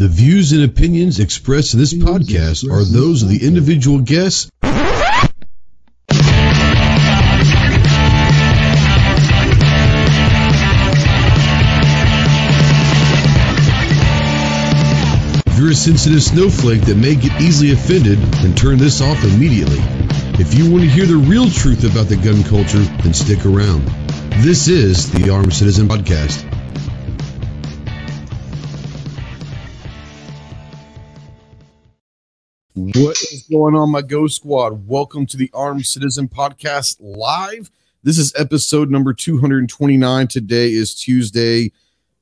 The views and opinions expressed in this podcast are those of the individual guests. If you're a sensitive snowflake that may get easily offended, then turn this off immediately. If you want to hear the real truth about the gun culture, then stick around. This is the Armed Citizen Podcast. What is going on, my Ghost Squad? Welcome to the Armed Citizen Podcast live. This is episode number 229. Today is Tuesday,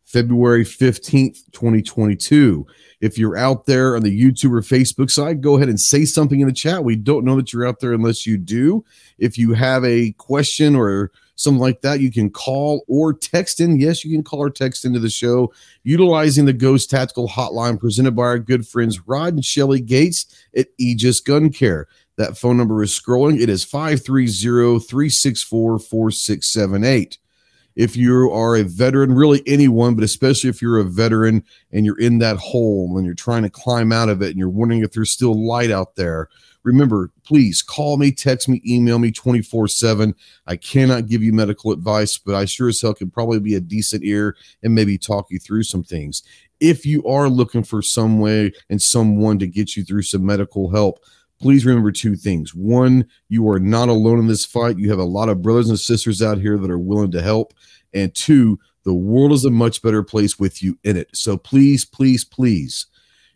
February 15th, 2022. If you're out there on the YouTube or Facebook side, go ahead and say something in the chat. We don't know that you're out there unless you do. If you have a question or something like that, you can call or text in. Yes, you can call or text into the show utilizing the Ghost Tactical Hotline presented by our good friends Rod and Shelly Gates at Aegis Gun Care. That phone number is scrolling. It is 530 364 4678 if you are a veteran, really anyone, but especially if you're a veteran and you're in that hole and you're trying to climb out of it and you're wondering if there's still light out there, remember, please call me, text me, email me 24 7. I cannot give you medical advice, but I sure as hell can probably be a decent ear and maybe talk you through some things. If you are looking for some way and someone to get you through some medical help, please remember two things. One, you are not alone in this fight. You have a lot of brothers and sisters out here that are willing to help. And two, the world is a much better place with you in it. So please, please, please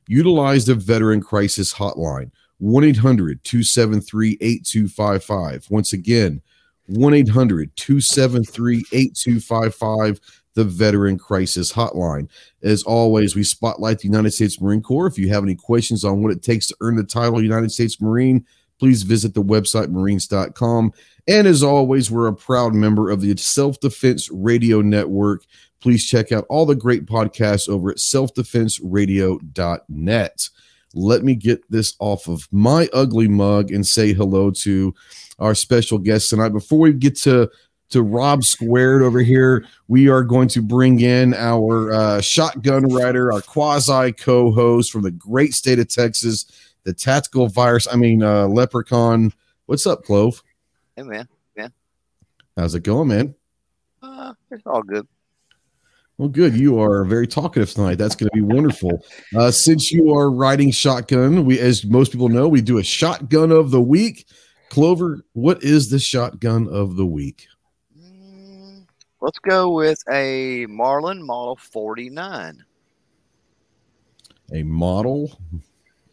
utilize the Veteran Crisis Hotline 1 800 273 8255. Once again, 1 800 273 8255 the Veteran Crisis Hotline. As always, we spotlight the United States Marine Corps. If you have any questions on what it takes to earn the title United States Marine, please visit the website marines.com. And as always, we're a proud member of the Self Defense Radio Network. Please check out all the great podcasts over at selfdefenseradio.net. Let me get this off of my ugly mug and say hello to our special guest tonight. Before we get to to Rob Squared over here. We are going to bring in our uh, shotgun writer, our quasi co host from the great state of Texas, the tactical virus, I mean, uh, leprechaun. What's up, Clove? Hey, man. Yeah. How's it going, man? Uh, it's all good. Well, good. You are very talkative tonight. That's going to be wonderful. Uh, since you are riding shotgun, we, as most people know, we do a shotgun of the week. Clover, what is the shotgun of the week? Let's go with a Marlin Model 49. A model,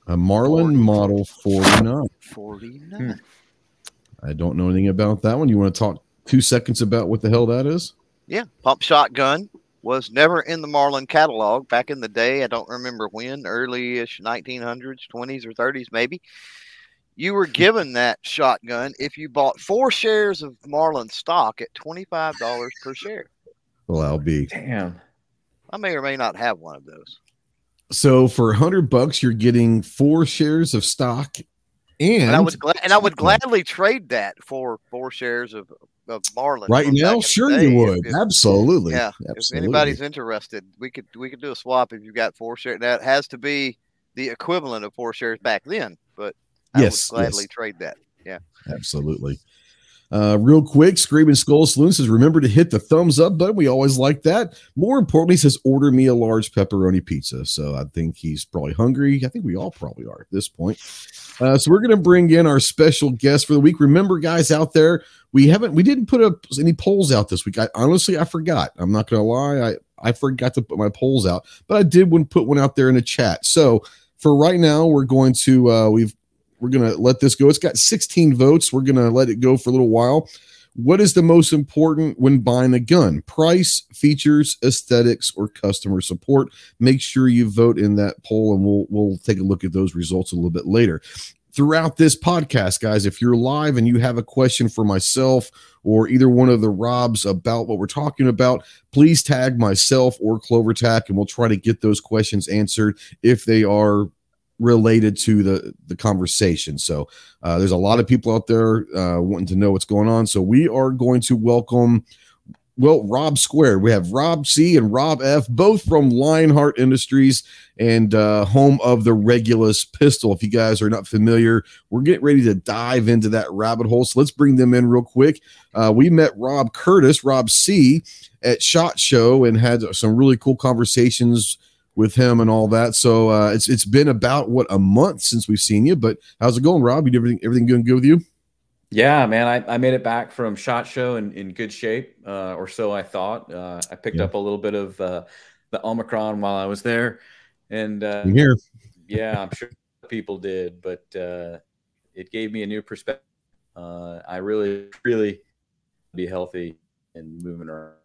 a Marlin 49. Model 49. 49. Hmm. I don't know anything about that one. You want to talk two seconds about what the hell that is? Yeah, pump shotgun was never in the Marlin catalog back in the day. I don't remember when, early-ish 1900s, 20s or 30s maybe you were hmm. given that shotgun if you bought four shares of Marlin stock at $25 per share. Well, I'll be. Damn. I may or may not have one of those. So for a hundred bucks, you're getting four shares of stock, and, and I would gla- and I would gladly trade that for four shares of, of Marlin. Right now, sure you would. If, Absolutely. Yeah. Absolutely. If anybody's interested, we could we could do a swap if you got four shares. That has to be the equivalent of four shares back then, but I yes, would gladly yes. trade that. Yeah, absolutely. Uh, real quick, Screaming Skull Saloon says, remember to hit the thumbs up button. We always like that. More importantly, says, order me a large pepperoni pizza. So I think he's probably hungry. I think we all probably are at this point. Uh, so we're going to bring in our special guest for the week. Remember, guys out there, we haven't, we didn't put up any polls out this week. I honestly, I forgot. I'm not going to lie. I, I forgot to put my polls out, but I did one, put one out there in the chat. So for right now, we're going to, uh, we've, we're going to let this go. It's got 16 votes. We're going to let it go for a little while. What is the most important when buying a gun? Price, features, aesthetics, or customer support? Make sure you vote in that poll, and we'll we'll take a look at those results a little bit later. Throughout this podcast, guys, if you're live and you have a question for myself or either one of the Robs about what we're talking about, please tag myself or Clover Tack, and we'll try to get those questions answered if they are related to the the conversation. So uh, there's a lot of people out there uh, wanting to know what's going on. So we are going to welcome well, Rob Squared. We have Rob C and Rob F, both from Lionheart Industries and uh, home of the Regulus pistol. If you guys are not familiar, we're getting ready to dive into that rabbit hole. So let's bring them in real quick. Uh, we met Rob Curtis, Rob C, at Shot Show and had some really cool conversations with him and all that. So uh, it's it's been about what a month since we've seen you. But how's it going, Rob? You everything everything going good with you? Yeah, man, I, I made it back from Shot Show in, in good shape, uh, or so I thought. Uh, I picked yeah. up a little bit of uh, the Omicron while I was there, and uh, here, yeah, I'm sure people did, but uh, it gave me a new perspective. Uh, I really, really be healthy and moving around.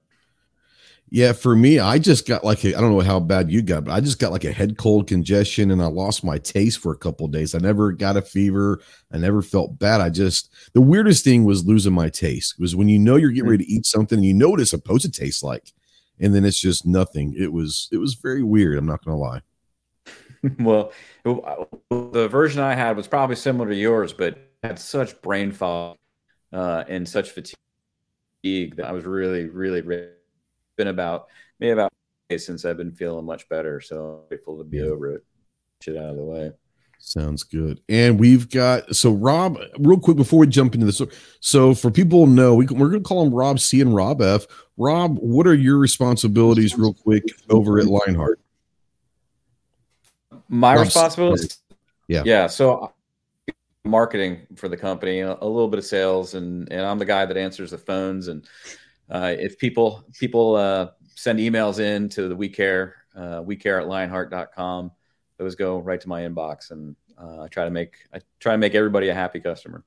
Yeah, for me, I just got like I don't know how bad you got, but I just got like a head cold congestion and I lost my taste for a couple days. I never got a fever. I never felt bad. I just the weirdest thing was losing my taste. It was when you know you're getting ready to eat something and you know what it's supposed to taste like, and then it's just nothing. It was it was very weird. I'm not gonna lie. well, the version I had was probably similar to yours, but had such brain fog uh, and such fatigue that I was really, really, really been about maybe about since I've been feeling much better. So I'm grateful to be yeah. over it. Shit out of the way. Sounds good. And we've got so Rob, real quick before we jump into this. So, so for people know, we, we're going to call them Rob C and Rob F. Rob, what are your responsibilities, real quick, over at Lionheart? My Rob responsibilities, yeah, yeah. So marketing for the company, a, a little bit of sales, and and I'm the guy that answers the phones and uh, if people people uh, send emails in to the we care uh, we care at lionheart.com those go right to my inbox and uh, i try to make i try to make everybody a happy customer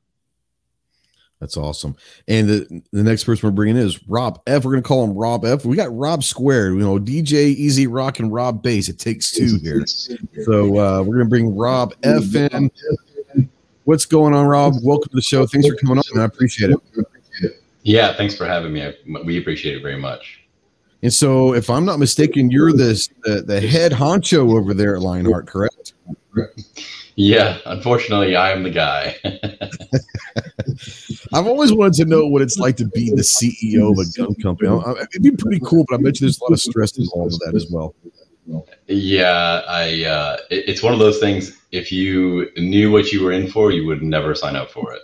that's awesome. And the, the next person we're bringing is Rob F. We're going to call him Rob F. We got Rob Squared, you know, DJ E-Z Rock and Rob Base. It takes two here. So uh, we're going to bring Rob F in. What's going on, Rob? Welcome to the show. Thanks for coming on, and I appreciate it. Yeah, thanks for having me. I, we appreciate it very much. And so, if I'm not mistaken, you're the, the, the head honcho over there at Lionheart, correct? Yeah, unfortunately, I am the guy. I've always wanted to know what it's like to be the CEO of a gun company. It'd be pretty cool, but I bet you there's a lot of stress involved with that as well. Yeah, I. Uh, it, it's one of those things. If you knew what you were in for, you would never sign up for it.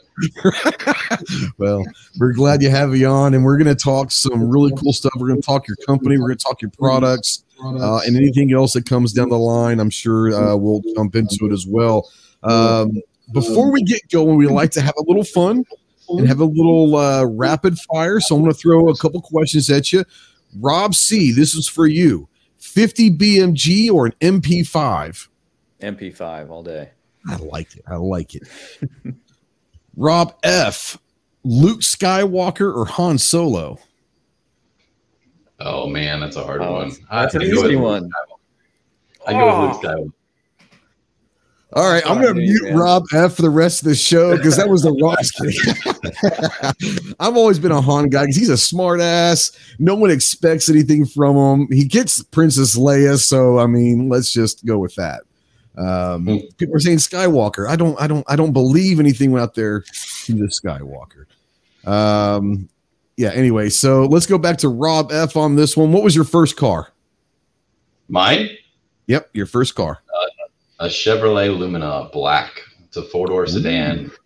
well, we're glad you have you on, and we're going to talk some really cool stuff. We're going to talk your company. We're going to talk your products, uh, and anything else that comes down the line. I'm sure uh, we'll jump into it as well. Um, before we get going, we like to have a little fun and have a little uh, rapid fire. So I'm going to throw a couple questions at you. Rob C, this is for you. 50 BMG or an MP5? MP5 all day. I like it. I like it. Rob F. Luke Skywalker or Han Solo? Oh man, that's a hard oh, one. That's an easy one. I go with Luke oh. Skywalker. All right, I'm going to mute man. Rob F for the rest of the show because that was the wrong I've always been a Han guy because he's a smart ass. No one expects anything from him. He gets Princess Leia, so I mean, let's just go with that. Um, hmm. people are saying Skywalker. I don't, I don't, I don't believe anything out there to the Skywalker. Um, yeah. Anyway, so let's go back to Rob F on this one. What was your first car? Mine. Yep, your first car. A Chevrolet Lumina Black. It's a four door sedan.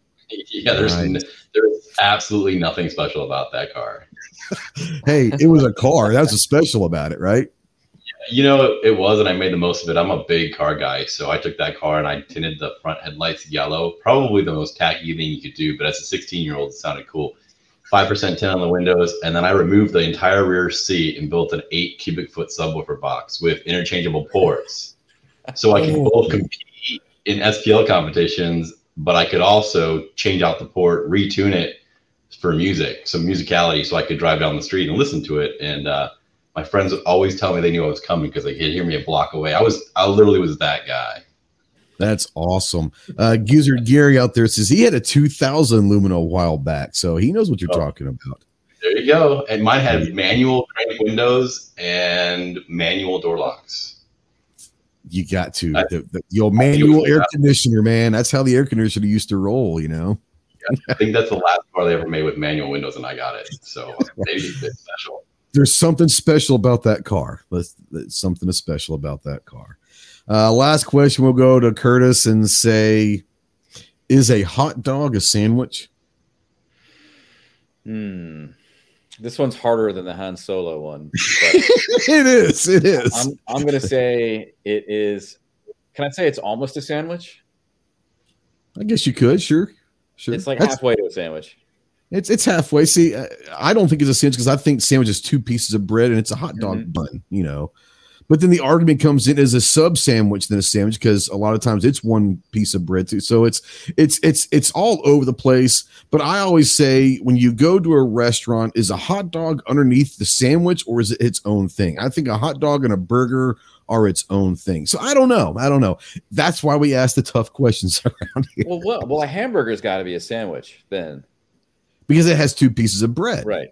Yeah, there's right. there's absolutely nothing special about that car. hey, it was a car. That's what's special about it, right? You know, it was, and I made the most of it. I'm a big car guy, so I took that car and I tinted the front headlights yellow. Probably the most tacky thing you could do, but as a 16 year old, it sounded cool. 5% tint on the windows, and then I removed the entire rear seat and built an eight cubic foot subwoofer box with interchangeable ports. So I can both compete in SPL competitions, but I could also change out the port, retune it for music, some musicality, so I could drive down the street and listen to it. And uh, my friends would always tell me they knew I was coming because they could hear me a block away. I was, I literally was that guy. That's awesome. Uh, Gizzard Gary out there says he had a 2000 Lumina a while back, so he knows what you're oh. talking about. There you go. And mine had manual windows and manual door locks. You got to I, the, the, your manual air conditioner, man. That's how the air conditioner used to roll. You know. Yeah, I think that's the last car they ever made with manual windows, and I got it. So maybe it's special there's something special about that car. Let's, there's something special about that car. Uh, last question. We'll go to Curtis and say, "Is a hot dog a sandwich?" Hmm. This one's harder than the Han Solo one. it is. It is. I'm, I'm going to say it is. Can I say it's almost a sandwich? I guess you could. Sure. Sure. It's like That's- halfway to a sandwich. It's it's halfway. See, I don't think it's a sandwich because I think sandwich is two pieces of bread and it's a hot dog Mhm. bun. You know, but then the argument comes in as a sub sandwich than a sandwich because a lot of times it's one piece of bread too. So it's it's it's it's all over the place. But I always say when you go to a restaurant, is a hot dog underneath the sandwich or is it its own thing? I think a hot dog and a burger are its own thing. So I don't know. I don't know. That's why we ask the tough questions around here Well, what? Well, a hamburger's got to be a sandwich then, because it has two pieces of bread. right?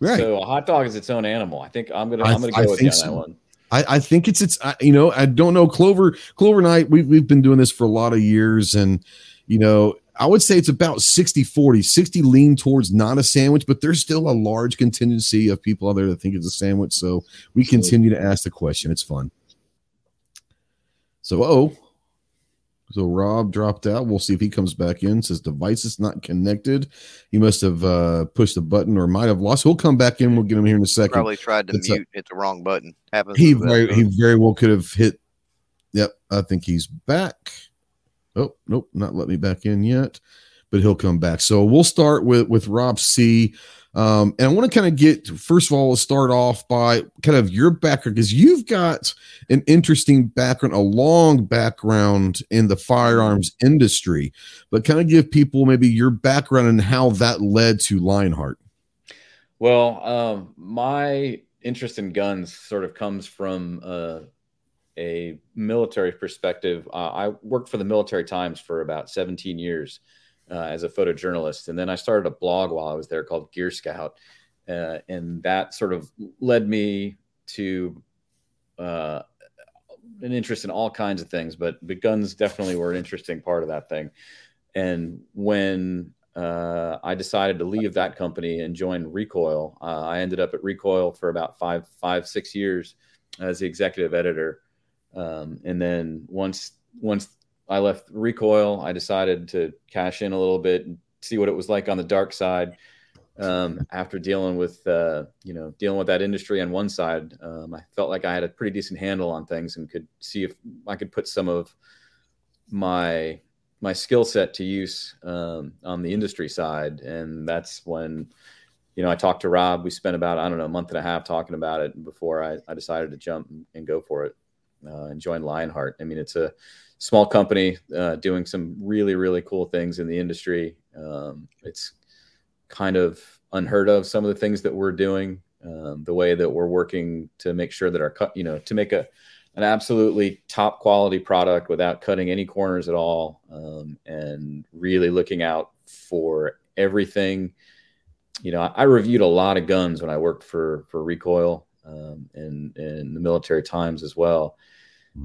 Right. So a hot dog is its own animal. I think I'm gonna I- I'm gonna I go with you on think that one. I, I think it's it's I- you know I don't know. Clover Clover Night we've we've been doing this for a lot of years and you know I would say it's about 60 40 60 lean towards not a sandwich but there's still a large contingency of people out there that think it's a sandwich. So we continue to ask the question. It's fun. So oh so Rob dropped out we'll see if he comes back in says device is not connected he must have uh pushed the button or might have lost he'll come back in we'll get him here in a second Probably tried to It's a- mute, hit the wrong button. Happens. he very he very well could have hit. Yep, I think he's back. Oh nope, not let me back in yet, but he'll come back. So we'll start with with Rob C. Um, and I want to kind of get first of all, let's start off by kind of your background because you've got an interesting background, a long background in the firearms industry, but kind of give people maybe your background and how that led to Lionheart. Well, um, my interest in guns sort of comes from uh, a military perspective. Uh, I worked for the Military Times for about 17 years uh, as a photojournalist, and then I started a blog while I was there called Gear Scout, uh, and that sort of led me to uh, an interest in all kinds of things. But the guns definitely were an interesting part of that thing. And when uh, I decided to leave that company and join Recoil. Uh, I ended up at Recoil for about five, five, six years as the executive editor. Um, and then once, once I left Recoil, I decided to cash in a little bit and see what it was like on the dark side. Um, after dealing with, uh, you know, dealing with that industry on one side, um, I felt like I had a pretty decent handle on things and could see if I could put some of my my skill set to use um, on the industry side, and that's when you know I talked to Rob. We spent about I don't know a month and a half talking about it before I, I decided to jump and go for it uh, and join Lionheart. I mean, it's a small company uh, doing some really really cool things in the industry. Um, it's kind of unheard of some of the things that we're doing, um, the way that we're working to make sure that our cut, you know, to make a an absolutely top quality product without cutting any corners at all um, and really looking out for everything you know I, I reviewed a lot of guns when i worked for for recoil um, and and the military times as well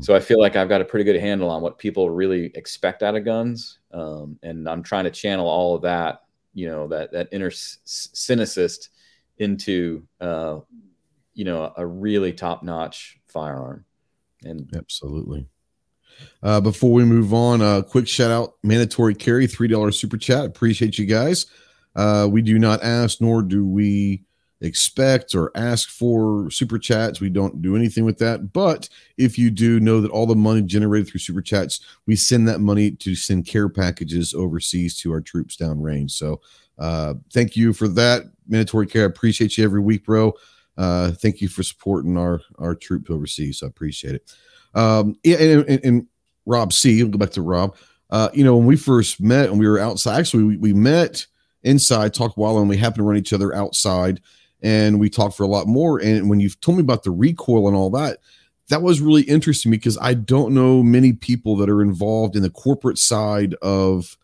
so i feel like i've got a pretty good handle on what people really expect out of guns um, and i'm trying to channel all of that you know that that inner c- cynicist into uh, you know a really top notch firearm and Absolutely. Uh, before we move on, a uh, quick shout out mandatory carry $3 super chat. Appreciate you guys. Uh, we do not ask, nor do we expect or ask for super chats. We don't do anything with that. But if you do know that all the money generated through super chats, we send that money to send care packages overseas to our troops downrange. So uh, thank you for that. Mandatory carry. I appreciate you every week, bro. Uh, thank you for supporting our our troops overseas. I appreciate it. Um, and, and, and Rob C. We'll go back to Rob. Uh, you know, when we first met and we were outside, actually, we, we met inside, talked a while, and we happened to run each other outside, and we talked for a lot more. And when you've told me about the recoil and all that, that was really interesting because I don't know many people that are involved in the corporate side of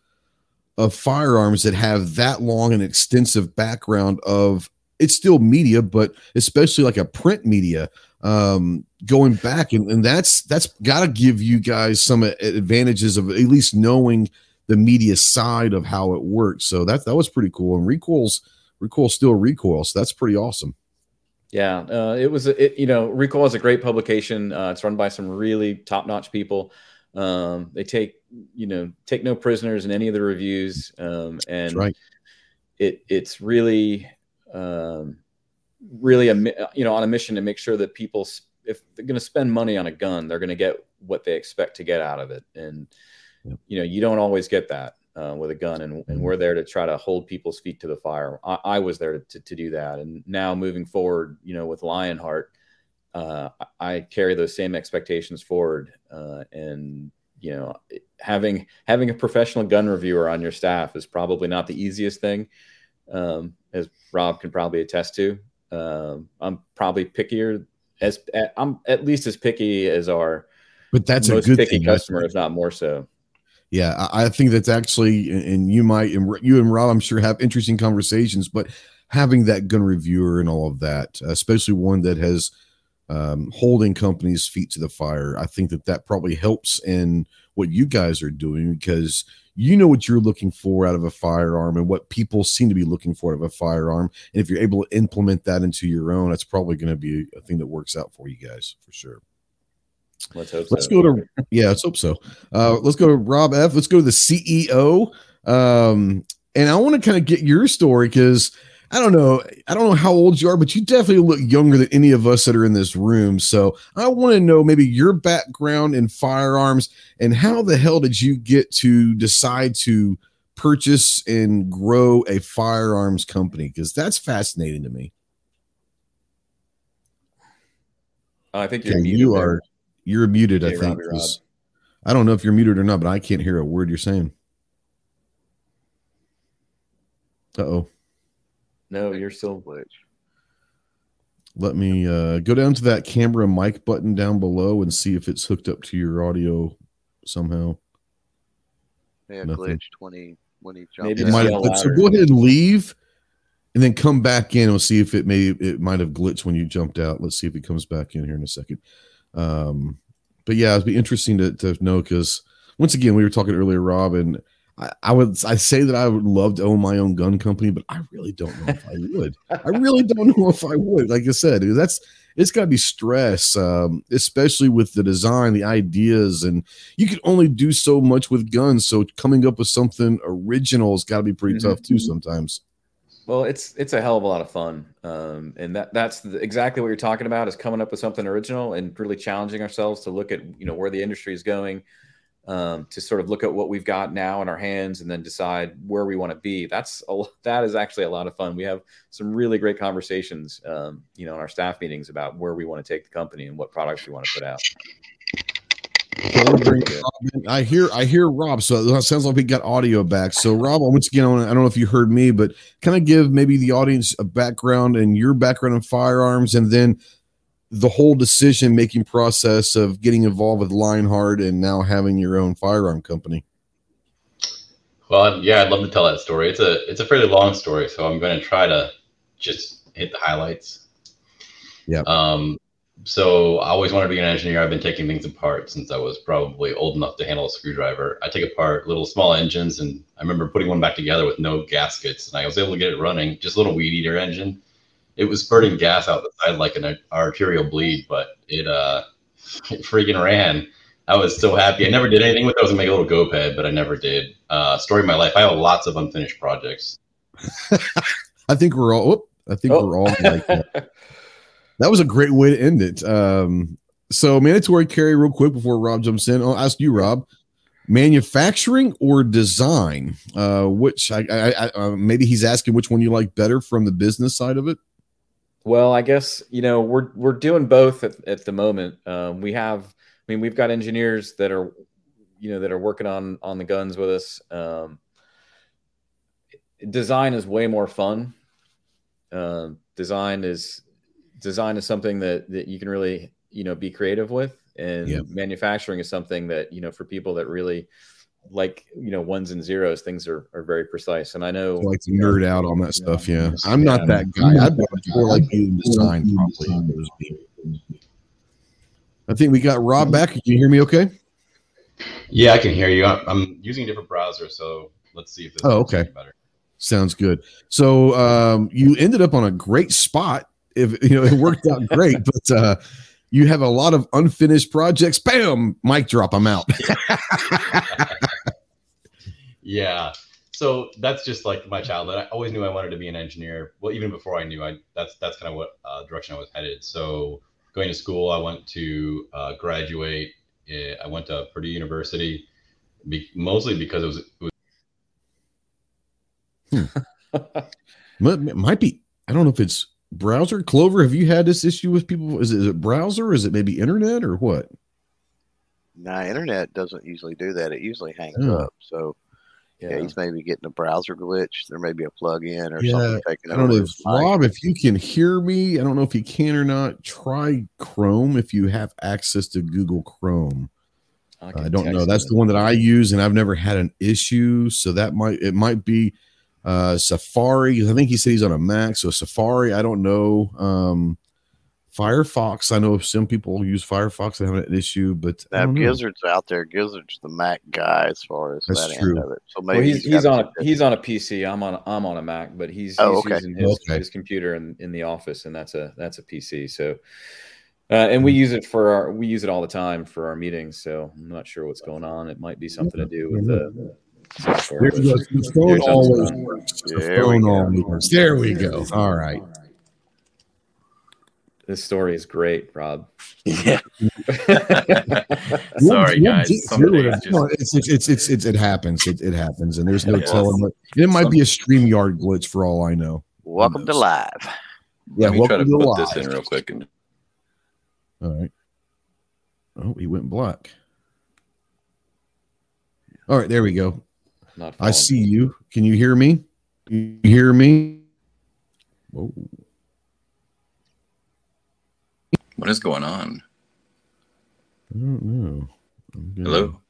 of firearms that have that long and extensive background of it's still media, but especially like a print media um going back. And, and that's that's got to give you guys some advantages of at least knowing the media side of how it works. So that that was pretty cool. And recoils recoil still recoil so that's pretty awesome Yeah, uh, it was. It, you know, Recoil is a great publication. Uh, it's run by some really top-notch people. Um, they take you know take no prisoners in any of the reviews, um, and right. it it's really um, really a you know on a mission to make sure that people if they're going to spend money on a gun, they're going to get what they expect to get out of it, and Yep. you know you don't always get that uh, with a gun, and, and we're there to try to hold people's feet to the fire. I, I was there to, to do that, and now moving forward, you know, with Lionheart, uh, I I carry those same expectations forward, uh, and you know, having having a professional gun reviewer on your staff is probably not the easiest thing, um, as Rob can probably attest to. Um, I'm probably pickier as I'm at least as picky as our But that's most a good picky thing. customer, if not more so. Yeah, I think that's actually, and- and you might, and you and Rob, I'm sure, have interesting conversations. But having that gun reviewer and all of that, especially one that has um, holding companies' feet to the fire, I think that that probably helps in what you guys are doing because you know what you're looking for out of a firearm and what people seem to be looking for out of a firearm. And if you're able to implement that into your own, that's probably going to be a thing that works out for you guys for sure. Let's hope. Let's so. go to yeah, let's hope so. Uh, let's go to Rob F. Let's go to the CEO. Um, and I want to kind of get your story because I don't know, I don't know how old you are, but you definitely look younger than any of us that are in this room. So I want to know maybe your background in firearms and how the hell did you get to decide to purchase and grow a firearms company? Because that's fascinating to me. I think you're you are you're muted, I think. Robbie, 'cause I don't know if you're muted or not, but I can't hear a word you're saying. Uh oh. No, you're still. Glitch. Let me uh, go down to that camera mic button down below and see if it's hooked up to your audio somehow. Yeah, Nothing. glitched when he when he jumped. Maybe It might yell have, so go ahead and leave and then come back in. We'll see if it may it might have glitched when you jumped out. Let's see if it comes back in here in a second. Um, but yeah, it'd be interesting to, to know because once again, we were talking earlier, Rob, and I, I would I say that I would love to own my own gun company, but I really don't know if I would. I really don't know if I would. Like I said, that's it's got to be stress, um, especially with the design, the ideas, and you can only do so much with guns. So coming up with something original has got to be pretty Mhm. tough too sometimes. Well, it's it's a hell of a lot of fun, um, and that that's the, exactly what you're talking about is coming up with something original and really challenging ourselves to look at you know where the industry is going, um, to sort of look at what we've got now in our hands and then decide where we want to be. That's a, that is actually a lot of fun. We have some really great conversations, um, you know, in our staff meetings about where we want to take the company and what products we want to put out. So we're bringing Rob in. I hear I hear Rob. So it sounds like we got audio back. So Rob, once again, I don't know if you heard me, but kind of give maybe the audience a background and your background in firearms, and then the whole decision making process of getting involved with Lionheart and now having your own firearm company. Well, yeah, I'd love to tell that story. It's a it's a fairly long story, so I'm going to try to just hit the highlights. Yeah. Um. So I always wanted to be an engineer. I've been taking things apart since I was probably old enough to handle a screwdriver. I take apart little small engines, and I remember putting one back together with no gaskets, and I was able to get it running. Just a little weed eater engine. It was spurting gas out the side like an arterial bleed, but it uh, it freaking ran. I was so happy. I never did anything with it. I was gonna make a little go ped, but I never did. Uh, story of my life. I have lots of unfinished projects. I think we're all. whoop, I think Oh. we're all like that. that was a great way to end it. Um, so mandatory carry real quick before Rob jumps in. I'll ask you, Rob, manufacturing or design? Uh, which I, I, I uh, maybe he's asking which one you like better from the business side of it. Well, I guess you know we're we're doing both at, at the moment. Um, we have, I mean, we've got engineers that are, you know, that are working on on the guns with us. Um, design is way more fun. Um design is design is something that that you can really you know be creative with, and Yeah. manufacturing is something that you know for people that really like you know ones and zeros, things are are very precise. And I know I like to nerd out on that stuff. Yeah, I'm not that guy. I'd more like you design probably. I think we got Rob back. Can you hear me? Okay. Yeah, I can hear you. I'm, I'm using a different browser, so let's see if this Oh, okay. better. Sounds good. So um, you ended up on a great spot if you know it worked out great, but uh, you have a lot of unfinished projects. Bam, mic drop. I'm out. yeah. So that's just like my childhood. I always knew I wanted to be an engineer. Well, even before I knew, I that's that's kind of what uh, direction I was headed. So going to school, I went to uh, graduate. I went to Purdue University, be, mostly because it was, it was Might, might be. I don't know if it's browser. Clover, have you had this issue with people? Is it, is it browser? Is it maybe internet or what? Nah, internet doesn't usually do that. It usually hangs Oh. up. So yeah. he's maybe getting a browser glitch. There may be a plug-in or Yeah, something taking I don't over know if. Rob, if you can hear me. I don't know if you can or not. Try Chrome if you have access to Google Chrome. I, can don't know. That's him. the one that I use, and I've never had an issue. So that might it might be uh Safari. I think he said he's on a Mac. So Safari, I don't know. Um Firefox. I know some people use Firefox and have an issue, but I Now, don't know. Gizzard's out there. Gizzard's the Mac guy as far as That's that true. end of it. So maybe Well, he's, got he's on a some- he's on a PC. I'm on I'm on a Mac, but he's, Oh, he's okay. using his, Okay. his computer in, in the office, and that's a that's a PC. So, uh, and we use it for our we use it all the time for our meetings. So I'm not sure what's going on. It might be something to do with the software. There we go. The phone Here's always works. The There we phone go. always works. There we go. All right. This story is great, Rob. Yeah. Sorry, we'll guys. get Some through days it. just No, it's, it's, it's, it's, it's, it happens. It, it happens. And there's no Yes. telling what it might be a StreamYard glitch for all I know. Welcome to live. Yeah, Let me try to welcome put to this in real quick. And All right. Oh, he went black. All right, there we go. Not I see you. Can you hear me? You hear me? Whoa. what is going on? I don't know. Gonna- Hello?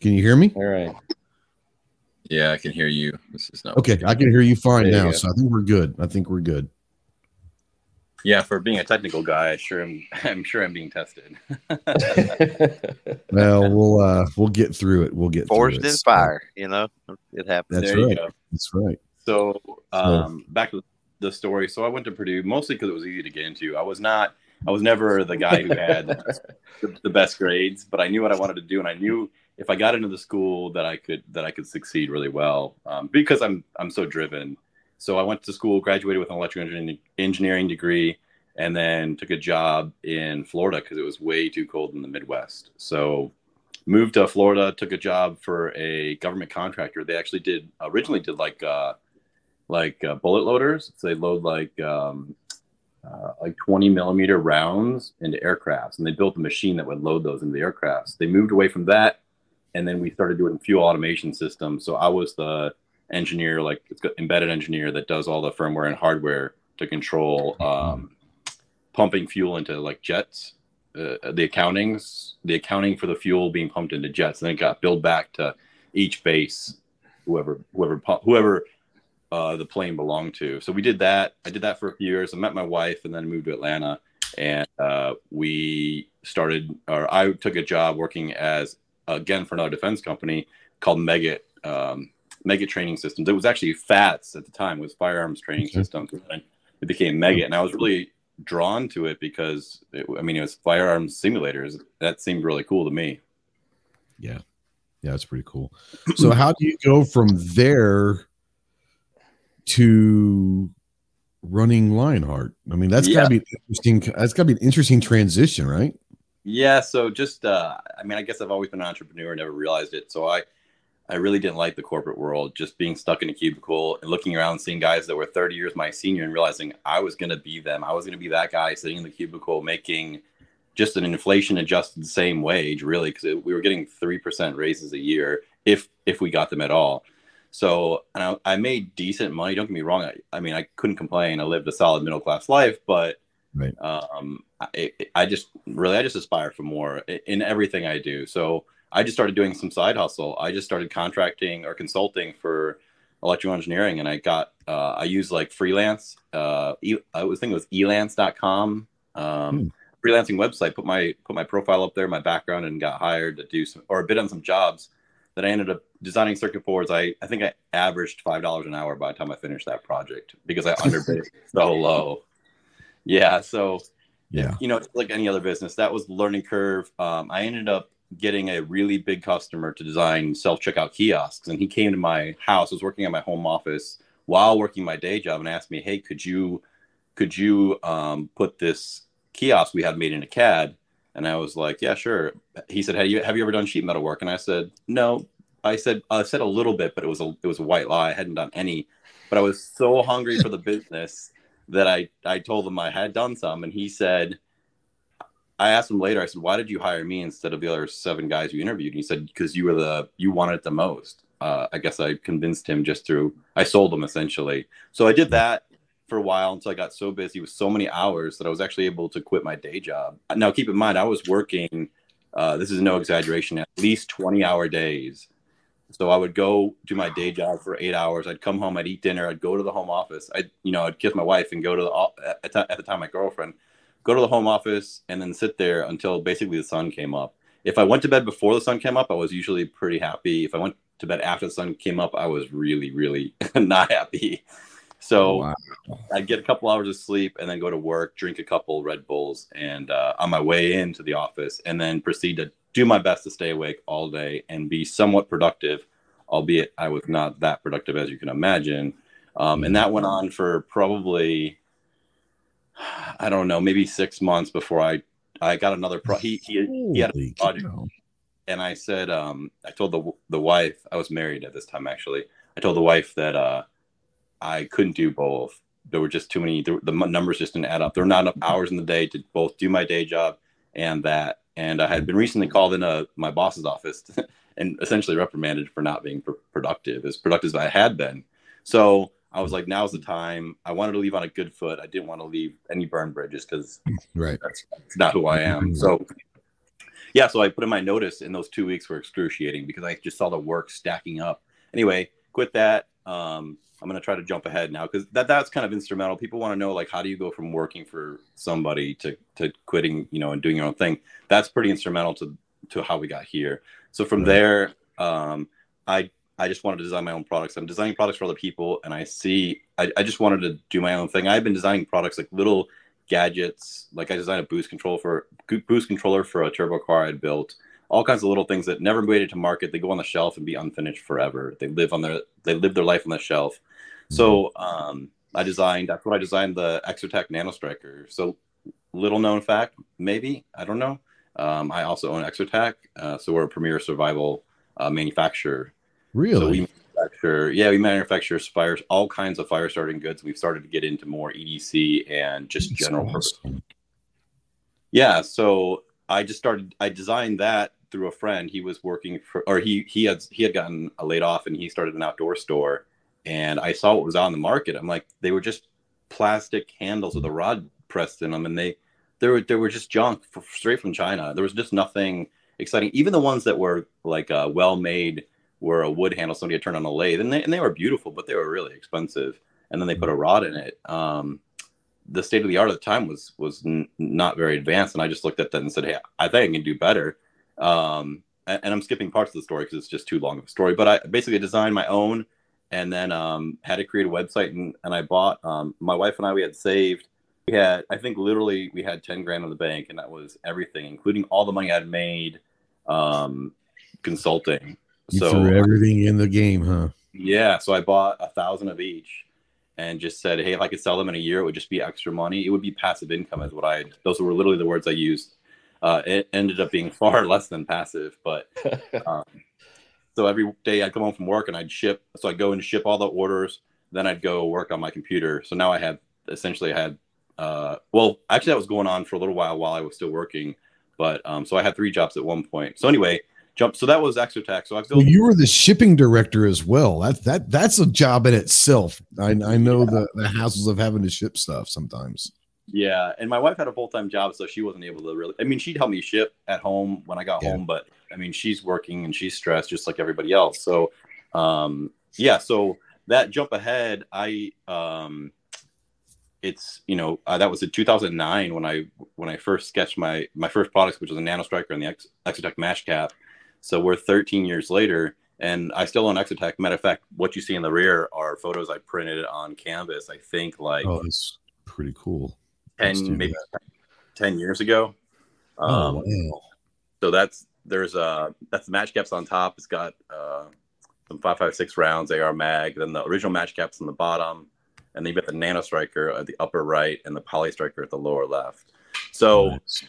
Can you hear me? All right. Yeah, I can hear you. This is not Okay, I can hear you fine There now. go. So I think we're good. I think we're good. Yeah, for being a technical guy, I sure am. I'm sure I'm being tested. Well, we'll uh we'll get through it. We'll get Forged through it. in So, fire. You know, it happens. That's there right. you go. That's right. So, um, back to the story. So I went to Purdue mostly because it was easy to get into. I was not. I was never the guy who had the, the best grades, but I knew what I wanted to do, and I knew if I got into the school that I could that I could succeed really well um, because I'm I'm so driven. So I went to school, graduated with an electrical engineering, degree, and then took a job in Florida because it was way too cold in the Midwest. So moved to Florida, took a job for a government contractor. They actually did originally did like uh, like uh, bullet loaders. So they load like um, uh, like 20 millimeter rounds into aircrafts, and they built a machine that would load those into the aircrafts. They moved away from that, and then we started doing fuel automation systems. So I was the engineer, like embedded engineer that does all the firmware and hardware to control um, pumping fuel into like jets. Uh, the accountings, the accounting for the fuel being pumped into jets, and then it got billed back to each base, whoever whoever whoever uh, the plane belonged to. So we did that. I did that for a few years. I met my wife, and then moved to Atlanta, and uh, we started. Or I took a job working as again for another defense company called Meggitt. um, Meggitt Training Systems. It was actually FATS at the time. It was Firearms Training Okay. Systems. And it became Meggitt, and I was really drawn to it because it, I mean it was firearms simulators. That seemed really cool to me. Yeah. Yeah, it's pretty cool. So how do you go from there to running Lionheart? I mean, that's Yeah. gotta be interesting that's gotta be an interesting transition, right? Yeah, so just uh, I mean, I guess I've always been an entrepreneur, never realized it. So I I really didn't like the corporate world, just being stuck in a cubicle and looking around, seeing guys that were 30 years my senior, and realizing I was going to be them. I was going to be that guy sitting in the cubicle making just an inflation adjusted same wage, really, because we were getting three percent raises a year if if we got them at all. So and I, I made decent money. Don't get me wrong. I, I mean, I couldn't complain. I lived a solid middle class life, but Right. um, I, I just really I just aspire for more in everything I do. So I just started doing some side hustle. I just started contracting or consulting for electrical engineering, and I got uh, I use like freelance. Uh, e- I was thinking it was elance.com. Um, Freelancing website. Put my put my profile up there, my background, and got hired to do some or bid on some jobs. That I ended up designing circuit boards. I I think I averaged five dollars an hour by the time I finished that project because I underbid so low. yeah. So Yeah. you know, like any other business, that was learning curve. Um, I ended up getting a really big customer to design self checkout kiosks, and he came to my house. I was working at my home office while working my day job, and asked me, "Hey, could you could you um, put this kiosk we had made in a CAD?" And I was like, "Yeah, sure." He said, "Have you have you ever done sheet metal work?" And I said, "No." I said I said a little bit, but it was a it was a white lie. I hadn't done any, but I was so hungry for the business that I I told him I had done some, and he said, I asked him later. I said, "Why did you hire me instead of the other seven guys you interviewed?" And he said, "Because you were the you wanted it the most." Uh, I guess I convinced him just through I sold him essentially. So I did that for a while until I got so busy with so many hours that I was actually able to quit my day job. Now, keep in mind, I was working. Uh, this is no exaggeration. At least twenty hour days. So I would go do my day job for eight hours. I'd come home. I'd eat dinner. I'd go to the home office. I'd you know I'd kiss my wife and go to the at the time my girlfriend go to the home office and then sit there until basically the sun came up. If I went to bed before the sun came up, I was usually pretty happy. If I went to bed after the sun came up, I was really, really not happy. So Wow. I'd get a couple hours of sleep and then go to work, drink a couple Red Bulls, and uh, on my way into the office, and then proceed to do my best to stay awake all day and be somewhat productive, albeit I was not that productive as you can imagine. Um, and that went on for probably I don't know, maybe six months before I I got another pro. He he, he had a project, and I said, um, I told the the wife I was married at this time actually. I told the wife that uh, I couldn't do both. There were just too many. The, the numbers just didn't add up. There were not enough hours in the day to both do my day job and that. And I had been recently called into my boss's office and essentially reprimanded for not being pr- productive, as productive as I had been. So I was like, now's the time. I wanted to leave on a good foot. I didn't want to leave any burn bridges because Right. that's, that's not who I am. So, yeah, so I put in my notice, and those two weeks were excruciating because I just saw the work stacking up. Anyway, quit that. Um, I'm gonna try to jump ahead now because that that's kind of instrumental. People want to know like how do you go from working for somebody to to quitting, you know, and doing your own thing. That's pretty instrumental to to how we got here. So from there, um, I I just wanted to design my own products. I'm designing products for other people, and I see I, I just wanted to do my own thing. I've been designing products like little gadgets. Like I designed a boost control for boost controller for a turbo car I'd built. All kinds of little things that never made it to market. They go on the shelf and be unfinished forever. They live on their they live their life on the shelf. So um, I designed. That's what I designed the Exotac Nano Striker. So little known fact, maybe I don't know. Um, I also own Exotac, uh, so we're a premier survival uh, manufacturer. So Really? we manufacture, yeah, we manufacture fire, all kinds of fire starting goods. We've started to get into more EDC and just That's general purpose. Yeah, so I just started. I designed that through a friend. He was working for, or he he had he had gotten laid off, and he started an outdoor store. And I saw what was on the market. I'm like, they were just plastic handles with a rod pressed in them, and they they were they were just junk f straight from China. There was just nothing exciting. Even the ones that were like uh, well made were a wood handle somebody had turned on a lathe, and they and they were beautiful, but they were really expensive. And then they put a rod in it. Um, the state of the art at the time was was n- not very advanced, and I just looked at that and said, "Hey, I think I can do better." Um, and, and I'm skipping parts of the story because it's just too long of a story. But I basically designed my own, and then um, had to create a website, and, and I bought. Um, my wife and I we had saved. We had, I think, literally, we had ten grand in the bank, and that was everything, including all the money I'd made um, consulting. You so threw everything in the game, huh? yeah, so I bought a thousand of each and just said, hey, if I could sell them in a year, it would just be extra money. It would be passive income, is what I. Those were literally the words I used. Uh, it ended up being far less than passive, but um, so every day I'd come home from work and I'd ship. So I'd go and ship all the orders. Then I'd go work on my computer. So now I had essentially I had. Uh, well, actually, that was going on for a little while while I was still working, but um, so I had three jobs at one point. So anyway, jump. So that was Exotac. So I built. Well, you were the shipping director as well. That that that's a job in itself. I I know the the hassles of having to ship stuff sometimes. Yeah, and my wife had a full time job, so she wasn't able to really. I mean, she'd help me ship at home when I got Yeah. home, but I mean, she's working and she's stressed just like everybody else. So, um, yeah, so that jump ahead, I um, it's you know uh, that was in 2009 when I when I first sketched my my first products, which was a Nano Striker and the Ex- Exotac Match Cap. So we're 13 years later, and I still own Exotac. Matter of fact, what you see in the rear are photos I printed on canvas. I think like Oh, that's pretty cool. Ten maybe ten years ago. Oh, Um, wow. So that's there's uh that's the match caps on top. It's got uh some five five six rounds AR mag. Then the original match caps on the bottom, and then you've got the Nano Striker at the upper right and the Poly Striker at the lower left. So Nice.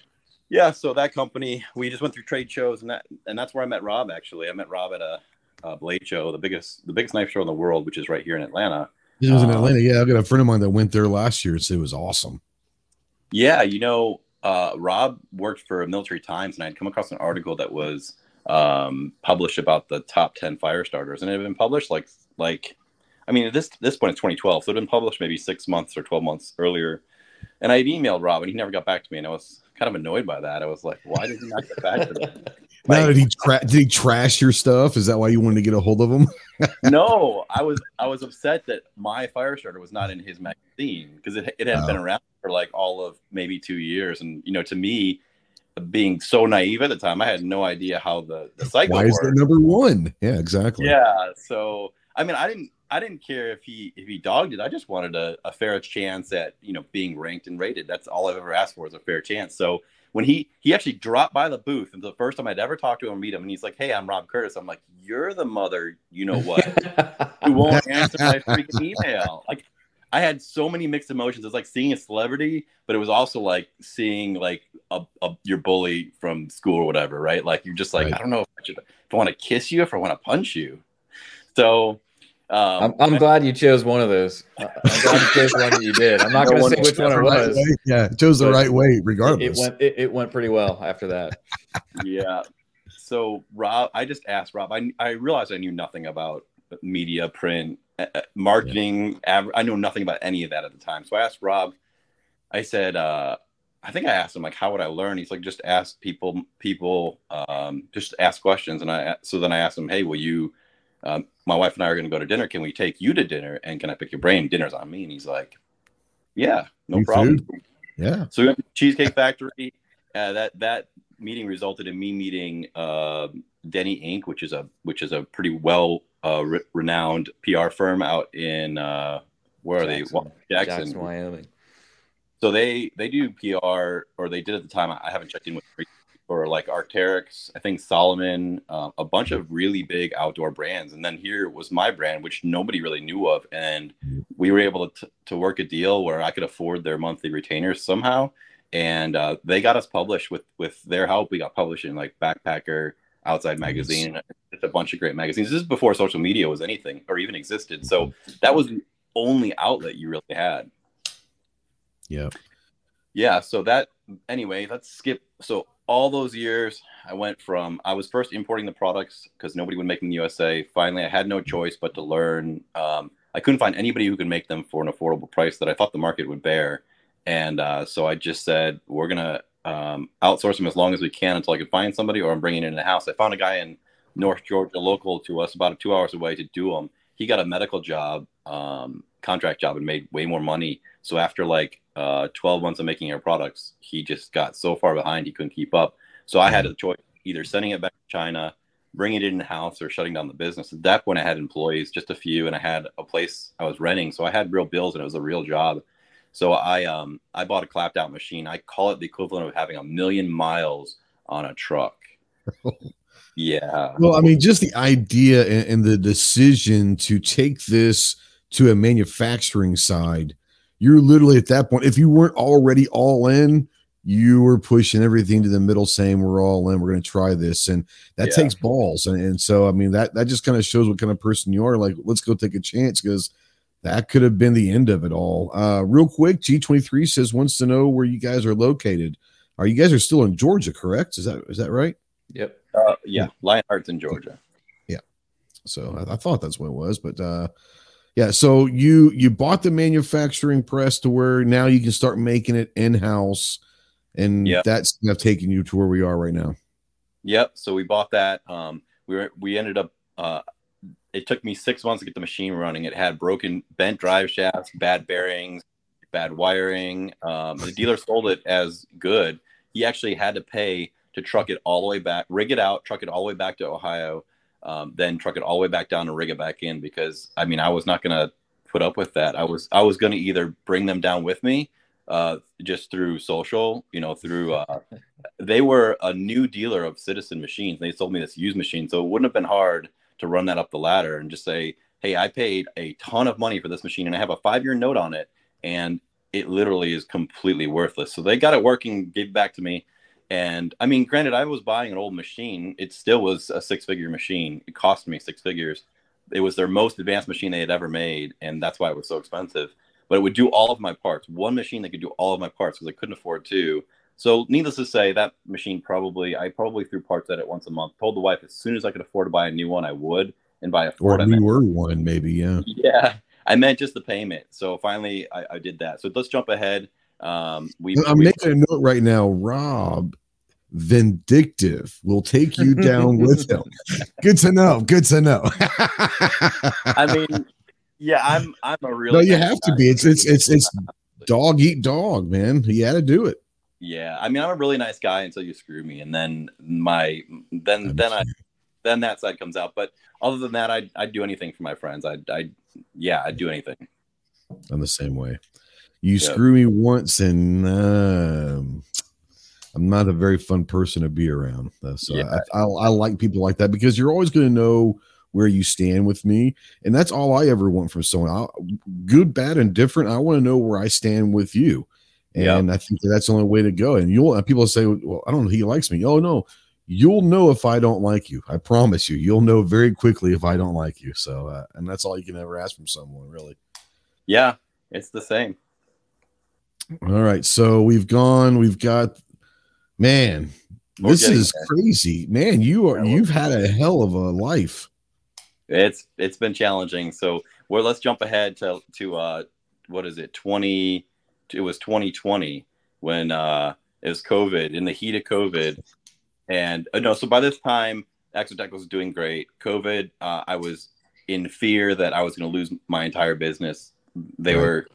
Yeah, so that company we just went through trade shows and that and that's where I met Rob. Actually, I met Rob at a, a Blade show, the biggest the biggest knife show in the world, which is right here in Atlanta. It was in Um, Atlanta. Yeah, I got a friend of mine that went there last year and said it was awesome. Yeah, you know, uh, Rob worked for Military Times, and I'd come across an article that was um, published about the top ten fire starters, and it had been published like like, I mean, at this this point it's 2012, so it had been published maybe six months or 12 months earlier. And I had emailed Rob, and he never got back to me, and I was kind of annoyed by that. I was like, why did he not get back to me? Now, did he tra- did he trash your stuff? Is that why you wanted to get a hold of him? no, I was I was upset that my fire starter was not in his magazine because it it had been Oh. around for like all of maybe two years, and you know, to me, being so naive at the time, I had no idea how the the cycle Why is that number one? Yeah, exactly. Yeah, so I mean, I didn't I didn't care if he if he dogged it. I just wanted a, a fair chance at you know being ranked and rated. That's all I've ever asked for is a fair chance. So when he he actually dropped by the booth, and the first time I'd ever talked to him meet him, and he's like, "Hey, I'm Rob Curtis." I'm like, "You're the mother, you know what, who won't answer my freaking email." Like, I had so many mixed emotions. It's like seeing a celebrity, but it was also like seeing like a, a your bully from school or whatever, right? Like you're just like, Right. I don't know if I should if I want to kiss you, if I want to punch you. So um, I'm, I'm glad you chose one of those. I- I'm glad you chose one that you did. I'm not No going one to say which one it The right was. Yeah, it chose the right way, regardless. it went. It, it went pretty well after that. yeah. So Rob, I just asked Rob. I I realized I knew nothing about media, print, uh, uh, marketing. Adver- I know nothing about any of that at the time. So I asked Rob. I said, uh, I think I asked him like, how would I learn? He's like, just ask people. People, um, just ask questions. And I so then I asked him, hey, will you? Um, my wife and I are going to go to dinner. Can we take you to dinner? And can I pick your brain? Dinner's on me. And he's like, yeah, no Free problem. food. yeah. So we went to Cheesecake Factory. Uh, that that meeting resulted in me meeting uh, Denny Inc., which is a which is a pretty well uh, re- renowned PR firm out in uh, where are they? Jackson. Jackson. Jackson, Wyoming. So they they do PR, or they did at the time. I haven't checked in with for like Arcteryx, I think Salomon, uh, a bunch of really big outdoor brands, and then here was my brand, which nobody really knew of, and we were able to to work a deal where I could afford their monthly retainers somehow, and uh, they got us published with with their help. We got published in like Backpacker, Outside Magazine, just a bunch of great magazines. This is before social media was anything or even existed, so that was the only outlet you really had. Yeah. yeah so that anyway let's skip. So all those years i went from i was first importing the products because nobody would make them in the usa finally i had no choice but to learn um, i couldn't find anybody who could make them for an affordable price that i thought the market would bear. And uh, so i just said we're going to um, outsource them as long as we can until i can find somebody or i'm bringing it in the house. I found a guy in north georgia local to us about two hours away to do them he got a medical job um, contract job and made way more money. So after like uh, 12 months of making air products, he just got so far behind he couldn't keep up. So I had a choice either sending it back to China, bringing it in house, or shutting down the business. At that point, I had employees, just a few, and I had a place I was renting, so I had real bills and it was a real job. So I um I bought a clapped out machine. I call it the equivalent of having a million miles on a truck. Yeah. Well, I mean, just the idea and, and the decision to take this to a manufacturing side, you're literally at that point. If you weren't already all in, you were pushing everything to the middle, saying we're all in, we're going to try this, and that Yeah. takes balls. And, and so, I mean, that that just kind of shows what kind of person you are. Like, let's go take a chance because that could have been the end of it all. Uh, real quick, G23 says wants to know where you guys are located. Are you guys are still in Georgia? Correct? Is that is that right? Yep. Uh, yeah. Lionheart's in Georgia. Yeah. So I, I thought that's what it was, but uh yeah, so you you bought the manufacturing press to where now you can start making it in house, and Yeah. that's kind of taking you to where we are right now. Yep. So we bought that. Um, we were we ended up. Uh, it took me six months to get the machine running. It had broken, bent drive shafts, bad bearings, bad wiring. Um, the dealer sold it as good. He actually had to pay to truck it all the way back, rig it out, truck it all the way back to Ohio, um, then truck it all the way back down and rig it back in. Because I mean, I was not going to put up with that. I was I was going to either bring them down with me uh, just through social, you know, through uh, they were a new dealer of Citizen machines. They sold me this used machine, so it wouldn't have been hard to run that up the ladder and just say, "Hey, I paid a ton of money for this machine, and I have a five-year note on it, and it literally is completely worthless." So they got it working, gave it back to me, and I mean, granted, I was buying an old machine. It still was a six-figure machine. It cost me six figures. It was their most advanced machine they had ever made, and that's why it was so expensive but it would do all of my parts. One machine that could do all of my parts because I couldn't afford two. So, needless to say, that machine probably I probably threw parts at it once a month. Told the wife as soon as I could afford to buy a new one, I would, and buy a. Or a newer one, maybe. Yeah. Yeah, I meant just the payment. So finally, I, I did that. So let's jump ahead. Um, we. I'm we, making a note right now, Rob. Vindictive will take you down with him. Good to know. Good to know. I mean, yeah, I'm I'm a real. No, you have guy. to be. It's it's it's it's dog eat dog, man. You had to do it. Yeah, I mean, I'm a really nice guy until you screw me, and then my then I'm then sure. I then that side comes out. But other than that, I'd I'd do anything for my friends. I'd I yeah, I'd do anything. I'm the same way. You yep. screw me once, and uh, I'm not a very fun person to be around. So yeah. I, I, I like people like that because you're always going to know where you stand with me. And that's all I ever want from someone. I'll, good, bad, and different. I want to know where I stand with you. And. I think that that's the only way to go. And you'll people say, well, I don't know, he likes me. Oh, no, you'll know if I don't like you. I promise you, you'll know very quickly if I don't like you. So, uh, and that's all you can ever ask from someone, really. Yeah, it's the same. All right. So we've gone, we've got, man, We're this is there. crazy. Man, you are you've had a hell of a life it's it's been challenging. So well, let's jump ahead to to uh, what is it? Twenty. It was 2020 when uh, it was COVID in the heat of COVID, and uh, no. So by this time, Exotac was doing great. COVID, uh, I was in fear that I was going to lose my entire business. They right. were,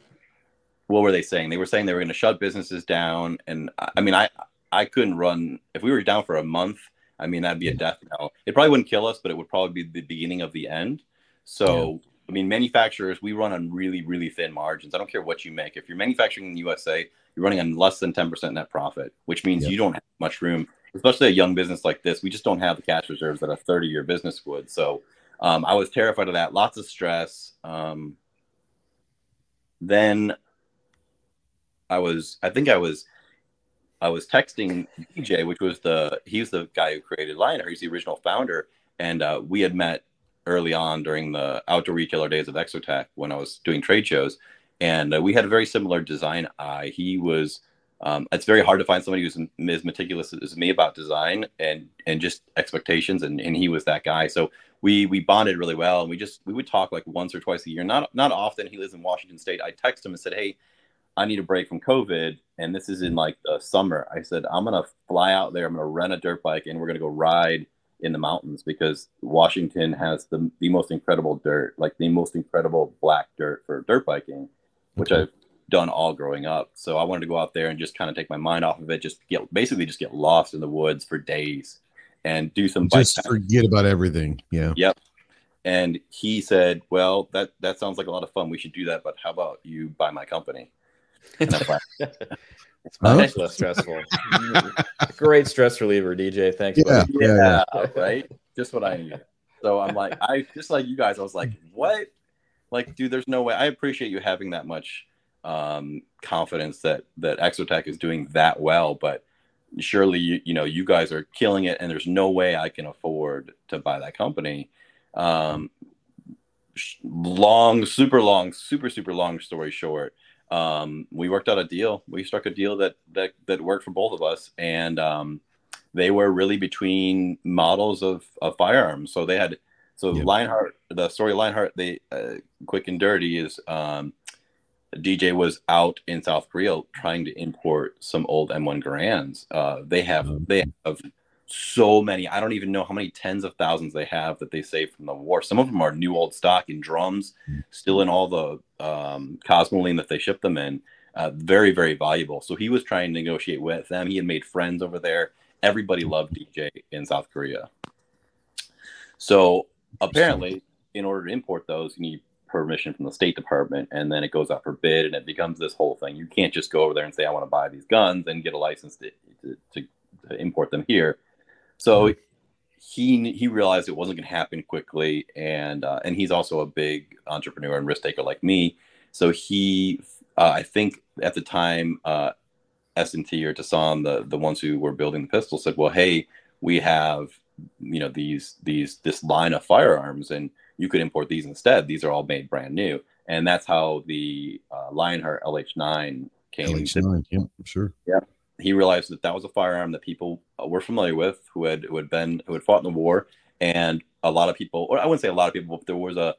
what were they saying? They were saying they were going to shut businesses down, and I mean, I I couldn't run if we were down for a month. I mean, that'd be a death knell. It probably wouldn't kill us, but it would probably be the beginning of the end. So, yeah. I mean, manufacturers, we run on really, really thin margins. I don't care what you make. If you're manufacturing in the USA, you're running on less than 10% net profit, which means yeah. you don't have much room, especially a young business like this. We just don't have the cash reserves that a 30 year business would. So, um, I was terrified of that. Lots of stress. Um, then I was, I think I was I was texting DJ, which was the he's the guy who created Lionheart. He's the original founder, and uh, we had met early on during the outdoor retailer days of Exotac when I was doing trade shows, and uh, we had a very similar design eye. He was. Um, it's very hard to find somebody who's as meticulous as me about design and and just expectations, and, and he was that guy. So we we bonded really well, and we just we would talk like once or twice a year. Not not often. He lives in Washington State. I text him and said, "Hey, I need a break from COVID, and this is in like the summer. I said, I'm gonna fly out there. I'm gonna rent a dirt bike, and we're gonna go ride in the mountains because Washington has the the most incredible dirt, like the most incredible black dirt for dirt biking, which okay. I've done all growing up. So I wanted to go out there and just kind of take my mind off of it, just get basically just get lost in the woods for days and do some just forget about everything. Yeah. Yep. And he said, "Well, that that sounds like a lot of fun. We should do that. But how about you buy my company?" It's much less stressful. Great stress reliever, DJ. Thanks. Yeah, yeah, yeah, right. Just what I need. So I'm like, I just like you guys. I was like, what? Like, dude, there's no way. I appreciate you having that much um, confidence that that Exotac is doing that well, but surely you you know you guys are killing it, and there's no way I can afford to buy that company. Um, long, super long, super super long story short um, we worked out a deal. We struck a deal that that that worked for both of us, and um, they were really between models of, of firearms. So they had so yep. Lionheart, the story Lionheart, they uh, quick and dirty is um, DJ was out in South Korea trying to import some old M1 Garands. Uh, they have oh, they have so many. I don't even know how many tens of thousands they have that they saved from the war. Some of them are new old stock in drums, still in all the um, Cosmoline that they ship them in. Uh, very, very valuable. So he was trying to negotiate with them. He had made friends over there. Everybody loved DJ in South Korea. So apparently, in order to import those, you need permission from the State Department, and then it goes out for bid, and it becomes this whole thing. You can't just go over there and say, "I want to buy these guns," and get a license to, to, to import them here. So he he realized it wasn't going to happen quickly, and uh, and he's also a big entrepreneur and risk taker like me. So he, uh, I think at the time, uh, S&T or Daewoo, the the ones who were building the pistol, said, "Well, hey, we have you know these these this line of firearms, and you could import these instead. These are all made brand new." And that's how the uh, Lionheart LH9 came. LH9, yeah, sure. Yeah, he realized that that was a firearm that people uh, were familiar with, who had who had been who had fought in the war, and a lot of people, or I wouldn't say a lot of people, but there was a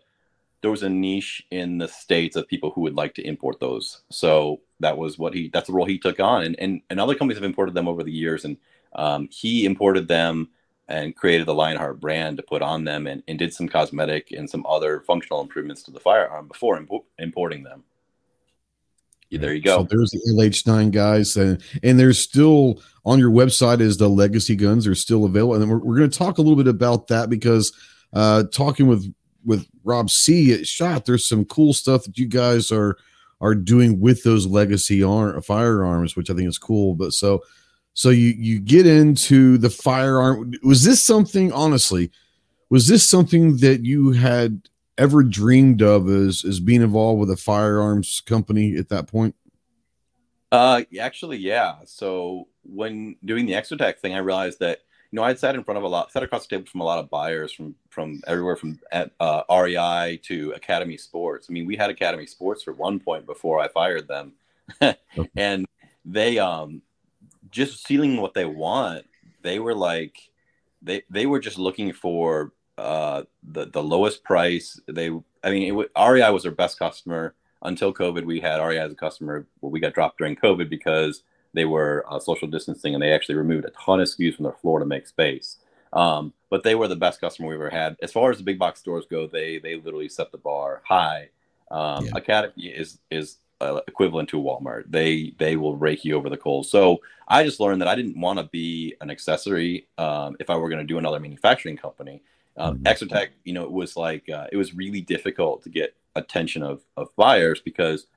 there was a niche in the states of people who would like to import those. So that was what he that's the role he took on, and and, and other companies have imported them over the years, and um, he imported them and created the Lionheart brand to put on them, and, and did some cosmetic and some other functional improvements to the firearm before impo- importing them there you go. So there's the LH9 guys, and and there's still on your website is the legacy guns are still available, and we're, we're going to talk a little bit about that because uh, talking with with Rob C at Shot, there's some cool stuff that you guys are are doing with those legacy arm, firearms, which I think is cool. But so so you you get into the firearm. Was this something honestly? Was this something that you had ever dreamed of as as being involved with a firearms company at that point? Uh, actually, yeah. So when doing the Exotac thing, I realized that you know I'd sat in front of a lot, sat across the table from a lot of buyers from from everywhere from at, uh, REI to Academy Sports. I mean, we had Academy Sports for one point before I fired them, and they um just seeing what they want. They were like, they they were just looking for uh, the the lowest price. They, I mean, it, REI was our best customer until COVID. We had REI as a customer. Well, we got dropped during COVID because they were uh, social distancing and they actually removed a ton of SKUs from their floor to make space. Um, but they were the best customer we ever had. As far as the big box stores go, they they literally set the bar high. Um, yeah. Academy is is uh, equivalent to Walmart. They they will rake you over the coals. So I just learned that I didn't want to be an accessory um, if I were going to do another manufacturing company. Um, mm-hmm. Exotac, you know, it was like uh, it was really difficult to get attention of of buyers because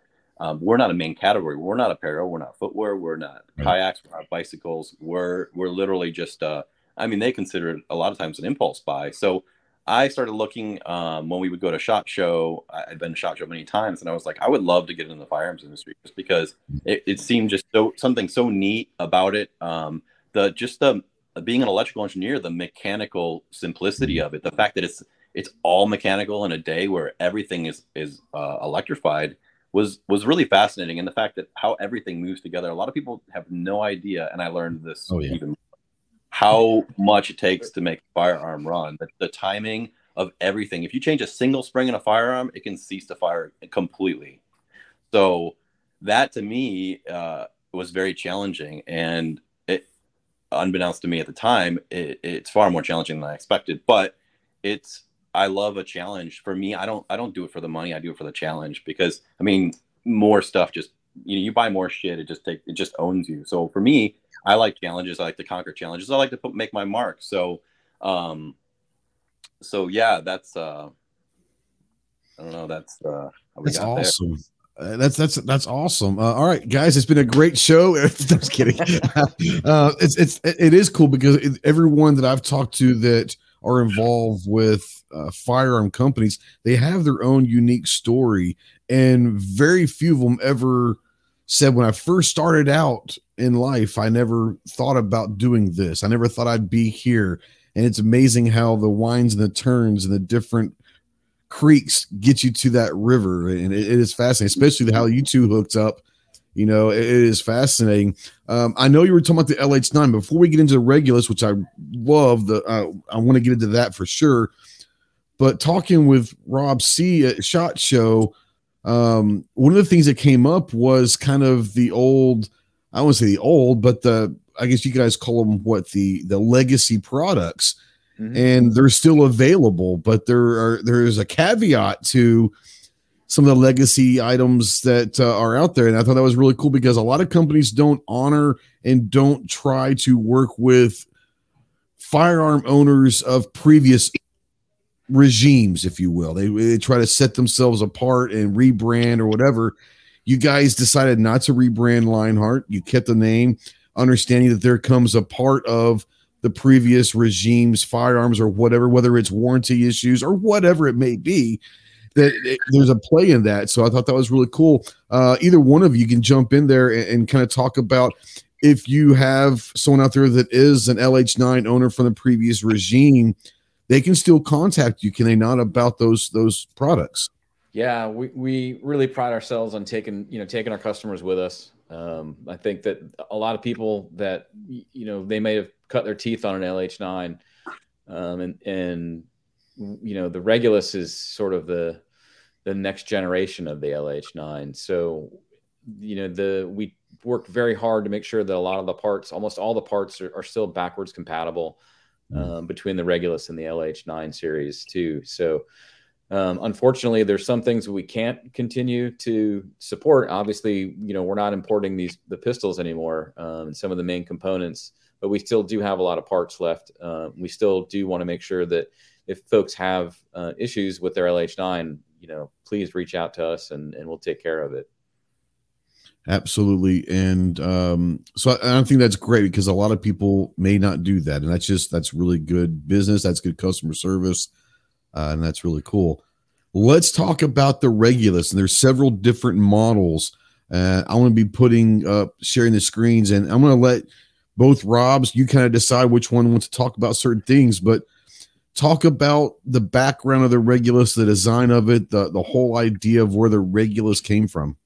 um, we're not a main category. We're not apparel. We're not footwear. We're not right. kayaks. We're not bicycles. We're we're literally just. Uh, I mean, they consider it a lot of times an impulse buy. So I started looking um, when we would go to Shot Show. I'd been to Shot Show many times, and I was like, I would love to get in the firearms industry just because mm. it, it seemed just so something so neat about it. Um, the just the being an electrical engineer, the mechanical simplicity of it, the fact that it's it's all mechanical in a day where everything is is uh, electrified was was really fascinating. And the fact that how everything moves together a lot of people have no idea and i learned this oh, yeah. even how much it takes to make a firearm run. The, the, timing of everything if you change a single spring in a firearm it can cease to fire completely. So that to me uh, was very challenging. And unbeknownst to me at the time, it, it's far more challenging than I expected. But it's I love a challenge. For me, I don't I don't do it for the money. I do it for the challenge because I mean more stuff just you know you buy more shit. It just take it just owns you. So for me, I like challenges. I like to conquer challenges. I like to put, make my mark. So um so yeah, that's uh I don't know. That's uh that's awesome. There. Uh, that's that's that's awesome. Uh, all right, guys, it's been a great show. Just kidding. uh, it's it's it is cool because it, everyone that I've talked to that are involved with uh, firearm companies, they have their own unique story, and very few of them ever said when I first started out in life, I never thought about doing this. I never thought I'd be here. And it's amazing how the winds and the turns and the different creeks get you to that river and it, it is fascinating especially the how you two hooked up you know it, it is fascinating. Um, i know you were talking about the lh9 before we get into the regulus which i love the uh, i want to get into that for sure but talking with rob c at shot show um, one of the things that came up was kind of the old i don't want to say the old but the i guess you guys call them what the the legacy products mm-hmm. and they're still available. But there are there is a caveat to some of the legacy items that uh, are out there, and I thought that was really cool because a lot of companies don't honor and don't try to work with firearm owners of previous regimes, if you will. They, they try to set themselves apart and rebrand or whatever. You guys decided not to rebrand Lionheart. You kept the name, understanding that there comes a part of the previous regime's firearms or whatever, whether it's warranty issues or whatever it may be, that it, there's a play in that. So I thought that was really cool. Uh, either one of you can jump in there and, and kind of talk about if you have someone out there that is an LH9 owner from the previous regime, they can still contact you, can they not, about those those products? Yeah, we, we really pride ourselves on taking you know taking our customers with us. Um, I think that a lot of people that you know they may have cut their teeth on an LH9, um, and and you know the Regulus is sort of the the next generation of the LH9. So you know the we worked very hard to make sure that a lot of the parts, almost all the parts, are, are still backwards compatible mm. um, between the Regulus and the LH9 series too. So um, unfortunately, there's some things we can't continue to support. Obviously, you know we're not importing these the pistols anymore um, and some of the main components, but we still do have a lot of parts left. Uh, we still do want to make sure that if folks have uh, issues with their LH9, you know, please reach out to us and, and we'll take care of it. Absolutely, and um, so I, I think that's great because a lot of people may not do that, and that's just that's really good business. That's good customer service uh, and that's really cool. Let's talk about the Regulus. And there's several different models. Uh, I want to be putting up sharing the screens, and I'm going to let both Robs you kind of decide which one wants to talk about certain things, but talk about the background of the Regulus, the design of it, the the whole idea of where the Regulus came from.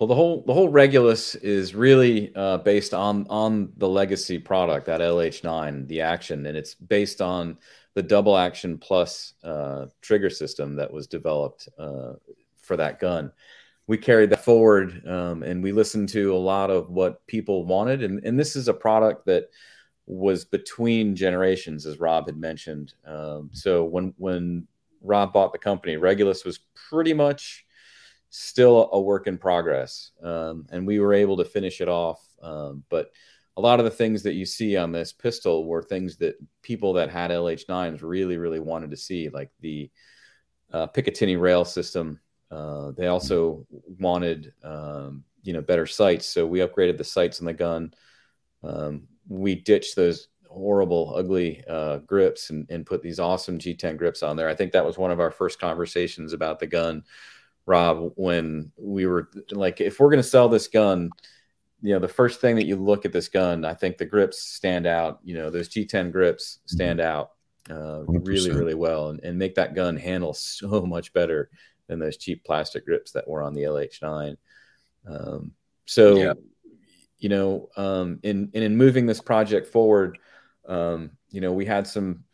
Well, the whole the whole Regulus is really uh, based on on the legacy product, that LH9, the action, and it's based on the double action plus uh, trigger system that was developed uh, for that gun. We carried that forward um, and we listened to a lot of what people wanted. And, and this is a product that was between generations, as Rob had mentioned. Um, so when, when Rob bought the company, Regulus was pretty much still a work in progress. Um, and we were able to finish it off. Um, but a lot of the things that you see on this pistol were things that people that had LH9s really, really wanted to see, like the uh, Picatinny rail system. Uh, they also wanted, um, you know, better sights. So we upgraded the sights on the gun. Um, we ditched those horrible, ugly uh, grips and, and put these awesome G10 grips on there. I think that was one of our first conversations about the gun, Rob, when we were like, if we're going to sell this gun, you know the first thing that you look at this gun i think the grips stand out you know those g10 grips mm-hmm. stand out uh, really really well and, and make that gun handle so much better than those cheap plastic grips that were on the lh9 um, so yeah. you know um, in, in moving this project forward um, you know we had some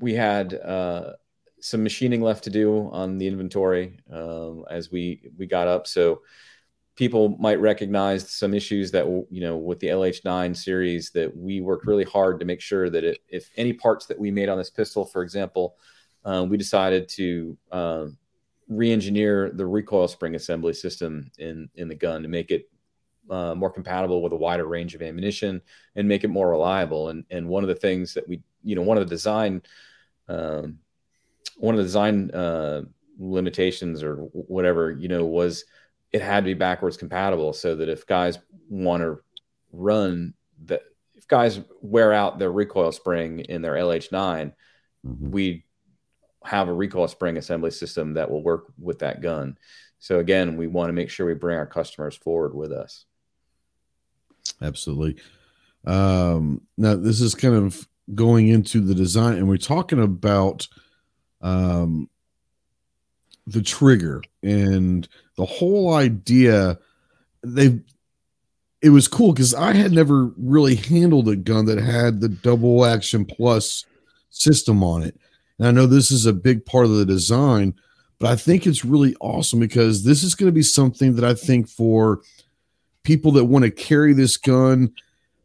we had uh, some machining left to do on the inventory um, as we we got up so people might recognize some issues that you know with the LH9 series that we worked really hard to make sure that it, if any parts that we made on this pistol, for example, uh, we decided to uh, re-engineer the recoil spring assembly system in in the gun to make it uh, more compatible with a wider range of ammunition and make it more reliable. And and one of the things that we you know one of the design um, one of the design uh, limitations or whatever you know was it had to be backwards compatible so that if guys want to run that if guys wear out their recoil spring in their LH9, mm-hmm. we have a recoil spring assembly system that will work with that gun. So again, we want to make sure we bring our customers forward with us. Absolutely. Um, now this is kind of going into the design, and we're talking about um, the trigger and the whole idea they it was cool because I had never really handled a gun that had the double action plus system on it. And I know this is a big part of the design, but I think it's really awesome because this is going to be something that I think for people that want to carry this gun,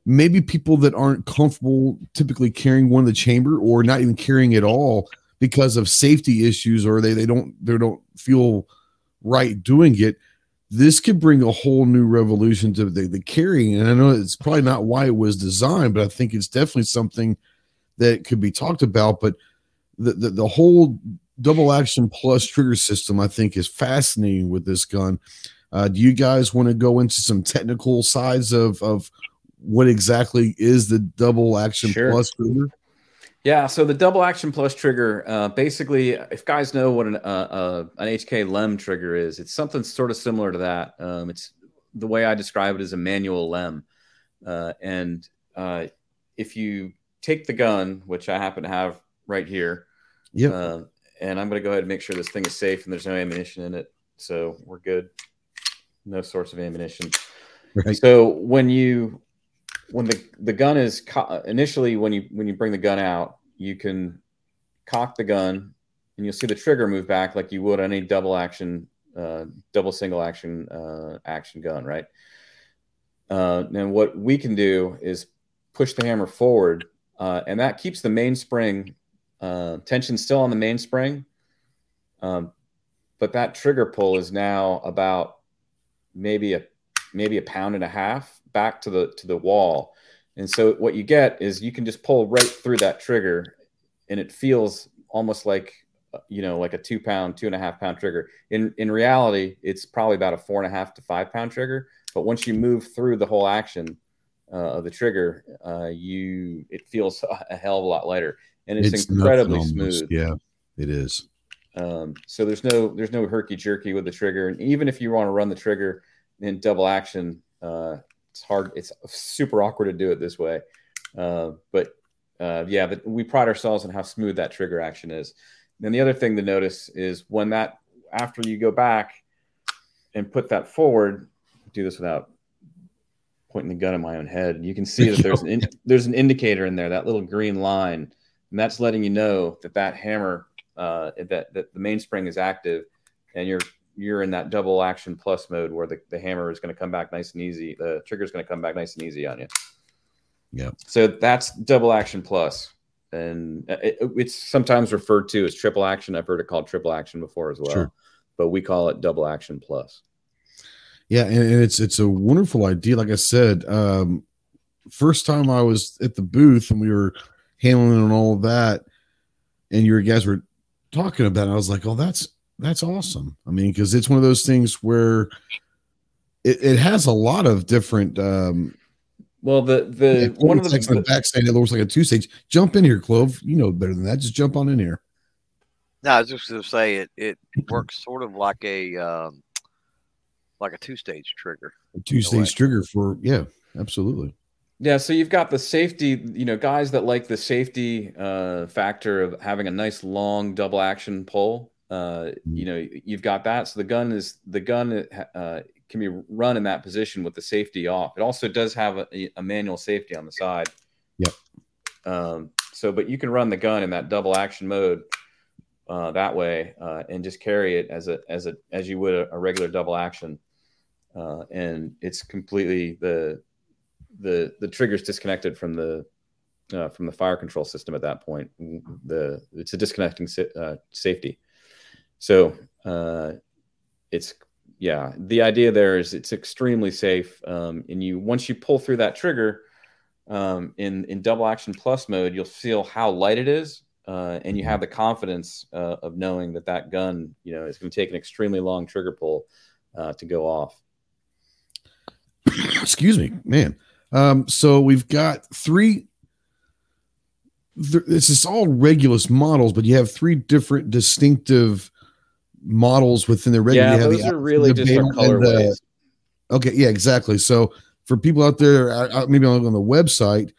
maybe people that aren't comfortable typically carrying one in the chamber or not even carrying at all because of safety issues or they, they don't they don't feel right doing it, this could bring a whole new revolution to the, the carrying. And I know it's probably not why it was designed, but I think it's definitely something that could be talked about. But the, the the whole double action plus trigger system I think is fascinating with this gun. Uh, do you guys want to go into some technical sides of of what exactly is the double action Sure. plus trigger? Yeah, so the double action plus trigger, uh, basically, if guys know what an uh, uh, an HK lem trigger is, it's something sort of similar to that. Um, it's the way I describe it is a manual lem, uh, and uh, if you take the gun, which I happen to have right here, Yep. uh, and I'm going to go ahead and make sure this thing is safe and there's no ammunition in it, so we're good. No source of ammunition. right. So when you when the the gun is co- initially when you when you bring the gun out, you can cock the gun and you'll see the trigger move back like you would on any double action uh, double single action uh, action gun, right? Uh, and what we can do is push the hammer forward, uh, and that keeps the mainspring uh, tension still on the mainspring. Um, but that trigger pull is now about maybe a maybe a pound and a half back to the to the wall. And so what you get is you can just pull right through that trigger and it feels almost like uh, you know like a two pound two and a half pound trigger. In in reality it's probably about a four and a half to five pound trigger. But once you move through the whole action uh, of the trigger uh, you it feels a hell of a lot lighter and it's, nothing incredibly almost. smooth Yeah, it is. um, so there's no there's no herky jerky with the trigger, and even if you want to run the trigger in double action, uh, it's hard. It's super awkward to do it this way. Uh, but uh, yeah, but we pride ourselves on how smooth that trigger action is. And the other thing to notice is when that after you go back and put that forward, do this without pointing the gun at my own head. You can see that there's an in, there's an indicator in there, that little green line, and that's letting you know that that hammer uh, that that the mainspring is active, and you're you're in that double action plus mode where the, the hammer is going to come back nice and easy. The trigger is going to come back nice and easy on you. Yeah. So that's double action plus, and it, it's sometimes referred to as triple action. I've heard it called triple action before as well, Sure. but we call it double action plus. Yeah, and, and it's it's a wonderful idea. Like I said, um, first time I was at the booth and we were handling and all of that, and your guys were talking about it, I was like, "Oh, that's that's awesome." I mean, because it's one of those things where it, it has a lot of different. Um, Well, the the one of text the the back saying it looks like a two stage. Jump in here, Clove. You know better than that. Just jump on in here. No, I was just going to say it. It works sort of like a um, like a two stage trigger. A two stage trigger for yeah, absolutely. Yeah, so you've got the safety, you know, guys that like the safety uh, factor of having a nice long double action pull. Uh, you know, you've got that. So the gun is the gun uh, can be run in that position with the safety off. It also does have a, a manual safety on the side. Yep. Um, so, but you can run the gun in that double action mode uh, that way uh, and just carry it as a as a as you would a, a regular double action, uh, and it's completely the the the trigger's disconnected from the uh, from the fire control system at that point. The it's a disconnecting uh, safety. So uh, it's yeah. The idea there is it's extremely safe, um, and you once you pull through that trigger um, in in double action plus mode, you'll feel how light it is, uh, and you have the confidence uh, of knowing that that gun you know is going to take an extremely long trigger pull uh, to go off. excuse me, man. Um, so we've got three. Th- this is all Regulus models, but you have three different distinctive models within the Regulus. Yeah, You have those the are really the just our Beta and the- colorways. Okay, yeah, exactly. So for people out there, uh, uh, maybe on the website,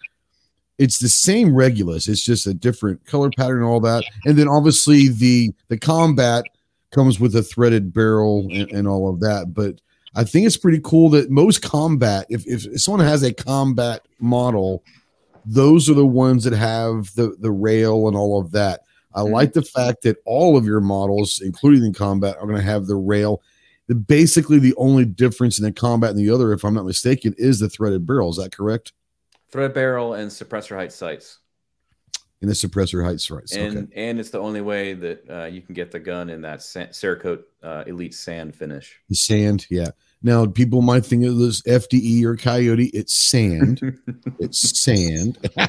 it's the same Regulus. It's just a different color pattern and all that. And then obviously the the combat comes with a threaded barrel and, and all of that. But I think it's pretty cool that most combat, if, if someone has a combat model, those are the ones that have the the rail and all of that. I Mhm. like the fact that all of your models, including the combat, are going to have the rail. The, basically, the only difference in the combat and the other, if I'm not mistaken, is the threaded barrel. Is that correct? thread barrel and suppressor height sights. In the suppressor heights, right? And okay. and it's the only way that uh, you can get the gun in that sa- Cerakote uh, Elite Sand finish. The sand, yeah. Now people might think it was FDE or Coyote. It's sand. it's sand.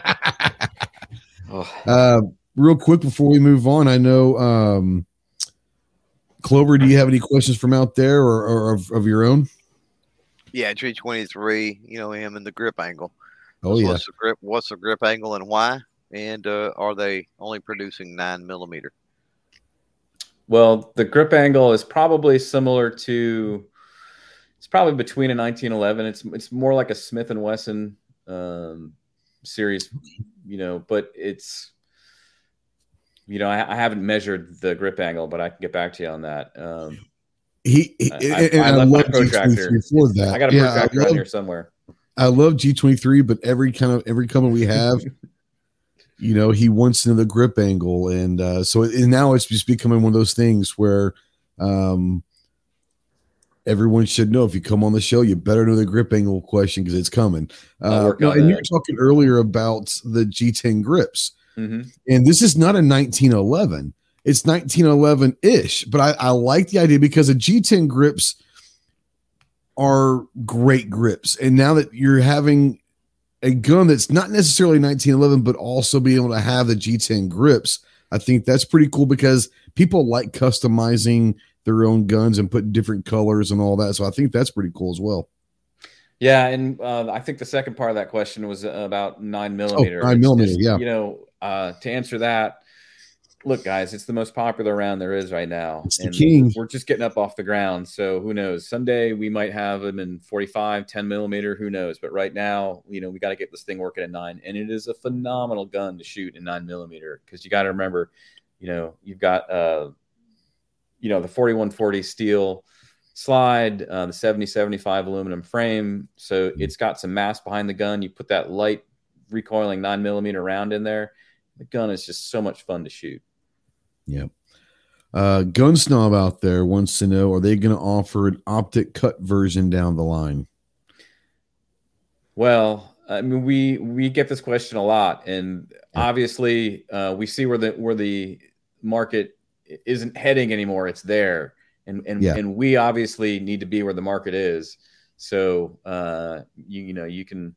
Oh, Uh, real quick before we move on, I know um, Clover. Do you have any questions from out there or, or of, of your own? Yeah, G twenty three. You know him and the grip angle. Oh yeah. What's the grip? What's the grip angle and why? And uh, are they only producing nine millimeter? Well, the grip angle is probably similar to. It's probably between a 1911. It's it's more like a Smith and Wesson um, series, you know, but it's. You know, I, I, haven't measured the grip angle, but I can get back to you on that. Um, he, he I, I, I, left my protractor. That. I got a yeah, protractor on here somewhere. I love G23, but every kind of every comment we have, you know, he wants to know the grip angle, and uh, so and now it's just becoming one of those things where um, everyone should know if you come on the show, you better know the grip angle question because it's coming. Uh, no, and you were talking earlier about the G10 grips, mm-hmm. and this is not a 1911; it's 1911 ish. But I, I like the idea because the g10 grips are great grips, and now that you're having a gun that's not necessarily 1911, but also being able to have the G10 grips. I think that's pretty cool because people like customizing their own guns and putting different colors and all that. So I think that's pretty cool as well. Yeah, and uh, I think the second part of that question was about nine millimeter. Oh, nine millimeter, yeah. You know, uh, to answer that, look, guys, it's the most popular round there is right now. And king. We're just getting up off the ground. So who knows? Someday we might have them in 45, 10 millimeter. Who knows? But right now, you know, we got to get this thing working at nine. And it is a phenomenal gun to shoot in nine millimeter because you got to remember, you know, you've got, uh, you know, the 4140 steel slide, uh, the 7075 aluminum frame. So it's got some mass behind the gun. You put that light recoiling nine millimeter round in there. The gun is just so much fun to shoot. Yep. Uh, Gun Snob out there wants to know: Are they going to offer an optic cut version down the line? Well, I mean, we we get this question a lot, and obviously, uh, we see where the where the market isn't heading anymore. It's there, and and yeah. and we obviously need to be where the market is. So, uh, you you know, you can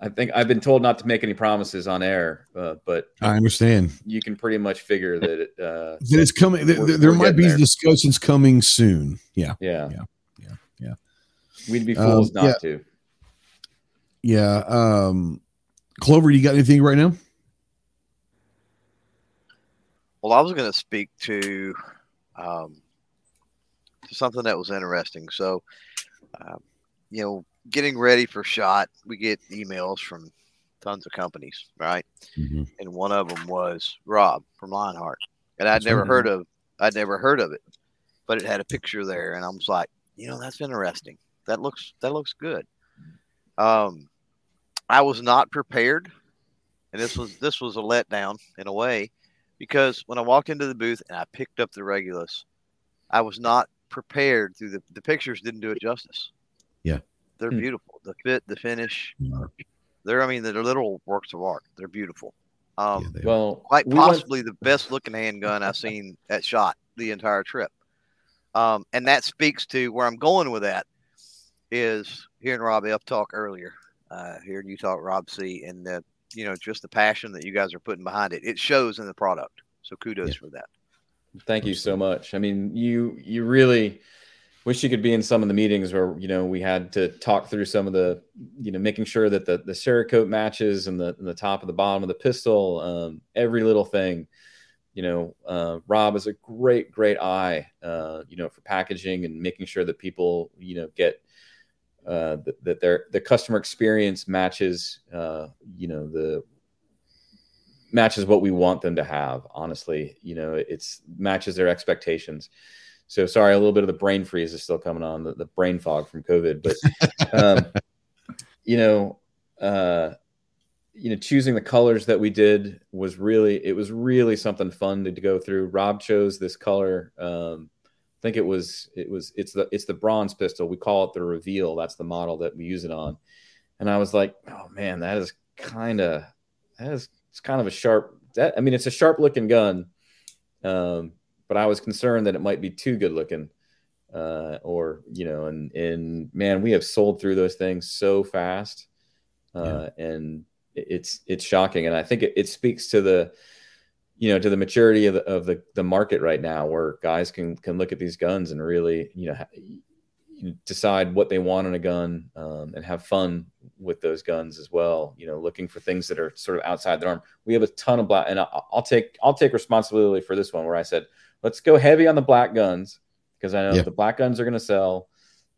I think I've been told not to make any promises on air, uh, but I understand. You can pretty much figure that it, uh, that it's coming. There, there might be there. discussions coming soon. Yeah, yeah, yeah, yeah, yeah. We'd be fools um, not yeah. to. Yeah. Um, Clover, you got anything right now? Well, I was going to speak to um, to something that was interesting. So, uh, you know, getting ready for shot, we get emails from tons of companies, right? Mm-hmm. And one of them was Rob from Lionheart, and I'd that's never right. heard of. I'd never heard of it, but it had a picture there, and I was like, you know, that's interesting. That looks that looks good. Um, I was not prepared, and this was this was a letdown in a way, because when I walked into the booth and I picked up the Regulus, I was not prepared. Through the the pictures didn't do it justice. Yeah. They're hmm. beautiful. The fit, the finish. They're, I mean, they're literal works of art. They're beautiful. Um, yeah, well, quite we possibly went... the best looking handgun I've seen at shot the entire trip. Um, and that speaks to where I'm going with that is hearing Rob F talk earlier, uh, hearing you talk Rob C, and the you know just the passion that you guys are putting behind it. It shows in the product. So kudos yeah. for that. Thank you so much. I mean, you you really wish you could be in some of the meetings where you know we had to talk through some of the you know making sure that the the Cerakote matches and the and the top of the bottom of the pistol um, every little thing. You know uh, rob is a great great eye uh, you know for packaging and making sure that people you know get uh, that, their the customer experience matches uh, you know the matches what we want them to have honestly. You know it's matches their expectations so sorry, a little bit of the brain freeze is still coming on, the, the brain fog from COVID. But um, you know, uh, you know, choosing the colors that we did was really it was really something fun to, to go through. Rob chose this color. Um, I think it was it was it's the it's the bronze pistol. We call it the reveal. That's the model that we use it on. And I was like, oh man, that is kind of that is it's kind of a sharp. That I mean, it's a sharp looking gun. Um, but I was concerned that it might be too good looking. Uh, or you know, and and man, we have sold through those things so fast, uh, yeah. and it's it's shocking, and I think it, it speaks to the you know to the maturity of the, of the the market right now where guys can can look at these guns and really you know ha- decide what they want in a gun um, and have fun with those guns as well you know looking for things that are sort of outside the norm we have a ton of black and I'll, I'll take i'll take responsibility for this one where i said let's go heavy on the black guns because i know Yeah. the black guns are going to sell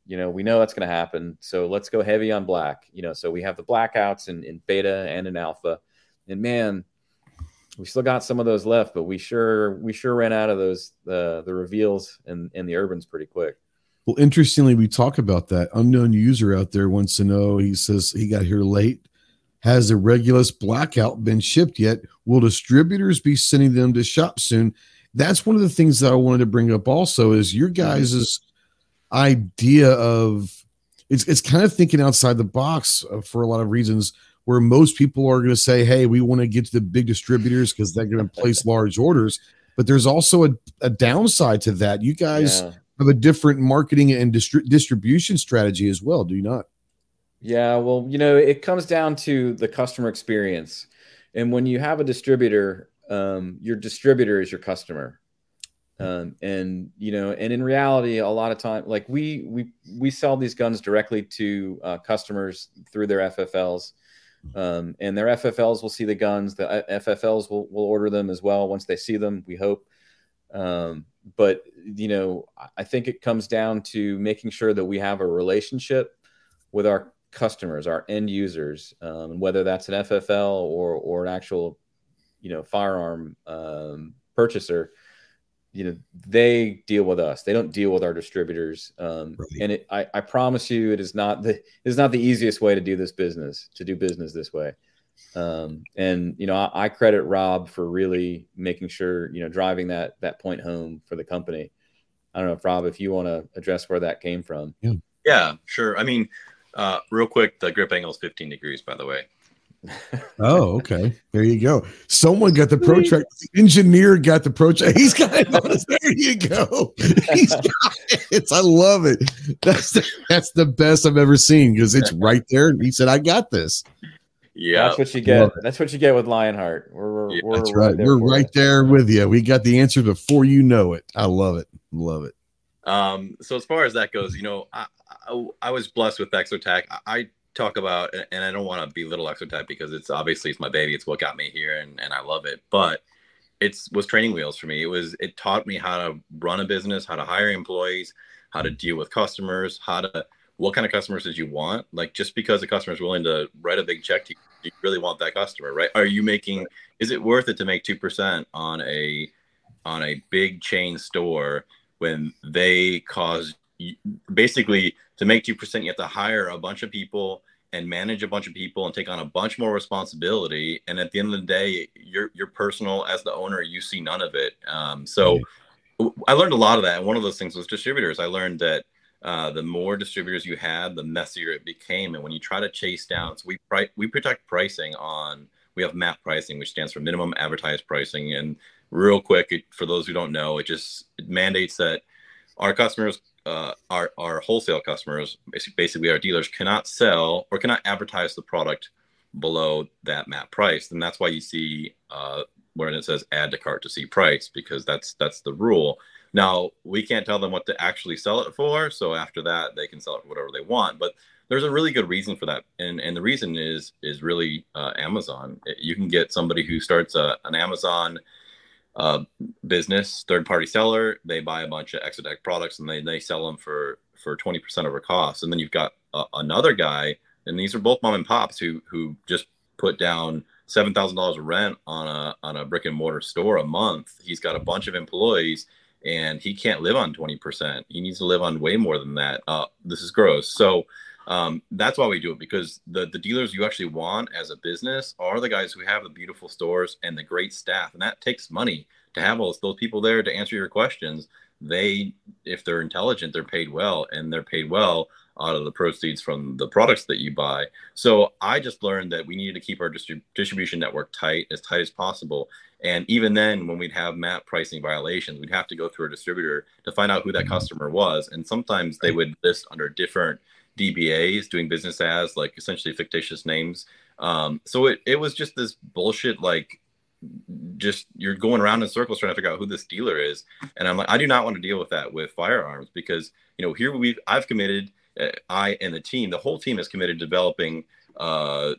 you know we know that's going to happen so let's go heavy on black you know so we have the blackouts in, in beta and in alpha and man we still got some of those left, but we sure we sure ran out of those the the reveals in in the urbans pretty quick. Well, interestingly, we talk about that unknown user out there wants to know. He says he got here late. Has the Regulus blackout been shipped yet? Will distributors be sending them to shop soon? That's one of the things that I wanted to bring up. Also, is your guys' idea of it's it's kind of thinking outside the box uh, for a lot of reasons. Where most people are going to say, "Hey, we want to get to the big distributors because they're going to place large orders." But there's also a, a downside to that. You guys Yeah. have a different marketing and distri- distribution strategy as well, do you not? Yeah, well, you know, it comes down to the customer experience. And when you have a distributor, um, your distributor is your customer. Um, and you know, and in reality, a lot of time, like we we we sell these guns directly to uh, customers through their FFLs, um, and their FFLs will see the guns. The uh, FFLs will will order them as well once they see them. We hope. Um, but you know, I- I think it comes down to making sure that we have a relationship with our customers, our end users, um, whether that's an FFL or or an actual, you know, firearm um, purchaser. You know, they deal with us. They don't deal with our distributors. Um, Right. And it, I, I promise you, it is not the it is not the easiest way to do this business. To do business this way. Um, and you know, I, I credit Rob for really making sure you know driving that that point home for the company. I don't know if Rob, if you want to address where that came from. Yeah, yeah sure. I mean, uh, real quick, the grip angle is 15 degrees, by the way. Oh, okay. There you go. Someone got the protract. The engineer got the protract. He's got it. on his- There you go. He's got it. I love it. That's the, that's the best I've ever seen because it's right there. And he said, "I got this." Yeah, That's what you get. That's what you get with Lionheart. We're, we're, Yeah, we're That's right. there We're right you. there with you. We got the answer before you know it. I love it. Love it. Um, so as far as that goes, you know, I, I, I was blessed with Exotac. I, I talk about, and I don't want to belittle Exotac because it's obviously it's my baby. It's what got me here, and, and I love it. But it's was training wheels for me. It was it taught me how to run a business, how to hire employees, how to deal with customers, how to what kind of customers did you want? Like just because a customer is willing to write a big check to you, do you really want that customer, right? Are you making? Is it worth it to make two percent on a on a big chain store when they cause basically to make 2% you have to hire a bunch of people and manage a bunch of people and take on a bunch more responsibility. And at the end of the day you're you're personal as the owner you see none of it. Um, so i learned a lot of that. And one of those things was distributors. I learned that uh, the more distributors you had the messier it became. And when you try to chase down so we pri- we protect pricing on we have map pricing which stands for minimum advertised pricing. And real quick it, for those who don't know it just it mandates that our customers uh, our, our wholesale customers basically our dealers cannot sell or cannot advertise the product below that map price. And that's why you see uh, where it says add to cart to see price because that's that's the rule. Now we can't tell them what to actually sell it for so after that they can sell it for whatever they want. But there's a really good reason for that. And and the reason is is really uh, amazon. You can get somebody who starts a, an amazon uh, business third party seller they buy a bunch of Exotac products and they, they sell them for for 20% of their cost and then you've got uh, another guy and these are both mom and pops who who just put down seven thousand dollars of rent on a on a brick and mortar store a month. He's got a bunch of employees and he can't live on 20% he needs to live on way more than that. Uh, this is gross. So um, that's why we do it because the, the dealers you actually want as a business are the guys who have the beautiful stores and the great staff and that takes money to have those, those people there to answer your questions. They if they're intelligent they're paid well and they're paid well out of the proceeds from the products that you buy. So i just learned that we needed to keep our distrib- distribution network tight as tight as possible. And even then when we'd have map pricing violations we'd have to go through a distributor to find out who that customer was and sometimes they would list under different DBAs doing business as like essentially fictitious names. Um, so it, it was just this bullshit like just you're going around in circles trying to figure out who this dealer is. And I'm like, I do not want to deal with that with firearms because you know here we've I've committed, uh, I and the team, the whole team has committed developing uh,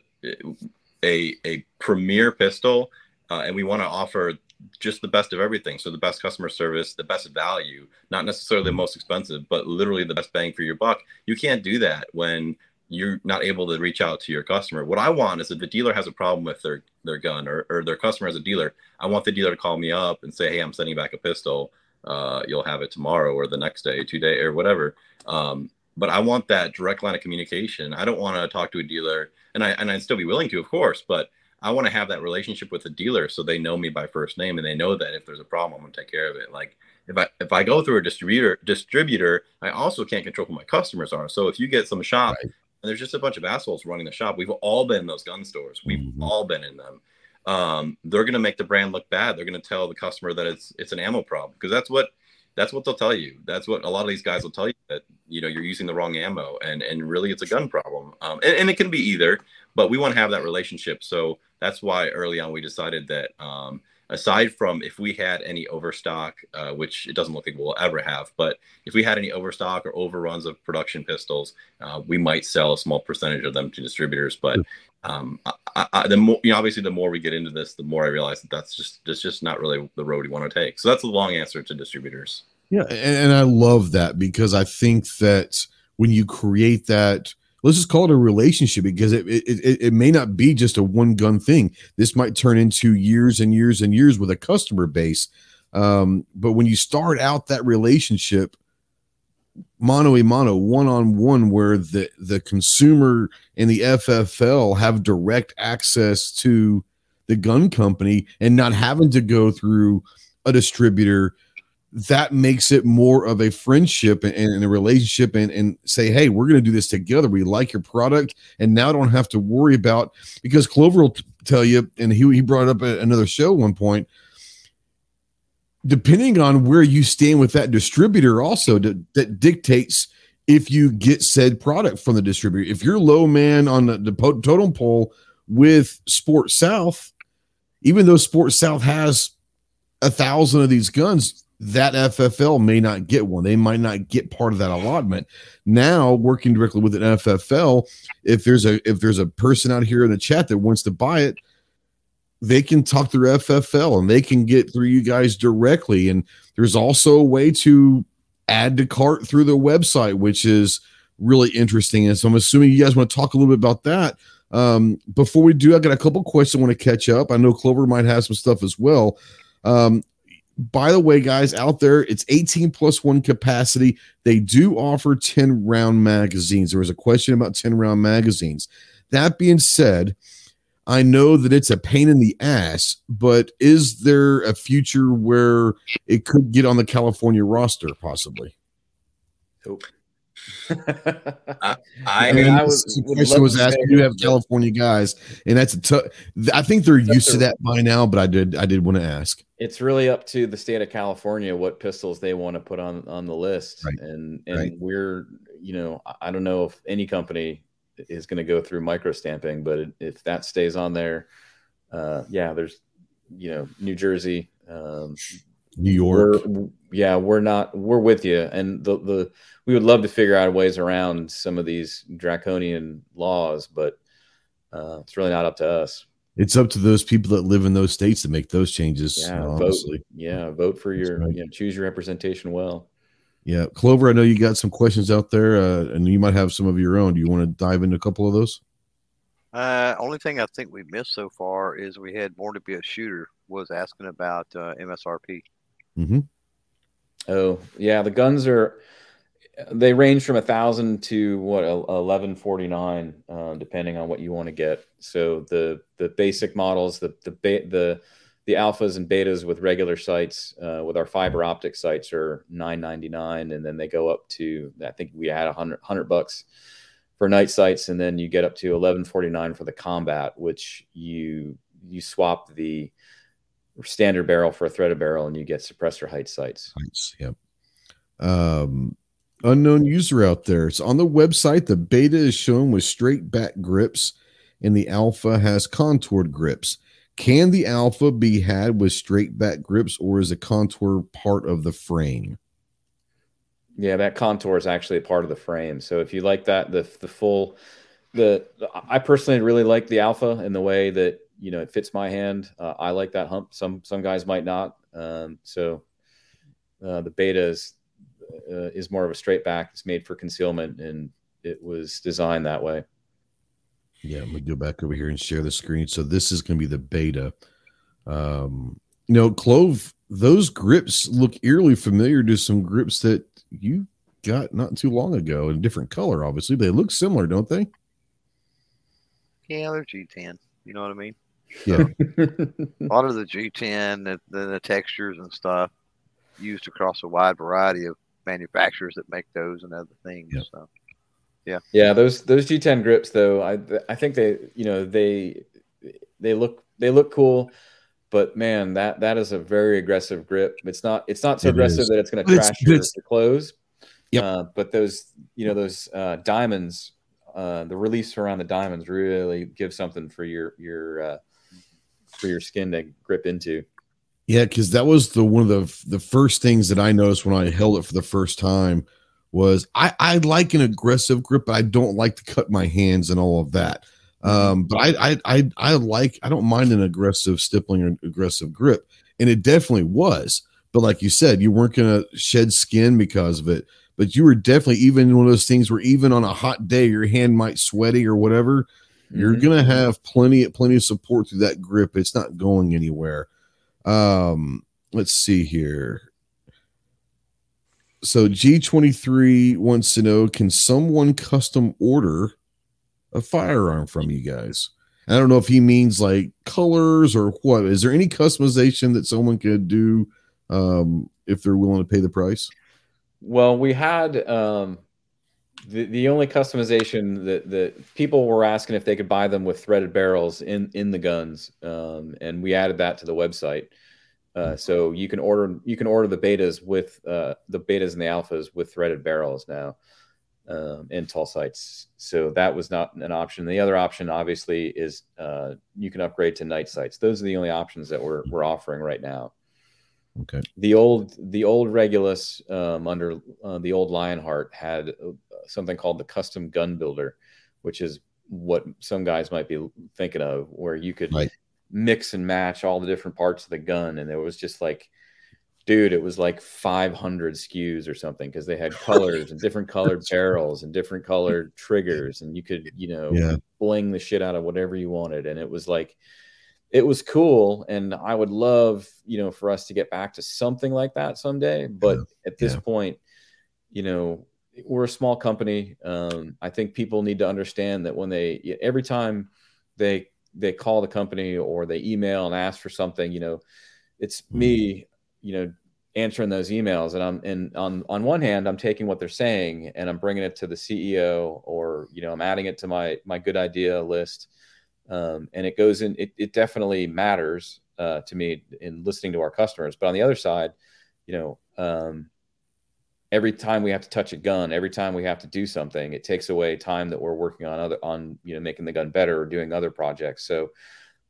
a a premier pistol, uh, and we want to offer just the best of everything. So the best customer service, the best value, not necessarily the most expensive, but literally the best bang for your buck. You can't do that when you're not able to reach out to your customer. What I want is if the dealer has a problem with their their gun or, or their customer as a dealer, I want the dealer to call me up and say, "Hey, I'm sending back a pistol. Uh, you'll have it tomorrow or the next day, two day or whatever." Um, but I want that direct line of communication. I don't want to talk to a dealer, and I and I'd still be willing to, of course, but I want to have that relationship with the dealer so they know me by first name and they know that if there's a problem, I'm gonna take care of it. Like if I if I go through a distributor distributor, I also can't control who my customers are. So if you get some shop right. and there's just a bunch of assholes running the shop, we've all been in those gun stores. We've mm-hmm. all been in them. Um, they're gonna make the brand look bad. They're gonna tell the customer that it's it's an ammo problem because that's what that's what they'll tell you. That's what a lot of these guys will tell you that you know you're using the wrong ammo and and really it's a gun problem. Um, and, and it can be either, but we want to have that relationship. So that's why early on we decided that um, aside from if we had any overstock, uh, which it doesn't look like we'll ever have, but if we had any overstock or overruns of production pistols, uh, we might sell a small percentage of them to distributors. But um, I, I, the more, you know, obviously, the more we get into this, the more I realize that that's just that's just not really the road we want to take. So that's the long answer to distributors. Yeah, and, and I love that because I think that when you create that let's just call it a relationship because it, it, it, it may not be just a one gun thing. This might turn into years and years and years with a customer base. Um, but when you start out that relationship, mono a mano, one on one, where the the consumer and the FFL have direct access to the gun company and not having to go through a distributor that makes it more of a friendship and, and a relationship and, and say, hey, we're going to do this together. We like your product. And now don't have to worry about because Clover will t- tell you, and he, he brought up a, another show one point. Depending on where you stand with that distributor, also that dictates if you get said product from the distributor. If you're low man on the, the totem pole with Sport South, even though Sport South has a thousand of these guns, that FFL may not get one. They might not get part of that allotment. Now, working directly with an FFL, if there's a if there's a person out here in the chat that wants to buy it, they can talk through FFL and they can get through you guys directly. And there's also a way to add to cart through the website, which is really interesting. And so I'm assuming you guys want to talk a little bit about that. Um, before we do, I got a couple questions I want to catch up. I know Clover might have some stuff as well. Um, by the way, guys out there, it's 18 plus one capacity. They do offer 10 round magazines. There was a question about 10 round magazines. That being said, I know that it's a pain in the ass, but is there a future where it could get on the California roster possibly? Nope. I, I, mean, I was, the question was asked. You have California guys, and that's a tough. I think they're used to that by now, but I did. I did want to ask. It's really up to the state of California what pistols they want to put on on the list, right. and and right. we're you know I don't know if any company is going to go through micro stamping, but if that stays on there, uh, yeah, there's you know New Jersey, um, New York. We're, yeah, we're not. We're with you, and the the we would love to figure out ways around some of these draconian laws, but uh, it's really not up to us. It's up to those people that live in those states to make those changes. Yeah, honestly. vote. Yeah, vote for your. Right. You know, choose your representation well. Yeah, Clover. I know you got some questions out there, uh, and you might have some of your own. Do you want to dive into a couple of those? Uh, only thing I think we missed so far is we had Born to Be a Shooter was asking about uh, MSRP. Mm-hmm. Oh yeah, the guns are they range from a thousand to what eleven forty nine, uh, depending on what you want to get. So the the basic models, the the the the alphas and betas with regular sights, uh, with our fiber optic sights, are nine ninety nine, and then they go up to I think we had a hundred bucks for night sights, and then you get up to eleven forty nine for the combat, which you you swap the standard barrel for a threaded barrel, and you get suppressor height sights. Heights, yep. Um, unknown user out there. It's on the website. The beta is shown with straight back grips, and the alpha has contoured grips. can the Alpha be had with straight back grips, or is a contour part of the frame? Yeah, that contour is actually a part of the frame. So if you like that, the the full, the I personally really like the Alpha in the way that you know it fits my hand. Uh, I like that hump. Some some guys might not. Um, so uh, the Beta is uh, is more of a straight back. It's made for concealment, and it was designed that way. Yeah, let me go back over here and share the screen. So this is going to be the Beta. Um, you know, Clove, those grips look eerily familiar to some grips that you got not too long ago in a different color. Obviously, they look similar, don't they? Yeah, they're G10. You know what I mean? Yeah. a lot of the G10, the, the, the textures and stuff used across a wide variety of manufacturers that make those and other things. Yeah. So, yeah, yeah. Those those G10 grips, though, I I think they you know they they look they look cool, but man, that that is a very aggressive grip. It's not it's not so It aggressive is. that it's going to But it's- crash your, it's- your clothes. Yep. Uh, but those you know those uh, diamonds, uh, the release around the diamonds really give something for your your uh, for your skin to grip into. Yeah, because that was the one of the the first things that I noticed when I held it for the first time was I I like an aggressive grip, but I don't like to cut my hands and all of that. Um, but I I I, I like I don't mind an aggressive stippling or aggressive grip, and it definitely was. But like you said, you weren't gonna shed skin because of it. But you were definitely even one of those things where even on a hot day, your hand might sweaty or whatever. You're Mhm. gonna have plenty plenty of support through that grip. It's not going anywhere. Um, let's see here. So G23 wants to know can someone custom order a firearm from you guys? I don't know if he means like colors or what. Is there any customization that someone could do um, if they're willing to pay the price? Well, we had um, the the only customization that that people were asking if they could buy them with threaded barrels in in the guns, um, and we added that to the website. Uh, so you can order you can order the betas with uh, the betas and the alphas with threaded barrels now um, in tall sights. So that was not an option. The other option, obviously, is uh, you can upgrade to night sights. Those are the only options that we're we're offering right now Okay. the old the old Regulus um, under uh, the old Lionheart had uh, something called the custom gun builder, which is what some guys might be thinking of, where you could Right. mix and match all the different parts of the gun, and it was just like, dude, it was like 500 SKUs or something because they had colors and different colored barrels and different colored triggers, and you could you know Yeah. bling the shit out of whatever you wanted, and it was like it was cool and i would love you know for us to get back to something like that someday but Yeah. at this Yeah. point you know we're a small company um, i think people need to understand that when they every time they they call the company or they email and ask for something you know it's me you know answering those emails and i'm and on on one hand i'm taking what they're saying and i'm bringing it to the ceo or you know i'm adding it to my my good idea list um, and it goes in. It, it definitely matters uh, to me in listening to our customers. But on the other side, you know, um, every time we have to touch a gun, every time we have to do something, it takes away time that we're working on other on you know making the gun better or doing other projects. So,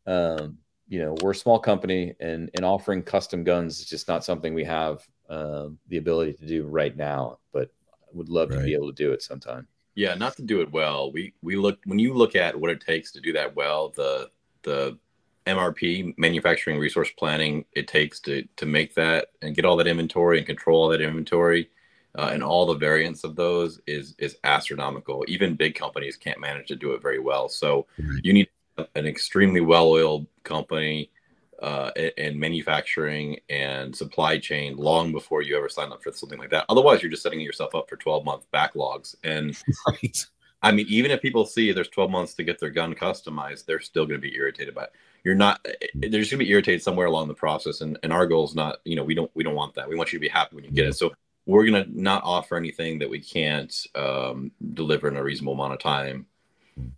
um, you know, we're a small company, and and offering custom guns is just not something we have um, the ability to do right now. But would love to be able to do it sometime. Yeah, not to do it well. We we look when you look at what it takes to do that well, the the MRP manufacturing resource planning it takes to to make that and get all that inventory and control all that inventory uh, and all the variants of those is is astronomical. Even big companies can't manage to do it very well. So you need an extremely well-oiled company uh, in manufacturing and supply chain long before you ever sign up for something like that. Otherwise, you're just setting yourself up for 12 month backlogs. And Right. I mean, even if people see there's 12 months to get their gun customized, they're still going to be irritated by it. You're not. They're just going to be irritated somewhere along the process. And, and our goal is not. You know, we don't we don't want that. We want you to be happy when you get it. So we're going to not offer anything that we can't um, deliver in a reasonable amount of time.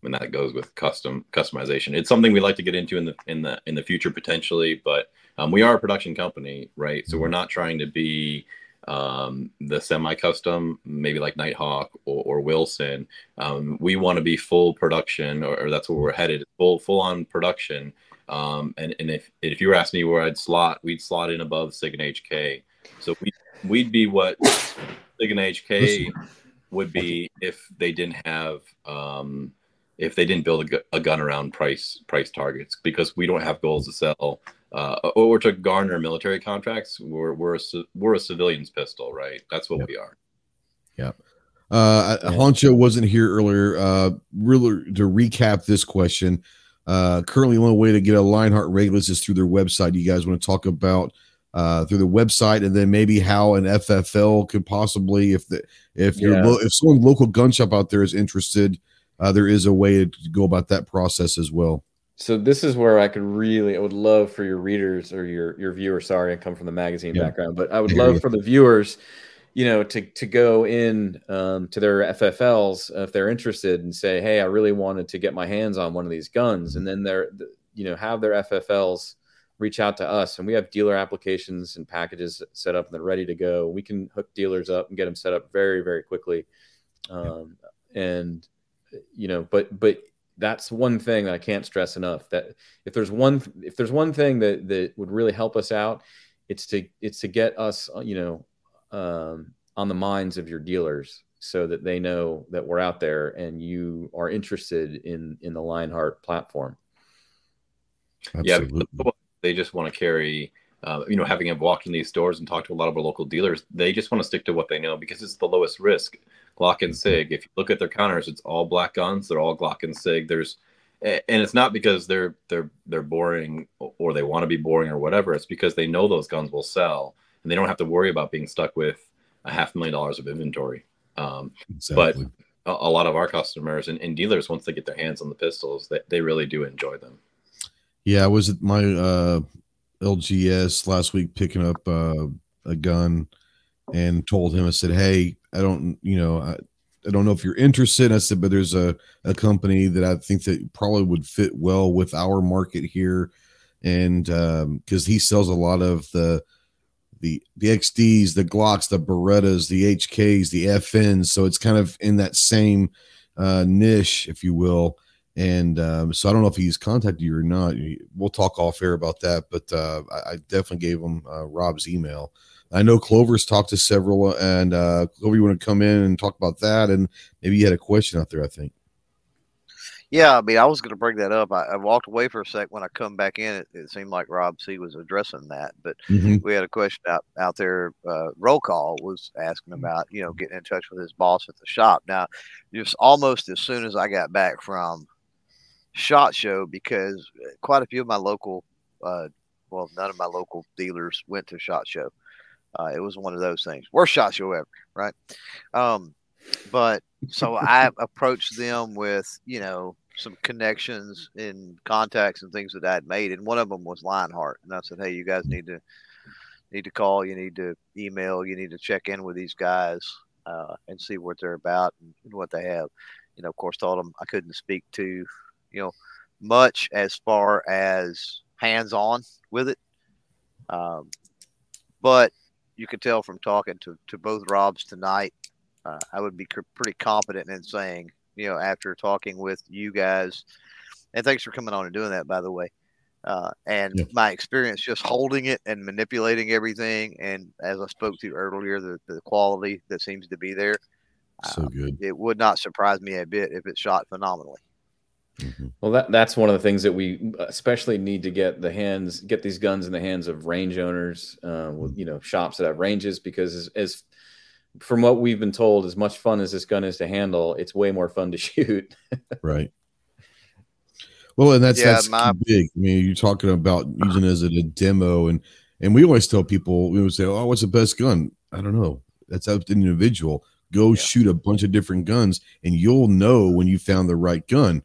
And that goes with custom customization. It's something we like to get into in the in the in the future potentially, but um, we are a production company, right? So we're not trying to be um, the semi-custom, maybe like Nighthawk or, or Wilson. Um, we want to be full production, or, or that's where we're headed, full full on production Um, and and if if you were asking me where I'd slot, we'd slot in above Sig and HK. So we we'd be what Sig and HK would be if they didn't have um, if they didn't build a, gu- a gun around price price targets because we don't have goals to sell uh, or to garner military contracts. We're we're a, we're a civilian's pistol, right? That's what Yep. we are. Uh, Yeah. Honcho wasn't here earlier. Uh, really to recap this question. Uh, currently, the only way to get a Lionheart Regulus is through their website. You guys want to talk about uh, through the website, and then maybe how an FFL could possibly, if the if you're lo- if someone local gun shop out there is interested, uh, there is a way to go about that process as well. So this is where I could really, I would love for your readers or your your viewers. Sorry, I come from the magazine Yeah. background, but I would love for the viewers, you know, to to go in um, to their FFLs if they're interested and say, hey, I really wanted to get my hands on one of these guns, and then they're, you know, have their FFLs reach out to us, and we have dealer applications and packages set up and they're ready to go. We can hook dealers up and get them set up very very quickly, um, and you know, but but that's one thing that I can't stress enough. That if there's one if there's one thing that that would really help us out, it's to it's to get us uh, you know um, on the minds of your dealers so that they know that we're out there and you are interested in in the Lionheart platform. Yeah, Absolutely. because they just want to carry, uh, you know, having them walk in these stores and talk to a lot of our local dealers. They just want to stick to what they know because it's the lowest risk. Glock and Sig. If you look at their counters, it's all black guns. They're all Glock and Sig. There's, and it's not because they're they're they're boring or they want to be boring or whatever. It's because they know those guns will sell and they don't have to worry about being stuck with a half million dollars of inventory. Um, Exactly. a, a lot of our customers and, and dealers, once they get their hands on the pistols, they, they really do enjoy them. Yeah, I was at my uh, LGS last week picking up uh, a gun and told him, I said, Hey, I don't, you know, I, I don't know if you're interested. I said, but there's a, a company that I think that probably would fit well with our market here. And because he sells a lot of the, the, the XDs, the Glocks, the Berettas, the HKs, the FNs. So it's kind of in that same uh, niche, if you will and um, so I don't know if he's contacted you or not. We'll talk off air about that, but uh, I, I definitely gave him uh, Rob's email. I know Clover's talked to several, and uh, Clover, you want to come in and talk about that, and maybe you had a question out there. I think. Yeah, I mean, I was going to bring that up. I, I walked away for a sec. When I come back in, it, it seemed like Rob C was addressing that, but we had a question out out there. Uh, roll call was asking about you know getting in touch with his boss at the shop. Now, just almost as soon as I got back from Shot Show, because quite a few of my local, uh, well, none of my local dealers went to Shot Show. Uh, it was one of those things. Worst Shot Show ever, right? Um, but so I approached them with you know some connections and contacts and things that I'd made, and one of them was Lionheart, and I said, hey, you guys need to need to call, you need to email, you need to check in with these guys uh, and see what they're about and, and what they have. You know, of course, told them I couldn't speak to you know much as far as hands on with it, um, but you can tell from talking to to both Robs tonight uh, I would be cr- pretty confident in saying, you know, after talking with you guys, and thanks for coming on and doing that, by the way. Uh, and Yeah. my experience just holding it and manipulating everything, and as I spoke to earlier, the, the quality that seems to be there, So good. it would not surprise me a bit if it shot phenomenally. Mhm. Well, that that's one of the things that we especially need to get the hands get these guns in the hands of range owners, uh, with you know shops that have ranges because as, as from what we've been told, as much fun as this gun is to handle, it's way more fun to shoot. Right. Well, and that's Yeah, that's my- big. I mean, you're talking about using it as a demo, and and we always tell people we would say, "Oh, what's the best gun?" I don't know. That's up to the individual. Go Yeah. shoot a bunch of different guns, and you'll know when you found the right gun.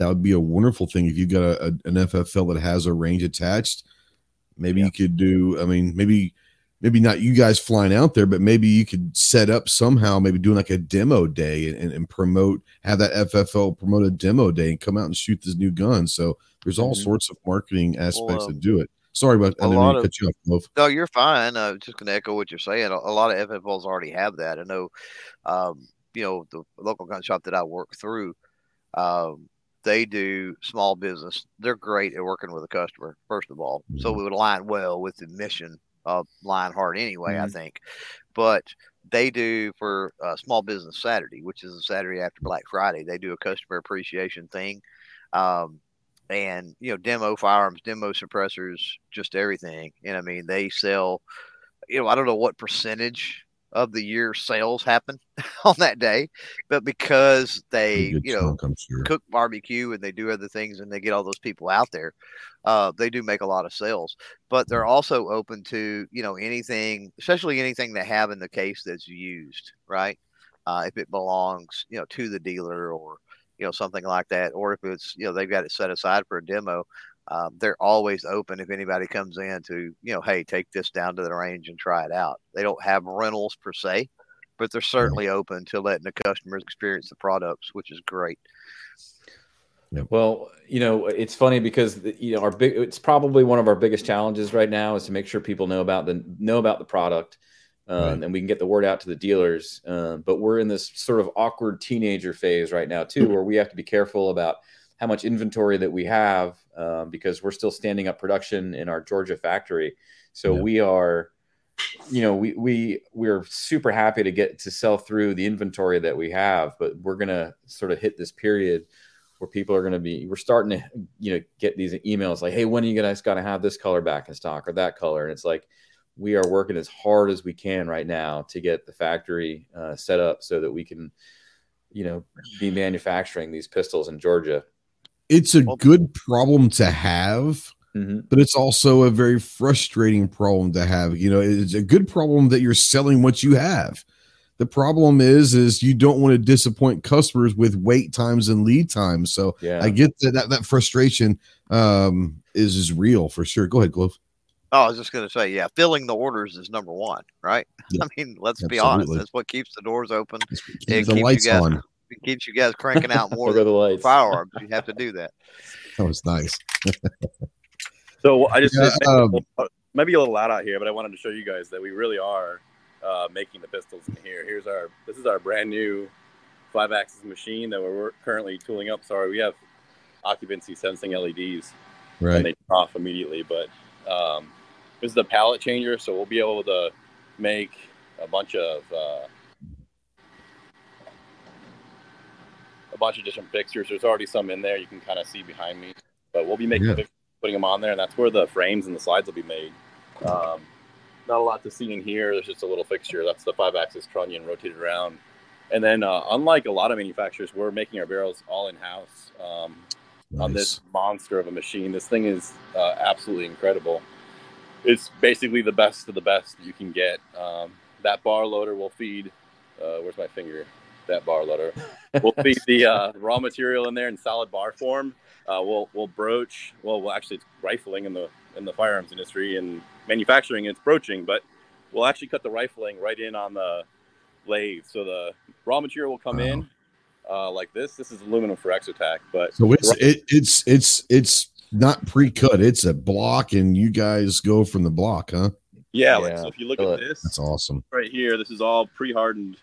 That would be a wonderful thing if you got a, a, an FFL that has a range attached. Maybe Yeah. you could do. I mean, maybe maybe not you guys flying out there, but maybe you could set up somehow, maybe doing like a demo day and, and promote, have that FFL promote a demo day and come out and shoot this new gun. So there's all Mhm. sorts of marketing aspects um, to do it. Sorry about I didn't lot mean to of- cut you off. No, you're fine. I'm just going to echo what you're saying. A, a lot of FFLs already have that. I know, um, you know, the local gun shop that I work through, um, they do small business. They're great at working with a customer, first of all. So Mhm. we would align well with the mission of Lionheart anyway, I Mhm. think. But they do for uh, Small Business Saturday, which is the Saturday after Black Friday. They do a customer appreciation thing, um, and you know, demo firearms, demo suppressors, just everything. And I mean, they sell. You know, I don't know what percentage of the year sales happen on that day, but because they, you know, chunk, sure. cook barbecue and they do other things and they get all those people out there uh, they do make a lot of sales but they're also open to you know anything especially anything they have in the case that's used right uh, if it belongs you know to the dealer or you know something like that or if it's you know they've got it set aside for a demo um, they're always open if anybody comes in to you know hey take this down to the range and try it out they don't have rentals per se but they're certainly open to letting the customers experience the products which is great Well, you know, it's funny because you know our big. It's probably one of our biggest challenges right now is to make sure people know about the know about the product, um, Right. and we can get the word out to the dealers. Um, but we're in this sort of awkward teenager phase right now too, where we have to be careful about how much inventory that we have um, because we're still standing up production in our Georgia factory. So Yeah. we are, you know, we we we're super happy to get to sell through the inventory that we have, but we're gonna sort of hit this period where people are going to be we're starting to you know get these emails like hey when are you guys to have this color back in stock or that color and it's like we are working as hard as we can right now to get the factory uh, set up so that we can you know be manufacturing these pistols in georgia It's a good problem to have, mm-hmm. but it's also a very frustrating problem to have. You know, it's a good problem that you're selling what you have. The problem is, is you don't want to disappoint customers with wait times and lead times. So yeah I get that that, that frustration um, is is real for sure. Go ahead, Clove. Oh, I was just going to say, yeah, filling the orders is number one, right? Yeah, I mean, let's be honest. That's what keeps the doors open. Keep It the keeps you lights on. It keeps you guys cranking out more There the firearms. You have to do that. That was nice. So I just Yeah, just um, maybe a little loud out here, but I wanted to show you guys that we really are uh, making the pistols in here. Here's our this is our brand new five axis machine that we're currently tooling up. Sorry, we have occupancy sensing LEDs and Right. they turn off immediately. But um, this is the pallet changer, so we'll be able to make a bunch of uh, bunch of different fixtures. There's already some in there you can kind of see behind me, but we'll be making Yeah. putting them on there, and that's where the frames and the slides will be made. Um, not a lot to see in here. There's just a little fixture. That's the five-axis trunnion rotated around. And then, uh, unlike a lot of manufacturers, we're making our barrels all in-house. Um, on this monster of a machine. This thing is uh, absolutely incredible. It's basically the best of the best you can get. Um, that bar loader will feed. Uh, where's my finger? That bar letter. We'll feed the uh, raw material in there in solid bar form. Uh, we'll we'll broach. Well, well, actually, it's rifling in the in the firearms industry and manufacturing. It's broaching, but we'll actually cut the rifling right in on the lathe. So the raw material will come Wow. in uh, like this. This is aluminum for Exotac, but So it's it, it's it's it's not pre-cut. It's a block, and you guys go from the block, huh? Yeah, like, so if you look at this That's awesome. right here, this is all pre-hardened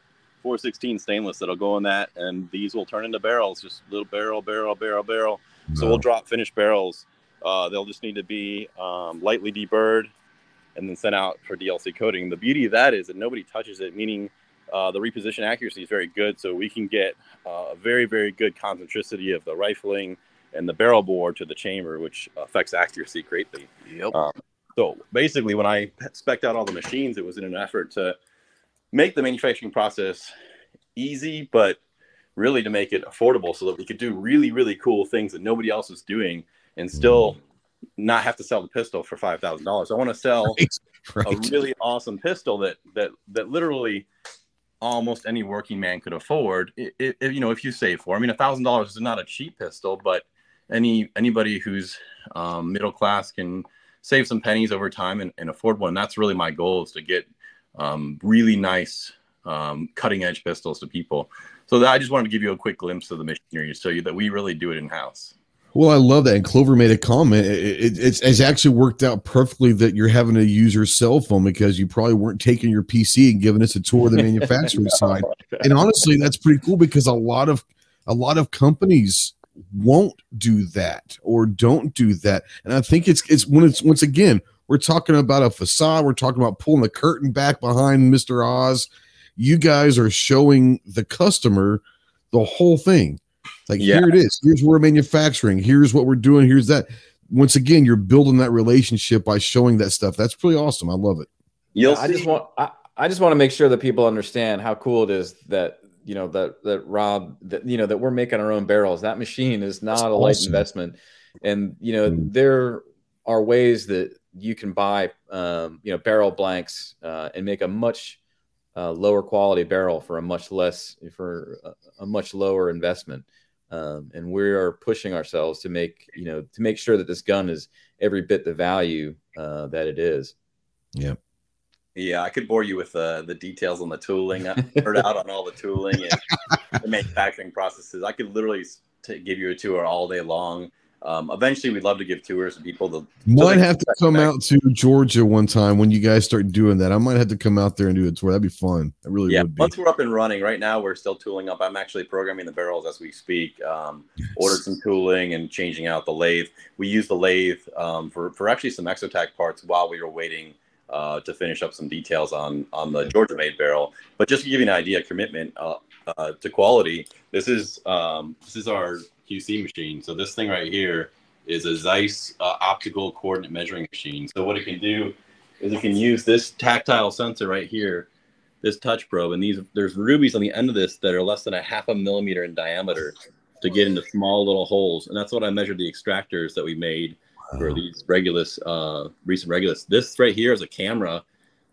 416 stainless that'll go in that, and these will turn into barrels, just little barrel, barrel, barrel, barrel. So we'll drop finished barrels. Uh, they'll just need to be um, lightly deburred and then sent out for DLC coating. The beauty of that is that nobody touches it, meaning uh, the reposition accuracy is very good. So we can get uh, a very, very good concentricity of the rifling and the barrel bore to the chamber, which affects accuracy greatly. Yep. Um, so basically, when I spec'd out all the machines, it was in an effort to make the manufacturing process easy, but really to make it affordable so that we could do really, really cool things that nobody else is doing and still not have to sell the pistol for five thousand dollars. I want to sell Right. a really awesome pistol that that that literally almost any working man could afford. If, if you know, if you save for, I mean, a thousand dollars is not a cheap pistol, but any anybody who's um, middle class can save some pennies over time and, and afford one. That's really my goal is to get um, really nice um, cutting edge pistols to people. So that I just wanted to give you a quick glimpse of the machinery to show you that we really do it in house. Well, I love that. And Clover made a comment. It, it, it's, it's actually worked out perfectly that you're having to use your cell phone because you probably weren't taking your PC and giving us a tour of the manufacturing side. And honestly, that's pretty cool because a lot of a lot of companies won't do that or don't do that. And I think it's it's when it's once again we're talking about a facade. We're talking about pulling the curtain back behind Mr. Oz. You guys are showing the customer the whole thing. Like Yeah. here it is. Here's where we're manufacturing. Here's what we're doing. Here's that. Once again, you're building that relationship by showing that stuff. That's pretty awesome. I love it. You'll I see. just want I, I just want to make sure that people understand how cool it is that you know that that Rob that you know that we're making our own barrels. That machine is not That's a light awesome. investment, and you know Mm. there are ways that you can buy um, you know barrel blanks uh, and make a much uh, lower quality barrel for a much less for a, a much lower investment. Um, and we are pushing ourselves to make you know to make sure that this gun is every bit the value uh, that it is. Yeah, Yeah, I could bore you with uh, the details on the tooling. I heard out on all the tooling and the manufacturing processes. I could literally s- t- give you a tour all day long. Um, eventually, we'd love to give tours to people. To, Might they- have to come out to Georgia one time when you guys start doing that. I might have to come out there and do a tour. That'd be fun. That really yeah, would be. once we're up and running, right now we're still tooling up. I'm actually programming the barrels as we speak. Um, ordered some tooling and changing out the lathe. We use the lathe um, for for actually some Exotac parts while we were waiting uh, to finish up some details on on the Georgia made barrel. But just to give you an idea, of commitment uh, uh, to quality. This is um, this is our QC machine. So this thing right here is a Zeiss uh, optical coordinate measuring machine. So what it can do is it can use this tactile sensor right here this touch probe and these there's rubies on the end of this that are less than a half a millimeter in diameter to get into small little holes and that's what i measured the extractors that we made for these regulus uh recent regulus this right here is a camera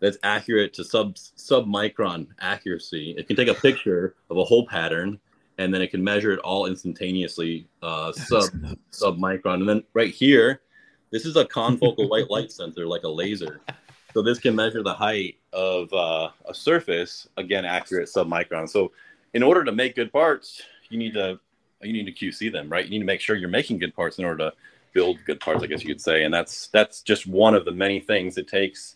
that's accurate to sub sub micron accuracy it can take a picture of a hole pattern and then it can measure it all instantaneously uh sub sub micron and then right here this is a confocal white light sensor like a laser so this can measure the height of uh, a surface, again, accurate sub micron. So in order to make good parts, you need to you need to QC them, right? You need to make sure you're making good parts in order to build good parts, I guess you could say. And that's that's just one of the many things it takes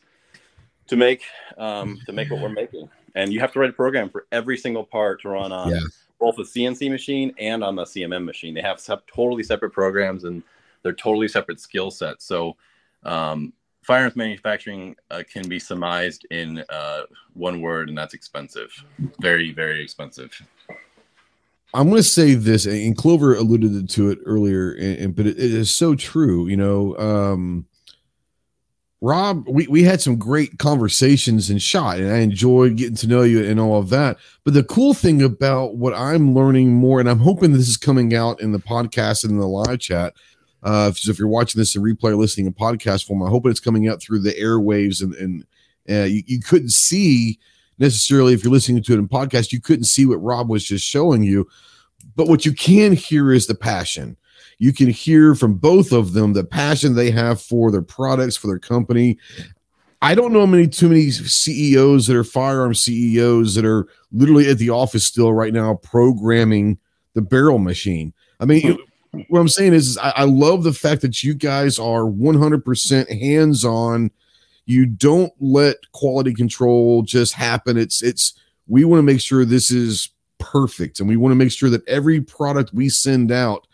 to make um, to make what we're making. And you have to write a program for every single part to run on Yeah. Both a CNC machine and on the CMM machine. They have sep- totally separate programs and they're totally separate skill sets. So um, firearms manufacturing uh, can be surmised in uh, one word, and that's expensive. Very, very expensive. I'm going to say this, and Clover alluded to it earlier, and, and- but it, it is so true. You know, um, Rob, we, we had some great conversations and shot, and I enjoyed getting to know you and all of that. But the cool thing about what I'm learning more, and I'm hoping this is coming out in the podcast and in the live chat. Uh, so if you're watching this in replay or listening in podcast form, I'm hoping it's coming out through the airwaves and, and uh, you, you couldn't see necessarily if you're listening to it in podcast, you couldn't see what Rob was just showing you. But what you can hear is the passion. You can hear from both of them the passion they have for their products, for their company. I don't know many too many CEOs that are firearm CEOs that are literally at the office still right now programming the barrel machine. I mean, what I'm saying is, is I, I love the fact that you guys are 100% hands on. You don't let quality control just happen. It's it's we want to make sure this is perfect, and we want to make sure that every product we send out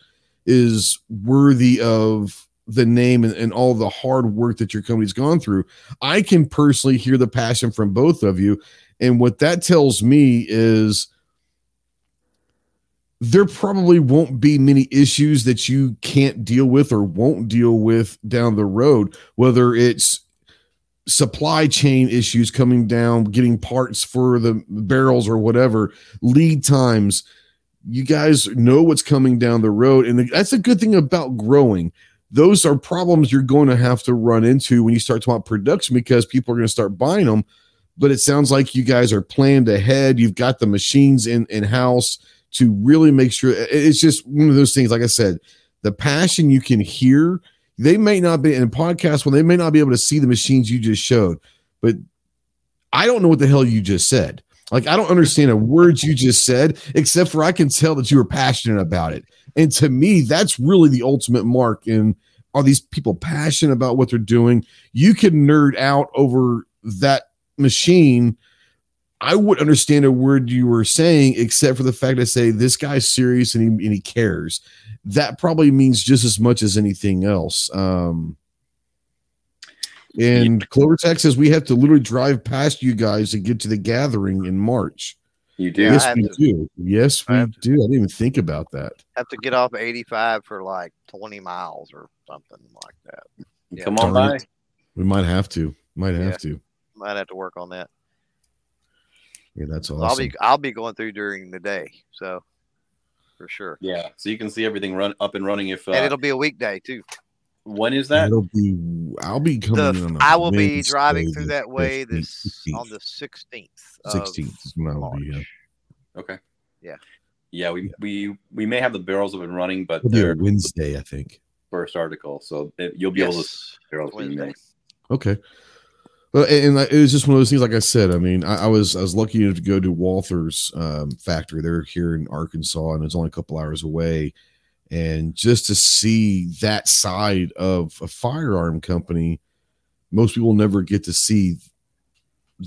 is worthy of the name and, and all the hard work that your company's gone through. I can personally hear the passion from both of you, and what that tells me is there probably won't be many issues that you can't deal with or won't deal with down the road, whether it's supply chain issues coming down, getting parts for the barrels or whatever, lead times. You guys know what's coming down the road. And that's a good thing about growing. Those are problems you're going to have to run into when you start talking about production because people are going to start buying them. But it sounds like you guys are planned ahead. You've got the machines in in house to really make sure it's just one of those things. Like I said, the passion you can hear. They may not be in a podcast when they may not be able to see the machines you just showed, but I don't know what the hell you just said. Like I don't understand a word you just said, except for I can tell that you were passionate about it. And to me, that's really the ultimate mark. In are these people passionate about what they're doing? You can nerd out over that machine. I would understand a word you were saying, except for the fact I say this guy's serious and he, and he cares. That probably means just as much as anything else. Um, and Clover Tech says we have to literally drive past you guys to get to the gathering in March. You do. Yes, we to- do. Yes, I we have to- do. I didn't even think about that. Have to get off 85 for like 20 miles or something like that. Yeah. Come on by. We might have to. Might have Yeah. to. Might have to work on that. Yeah, that's So awesome. I'll be I'll be going through during the day, so for sure. Yeah, so you can see everything run up and running. If uh, and it'll be a weekday too. When is that? It'll be. I'll be coming. The, in on a I will be driving through that way 15th, this on the 16th. 16th is when I will be. Yeah. Okay. Yeah. Yeah, we we we may have the barrels have been running, but It'll they're Wednesday, I think. first article, so it, you'll be able to Yes, barrels Wednesday. Okay. Well, and, and it was just one of those things. Like I said, I mean, I, I was I was lucky enough to go to Walther's um, factory. They're here in Arkansas, and it's only a couple hours away. And just to see that side of a firearm company, most people never get to see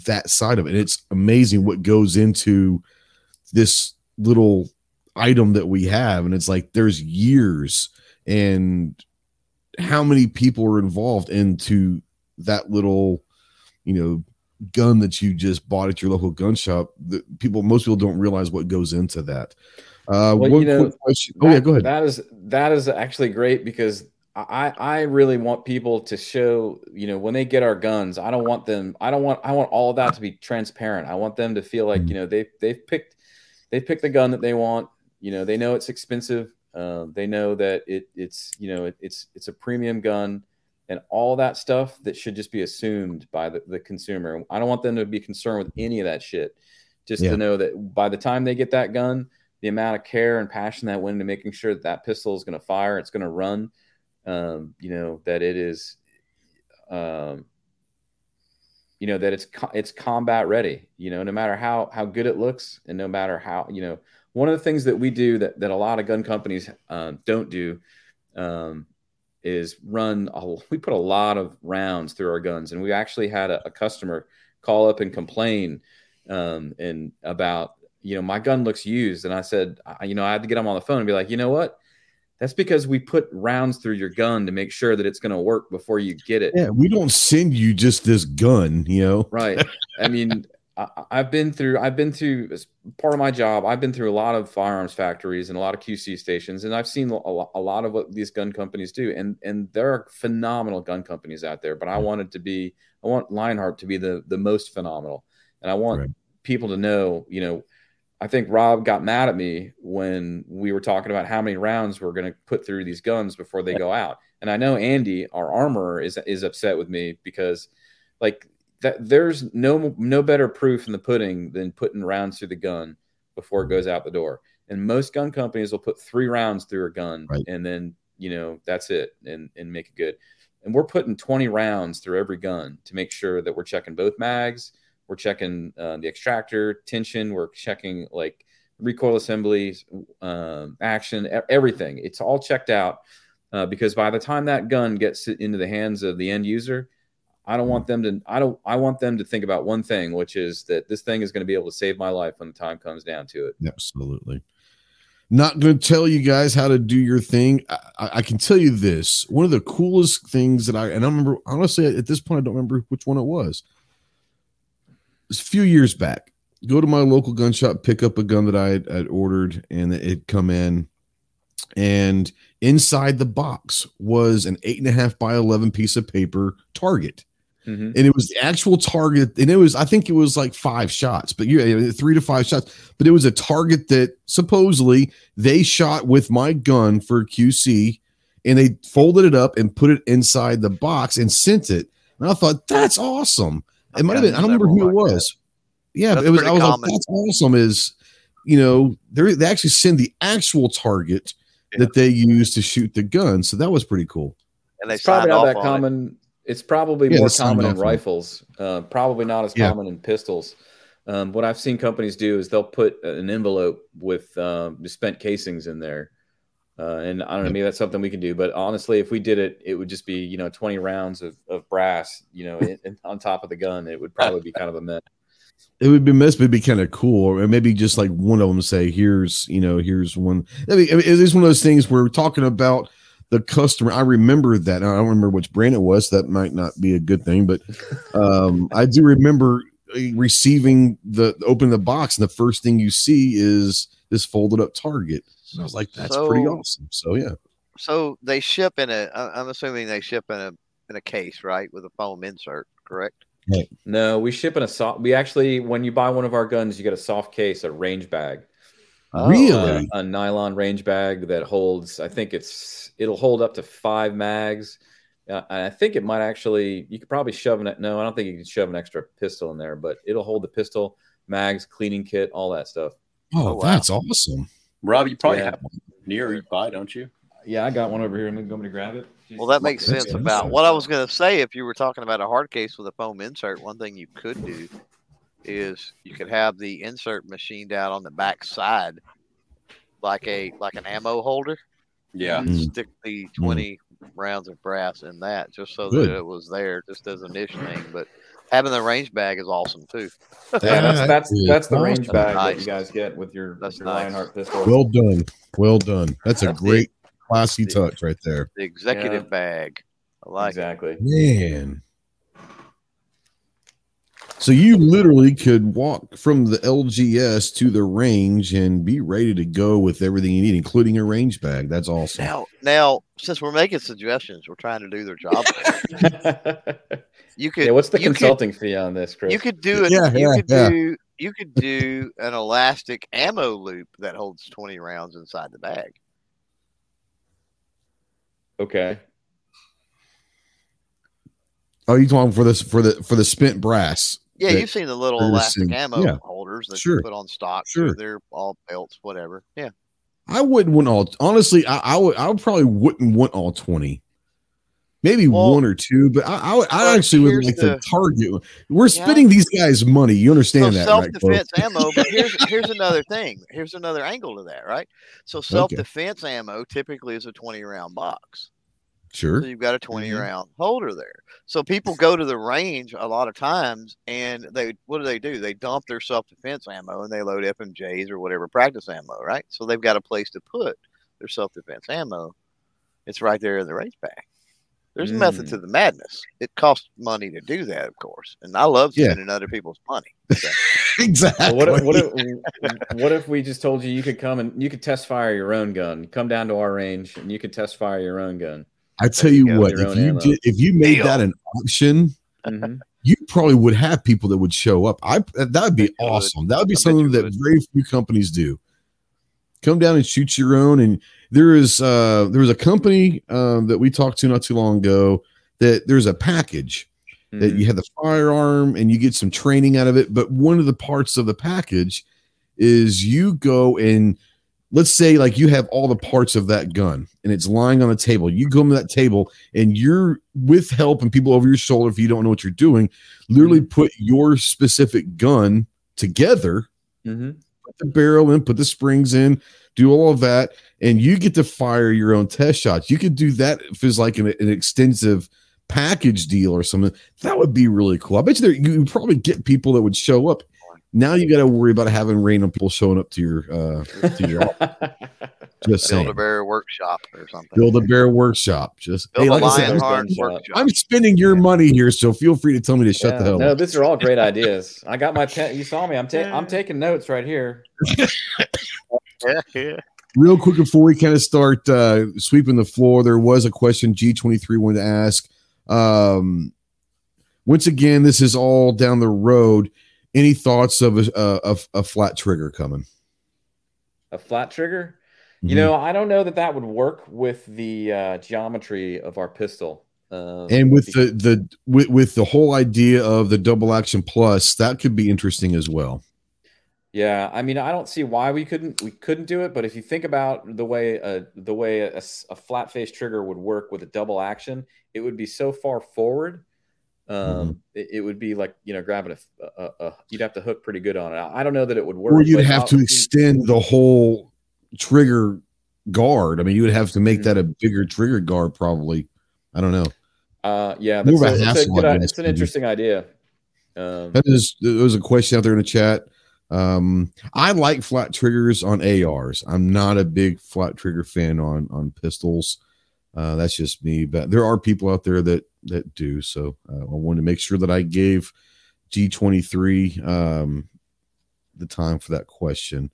that side of it. And it's amazing what goes into this little item that we have. And it's like there's years and how many people are involved into that little, you know, gun that you just bought at your local gun shop. The people, most people don't realize what goes into that. Uh, Well, one you know, question. Oh yeah, go ahead. That is that is actually great because I I really want people to show you know when they get our guns. I don't want them. I don't want I want all of that to be transparent. I want them to feel like Mhm. you know they they've picked they've picked the gun that they want. You know they know it's expensive. Uh, they know that it it's you know it, it's it's a premium gun and all that stuff that should just be assumed by the, the consumer. I don't want them to be concerned with any of that shit. Just Yeah. to know that by the time they get that gun, the amount of care and passion that went into making sure that that pistol is going to fire, it's going to run, um, you know, that it is, um, you know, that it's it's combat ready. You know, no matter how how good it looks, and no matter how you know, one of the things that we do that that a lot of gun companies um, don't do. Um, is run a, we put a lot of rounds through our guns and we actually had a, a customer call up and complain um, and about you know my gun looks used. And i said I, you know i had to get him on the phone and be like you know what? That's because we put rounds through your gun to make sure that it's going to work before you get it. Yeah, we don't send you just this gun, you know. right. I mean I, i've been through i've been through as part of my job i've been through a lot of firearms factories and a lot of qc stations and i've seen a lot, a lot of what these gun companies do. And and there are phenomenal gun companies out there but i wanted to be i want lionheart to be the the most phenomenal. And i want Right. people to know you know I think Rob got mad at me when we were talking about how many rounds we're going to put through these guns before they go out. And I know Andy, our armorer, is is upset with me because, like, that there's no no better proof in the pudding than putting rounds through the gun before it goes out the door. And most gun companies will put three rounds through a gun, Right. and then you know that's it, and and make it good. And we're putting 20 rounds through every gun to make sure that we're checking both mags, we're checking uh, the extractor tension. We're checking like recoil assemblies, um, action, everything. It's all checked out uh, because by the time that gun gets into the hands of the end user, I don't want them to. I don't. I want them to think about one thing, which is that this thing is going to be able to save my life when the time comes down to it. Absolutely. Not going to tell you guys how to do your thing. I I can tell you this: one of the coolest things that I and I remember honestly at this point I don't remember which one it was. A few years back. Go to my local gun shop, pick up a gun that I had, ordered, and it come in, and inside the box was an eight and a half by eleven piece of paper target. Mhm. and it was the actual target and it was i think it was like five shots but yeah three to five shots. But it was a target that supposedly they shot with my gun for qc and they folded it up and put it inside the box and sent it. And i thought that's awesome it might have been i don't remember who it Several like was yeah That's it was i was common. like that's awesome is you know they they actually send the actual target Yeah. that they use to shoot the gun so that was pretty cool and they It's probably not off that on it. common. It's probably Yeah, more common in off on it. rifles. Uh, probably not as Yeah. common in pistols. Um, what I've seen companies do is they'll put an envelope with um, spent casings in there. Uh, and I don't know, maybe that's something we can do. But honestly, if we did it, it would just be you know 20 rounds of, of brass, you know, in, in- on top of the gun. It would probably be kind of a mess. It would be must be kind of cool, or maybe just like one of them say, "Here's you know, here's one." I mean, I mean, it is one of those things where we're talking about the customer. I remember that. I don't remember which brand it was. That might not be a good thing, but um, I do remember receiving the open the box, and the first thing you see is this folded up target. And I was like, "That's pretty awesome." So yeah, So they ship in a. I'm assuming they ship in a in a case, right, with a foam insert, correct? No, we ship in a soft. We actually, when you buy one of our guns, you get a soft case, a range bag, Oh, really, uh, a nylon range bag that holds. I think it's it'll hold up to five mags. Uh, I think it might actually. You could probably shove an. No, I don't think you can shove an extra pistol in there, but it'll hold the pistol, mags, cleaning kit, all that stuff. oh, Oh, wow. that's awesome. Rob, you probably Yeah. have one near you buy, don't you? Yeah, I got one over here. I'm going to grab it. Well, that makes That's sense awesome. about what I was going to say. If you were talking about a hard case with a foam insert, one thing you could do is you could have the insert machined out on the back side, like a like an ammo holder. Yeah. and Mm. Stick the twenty rounds of brass in that, just so Good. that it was there, just as a niche thing. But having the range bag is awesome too. Yeah, that's that's that's the range awesome. bag that you guys get with your, That's your nice. Lionheart pistol. Well done, well done. That's a That's great classy touch right there, The executive Yeah. bag, I like it. exactly. man. So you literally could walk from the LGS to the range and be ready to go with everything you need, including a range bag. That's awesome. Now, now, since we're making suggestions, we're trying to do their job. You could. yeah, what's the you could- consulting fee on this, Chris? You could do it. Yeah, you yeah, could yeah. do. You could do an elastic ammo loop that holds twenty rounds inside the bag. okay. Oh, you talking for this for the for the spent brass? Yeah, you've seen the little elastic ammo yeah. holders that Sure. you put on stock. Sure. They're all belts, whatever. Yeah, I wouldn't want all. Honestly, I, I would. I probably wouldn't want all twenty. Maybe Well, one or two, but I, I, I actually would like the- to target. We're spending these guys money. You understand so that, self right? defense ammo. But here's here's another thing. Here's another angle to that, right? So self defense ammo typically is a twenty round box. Sure. So you've got a 20 Mhm. round holder there. So people go to the range a lot of times and they what do they do? They dump their self defense ammo and they load FMJs or whatever practice ammo, right? So they've got a place to put their self defense ammo. It's right there in the range bag. There's a method Mm. to the madness. It costs money to do that, of course. And I love Yeah. spending other people's money. So, exactly. Well, what, if, what, if, what if we just told you you could come and you could test fire your own gun? Come down to our range and you could test fire your own gun. I tell you you what, if you ammo. did, if you made Deal. that an option, Mhm. you probably would have people that would show up. I that would be bet would. awesome. That would be something that would. very few companies do. Come down and shoot your own. And there is uh there was a company um, that we talked to not too long ago that there's a package that Mhm. you have the firearm and you get some training out of it. But one of the parts of the package is you go and let's say like you have all the parts of that gun and it's lying on a table. You go to that table and you're with help and people over your shoulder if you don't know what you're doing, literally put your specific gun together, Mhm. put the barrel in, put the springs in, do all of that, and you get to fire your own test shots. You could do that if it's like an, an extensive package deal or something. That would be really cool. I bet you there you probably get people that would show up. Now you got to worry about having random people showing up to your uh to your just build a bear workshop or something. Build a bear workshop. Just Build hey, a like I said, I'm- workshop. I'm spending your money here, so feel free to tell me to shut Yeah. the hell No, up. these are all great ideas. I got my pen. You saw me. I'm ta- I'm taking notes right here. yeah, yeah. Real quick before we kind of start uh, sweeping the floor, there was a question G23 wanted to ask. Um, once again, this is all down the road. Any thoughts of a, a, a flat trigger coming? A flat trigger. Mhm. You know, I don't know that that would work with the uh, geometry of our pistol. Uh, and with the the with, with the whole idea of the double action plus, that could be interesting as well. yeah, I mean, I don't see why we couldn't we couldn't do it. But if you think about the way uh, the way a flat face trigger would work with a double action, it would be so far forward. Um, Mm-hmm. it, it would be like you know grabbing a, a, a you'd have to hook pretty good on it. I don't know that it would work. Or you'd have to extend the whole trigger guard. I mean, you would have to make that a bigger trigger guard, probably. I don't know. Uh, yeah, that's a a, it's, a hassle, good, I it's an interesting idea. Um, That is, there was a question out there in the chat. Um, I like flat triggers on ARs. I'm not a big flat trigger fan on on pistols. Uh, that's just me, but there are people out there that that do. So uh, I wanted to make sure that I gave G23 um, the time for that question.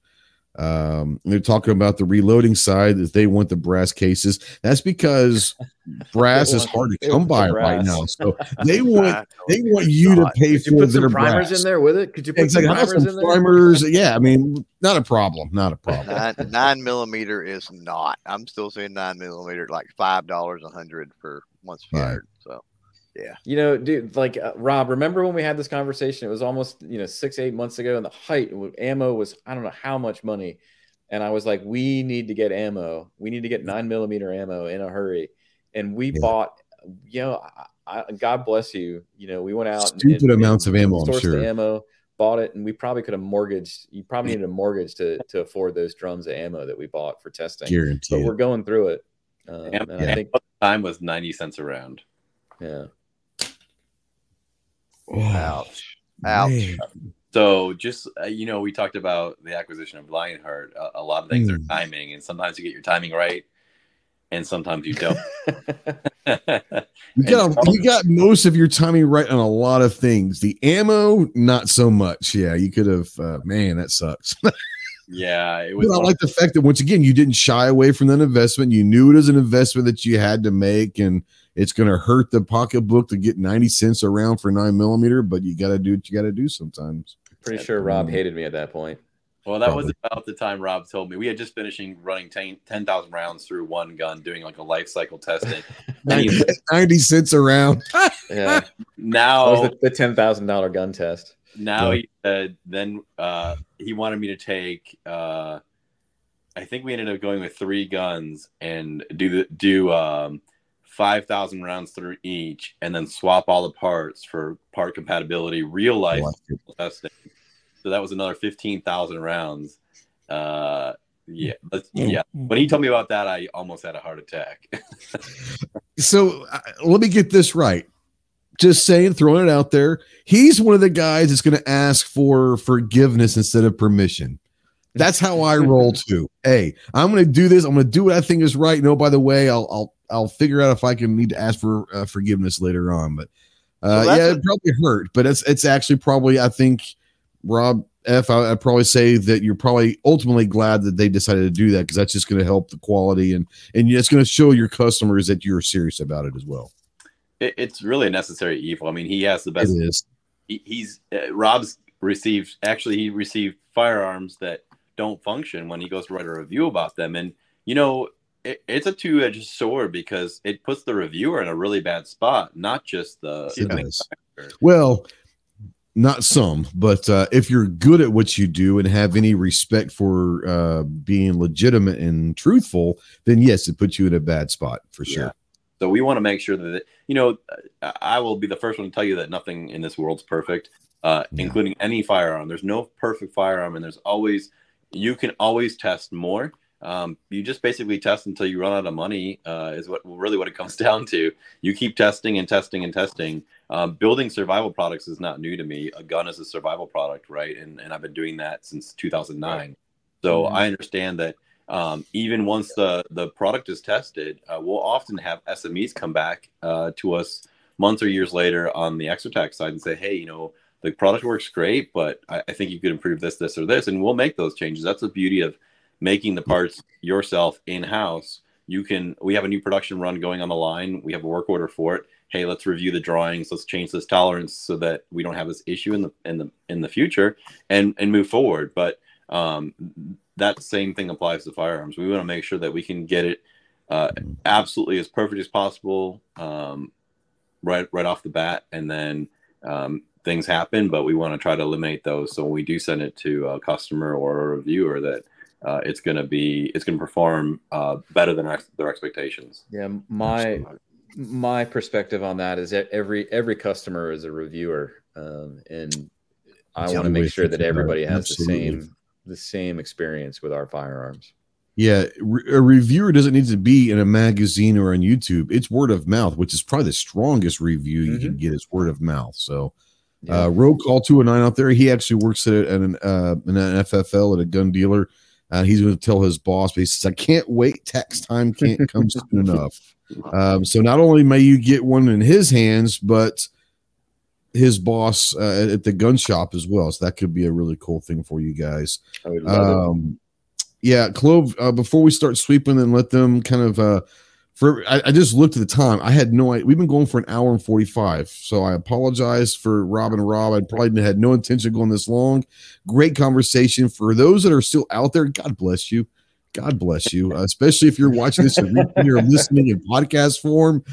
Um, they're talking about the reloading side that they want the brass cases. That's because brass is hard to come by right now. So they want they want you to pay Could you for put their some primers brass. in there with it? Could you put some primers some in there? primers. Yeah, I mean, not a problem. Not a problem. Nine, nine millimeter is not. I'm still saying nine millimeter, like five dollars a hundred for once fired. So You know, dude, like uh, Rob, remember when we had this conversation? It was almost, you know, six, eight months ago, and the height w- ammo was, I don't know how much money. And I was like, we need to get ammo. We need to get nine millimeter ammo in a hurry. And we Yeah. bought, you know, I, I, God bless you. You know, we went out Stupid and- amounts of ammo, I'm sourced sure. the ammo, bought it, and we probably could have mortgaged. You probably needed a mortgage to to afford those drums of ammo that we bought for testing. But Guaranteed. we're going through it. Um, Am- and I think, time was 90 cents a round. yeah. Oh, ouch, ouch. man. So just uh, you know, we talked about the acquisition of Lionheart. A, a lot of things Hmm. are timing, and sometimes you get your timing right, and sometimes you don't. You got you got most of your timing right on a lot of things. The ammo, not so much. Yeah, you could have. Uh, man, that sucks. yeah, it was. But I like the fact that once again you didn't shy away from that investment. You knew it was an investment that you had to make, and it's going to hurt the pocketbook to get ninety cents around for nine millimeter. But you got to do what you got to do sometimes. Pretty sure Rob hated me at that point. well, that was about the time Rob told me we had just finishing running 10 10,000 rounds through one gun, doing like a life cycle testing. And he- Ninety cents around. Yeah, that now, was the, the ten thousand dollar gun test. now Yeah. he said then uh, he wanted me to take. Uh, I think we ended up going with three guns and do the do um, five thousand rounds through each, and then swap all the parts for part compatibility, real life testing. So that was another fifteen thousand rounds. Uh, yeah, let's, yeah. When he told me about that, I almost had a heart attack. So uh, let me get this right. Just saying, throwing it out there. He's one of the guys that's going to ask for forgiveness instead of permission. That's how I roll too. Hey, I'm going to do this. I'm going to do what I think is right. No, by the way, I'll I'll I'll figure out if I can need to ask for uh, forgiveness later on. But uh, Well, yeah, a- it probably hurt. But it's it's actually probably I think Rob F. I, I'd probably say that you're probably ultimately glad that they decided to do that because that's just going to help the quality and and it's going to show your customers that you're serious about it as well. it, it's really a necessary evil. I mean, he has the best. He, he's uh, Rob's received actually he received firearms that don't function when he goes to write a review about them, and you know. It, it's a two-edged sword because it puts the reviewer in a really bad spot, not just the. It the does. Well, not some, but uh, if you're good at what you do and have any respect for uh, being legitimate and truthful, then yes, it puts you in a bad spot for sure. Yeah. So we want to make sure that you know. I will be the first one to tell you that nothing in this world's perfect, uh, Yeah. including any firearm. There's no perfect firearm, and there's always you can always test more. Um, you just basically test until you run out of money. Uh, is what really what it comes down to. You keep testing and testing and testing. Um, building survival products is not new to me. A gun is a survival product, right? And and I've been doing that since 2009. So Mhm. I understand that um, even once the the product is tested, uh, we'll often have SMEs come back uh, to us months or years later on the Exotac side and say, "Hey, you know, the product works great, but I, I think you could improve this, this, or this," and we'll make those changes. That's the beauty of making the parts yourself in house. You can. We have a new production run going on the line. We have a work order for it. Hey, let's review the drawings. Let's change this tolerance so that we don't have this issue in the in the in the future, and and move forward. But um, that same thing applies to firearms. We want to make sure that we can get it uh, absolutely as perfect as possible um, right right off the bat, and then um, things happen. But we want to try to eliminate those. So when we do send it to a customer or a reviewer, that uh, it's going to be it's going to perform uh, better than ex- their expectations. Yeah, my Absolutely. my perspective on that is that every every customer is a reviewer, um, and I want to make sure that everybody has Absolutely. the same the same experience with our firearms. Yeah, a reviewer doesn't need to be in a magazine or on YouTube. It's word of mouth, which is probably the strongest review you Mm-hmm. can get is word of mouth. So Uh, roll call two and nine out there. He actually works at an uh, an FFL at a gun dealer. Uh, he's going to tell his boss, but he says, "I can't wait. Tax time can't come soon enough." Um, so not only may you get one in his hands, but his boss uh, at the gun shop as well. So that could be a really cool thing for you guys. Um, yeah, Clove. Uh, before we start sweeping and let them kind of uh, for I, I, just looked at the time. I had no. We've been going for an hour and 45. So I apologize for Rob and Rob. I probably had no intention of going this long. Great conversation. For those that are still out there, God bless you. God bless you. Uh, especially if you're watching this and you're listening in podcast form.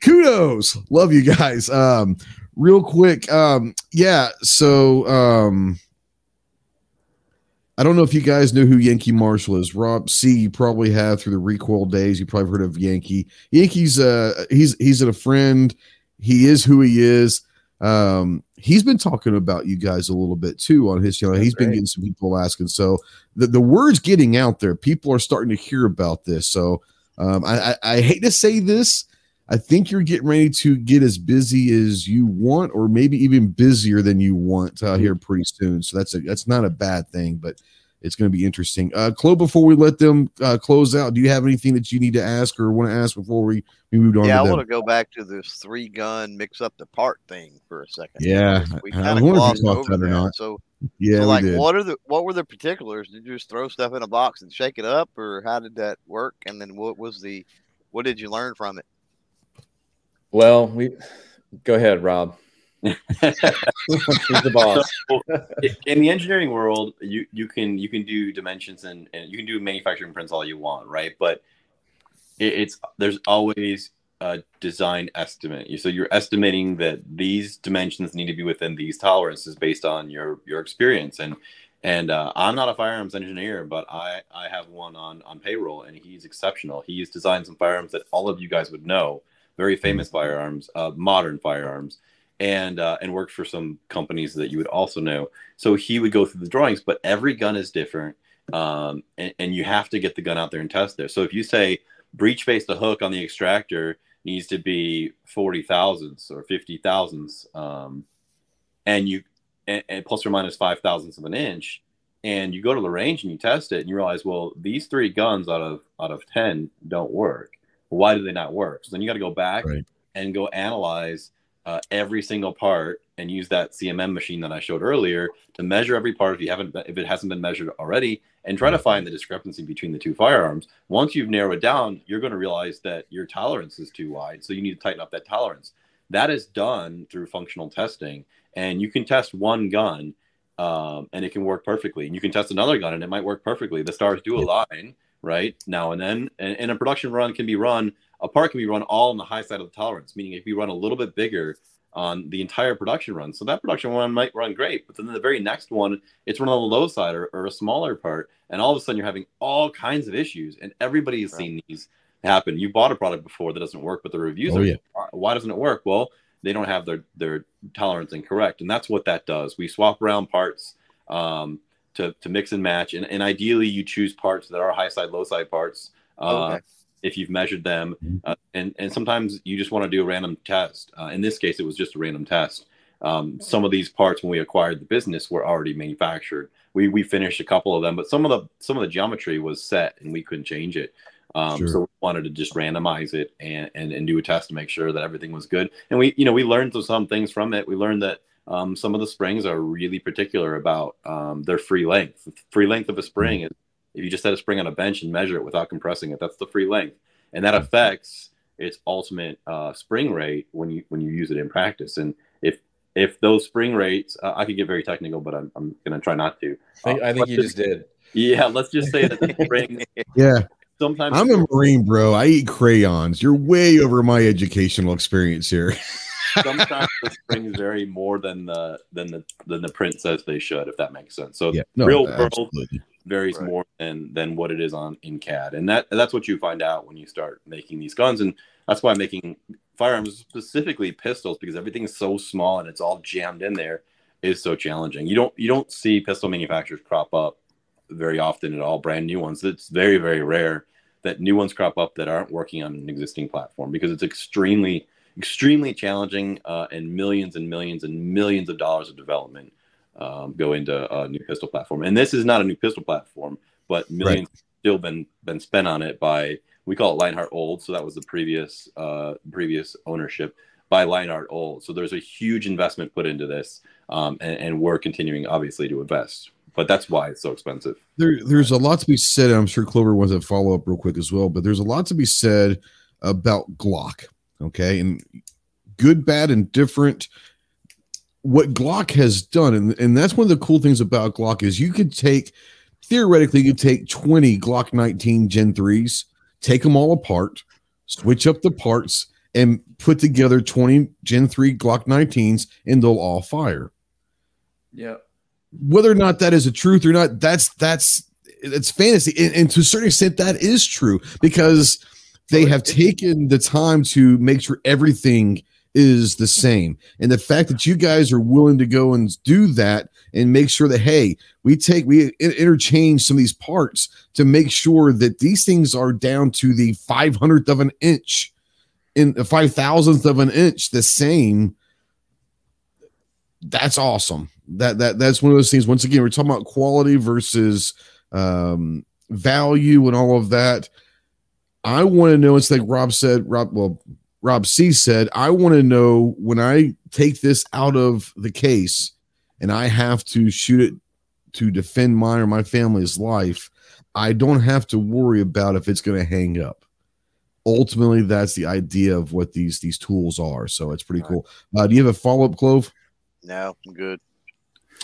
Kudos. Love you guys. Um, real quick. Um, yeah. So um I don't know if you guys know who Yankee Marshal is. Rob C, you probably have through the recoil days. You probably heard of Yankee. Yankee's uh he's he's a friend. He is who he is. Um, he's been talking about you guys a little bit too on his channel. He's That's been getting some people asking. So the, the word's getting out there. People are starting to hear about this. So um, I, I, I hate to say this. I think you're getting ready to get as busy as you want, or maybe even busier than you want uh, here pretty soon. So that's a that's not a bad thing, but it's going to be interesting. Uh, Clove, before we let them uh, close out, do you have anything that you need to ask or want to ask before we, we move on? Yeah, I want to go back to this three gun mix up the part thing for a second. Yeah, we kind of glossed over that. Not. So yeah, so like what are the what were the particulars? Did you just throw stuff in a box and shake it up, or how did that work? And then what was the what did you learn from it? Well, we go ahead, Rob. He's the boss. So, in the engineering world, you you can you can do dimensions and, and you can do manufacturing prints all you want, right? But it, it's there's always a design estimate. So you're estimating that these dimensions need to be within these tolerances based on your your experience and and uh, I'm not a firearms engineer, but I, I have one on, on payroll, and he's exceptional. He's designed some firearms that all of you guys would know very famous firearms, uh, modern firearms, and uh, and worked for some companies that you would also know. So he would go through the drawings, but every gun is different, um, and, and you have to get the gun out there and test there. So if you say breech face the hook on the extractor needs to be forty thousandths or fifty thousandths, um, and you and, and plus or minus five thousandths of an inch, and you go to the range and you test it, and you realize, well, these three guns out of out of ten don't work why do they not work? So then you got to go back right. and go analyze uh, every single part and use that CMM machine that I showed earlier to measure every part if you haven't if it hasn't been measured already and try to find the discrepancy between the two firearms. Once you've narrowed it down, you're going to realize that your tolerance is too wide, so you need to tighten up that tolerance. That is done through functional testing, and you can test one gun um, and it can work perfectly. And you can test another gun and it might work perfectly. The stars do align, right now and then. And, and, a production run can be run a part can be run all on the high side of the tolerance meaning if you run a little bit bigger on the entire production run. So that production run might run great but then the very next one it's run on the low side or, or a smaller part and all of a sudden you're having all kinds of issues and everybody has right. seen these happen. You bought a product before that doesn't work but the reviews oh, are yeah. why doesn't it work? Well they don't have their their tolerance incorrect and that's what that does. We swap around parts um, to, to mix and match. And, and ideally, you choose parts that are high side, low side parts. Uh, okay. If you've measured them, mm-hmm. uh, and and sometimes you just want to do a random test. Uh, in this case, it was just a random test. Um, some of these parts, when we acquired the business, were already manufactured. We we finished a couple of them, but some of the some of the geometry was set, and we couldn't change it. Um, sure. So we wanted to just randomize it and, and and do a test to make sure that everything was good. And we you know we learned some things from it. We learned that um, some of the springs are really particular about um, their free length. The free length of a spring is if you just set a spring on a bench and measure it without compressing it, that's the free length, and that affects its ultimate uh, spring rate when you when you use it in practice. And if if those spring rates, uh, I could get very technical, but I'm, I'm going to try not to. I think, uh, I think you just, just did. Yeah, let's just say that the spring. yeah. Sometimes I'm a Marine, bro. I eat crayons. You're way over my educational experience here. sometimes the springs vary more than the than the than the print says they should, if that makes sense. So yeah, no, real world varies right. more than than what it is on in CAD, and that that's what you find out when you start making these guns, and that's why I'm making firearms specifically pistols because everything is so small and it's all jammed in there is so challenging. You don't you don't see pistol manufacturers crop up very often at all, brand new ones. It's very very rare that new ones crop up that aren't working on an existing platform because it's extremely extremely challenging, uh, and millions and millions and millions of dollars of development um, go into a new pistol platform. And this is not a new pistol platform, but millions right. still been been spent on it by we call it Lionheart Old. So that was the previous uh, previous ownership by Lionheart Old. So there's a huge investment put into this, um, and, and, we're continuing obviously to invest. But that's why it's so expensive. There, there's a lot to be said. I'm sure Clover wants to follow up real quick as well. But there's a lot to be said about Glock. Okay, and good, bad, and different. What Glock has done, and, and that's one of the cool things about Glock is you could take theoretically you could take 20 Glock 19 Gen 3s, take them all apart, switch up the parts, and put together 20 Gen 3 Glock 19s, and they'll all fire. Yeah. Whether or not that is a truth or not, that's that's it's fantasy. And, and to a certain extent, that is true because they have taken the time to make sure everything is the same. And the fact that you guys are willing to go and do that and make sure that, hey, we take, we interchange some of these parts to make sure that these things are down to the 500th of an inch in the 5,000th of an inch, the same. That's awesome. That, that, that's one of those things. Once again, we're talking about quality versus um, value and all of that. I want to know. It's like Rob said. Rob, well, Rob C said, I want to know when I take this out of the case and I have to shoot it to defend my or my family's life, I don't have to worry about if it's going to hang up. Ultimately, that's the idea of what these these tools are. So it's pretty cool. Uh, do you have a follow up, Clove? No, I'm good.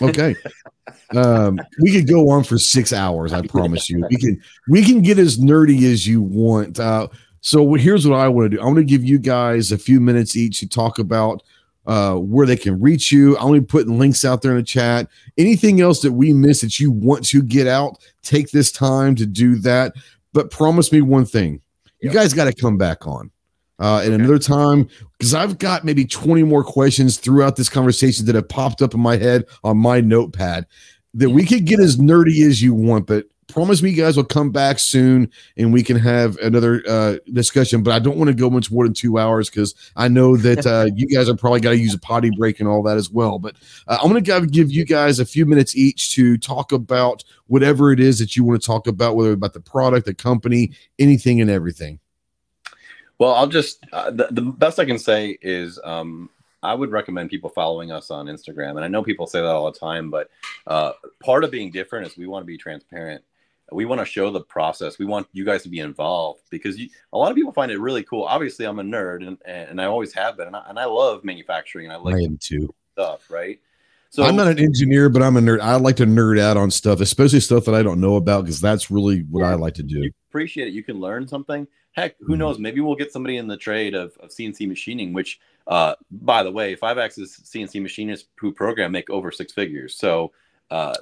Okay. um, we could go on for six hours. I promise you. We can we can get as nerdy as you want. Uh, so here's what I want to do. I want to give you guys a few minutes each to talk about uh, where they can reach you. I'm only putting links out there in the chat. Anything else that we miss that you want to get out, take this time to do that. But promise me one thing: you yep. guys got to come back on. Uh, and okay. another time, because I've got maybe 20 more questions throughout this conversation that have popped up in my head on my notepad that we could get as nerdy as you want, but promise me you guys will come back soon and we can have another uh, discussion. But I don't want to go much more than two hours because I know that uh, you guys are probably got to use a potty break and all that as well. But uh, I'm going to give you guys a few minutes each to talk about whatever it is that you want to talk about, whether about the product, the company, anything and everything. Well, I'll just uh, the, the best I can say is um, I would recommend people following us on Instagram. And I know people say that all the time, but uh, part of being different is we want to be transparent we want to show the process. We want you guys to be involved because you, a lot of people find it really cool. Obviously, I'm a nerd and, and I always have been, and I, and I love manufacturing. And I like I am too stuff, right? So I'm not an engineer, but I'm a nerd. I like to nerd out on stuff, especially stuff that I don't know about, because that's really what I like to do. appreciate it. You can learn something. Heck, who mm-hmm. knows? Maybe we'll get somebody in the trade of, of CNC machining, which, uh, by the way, five axis CNC machinists who program make over six figures. So uh,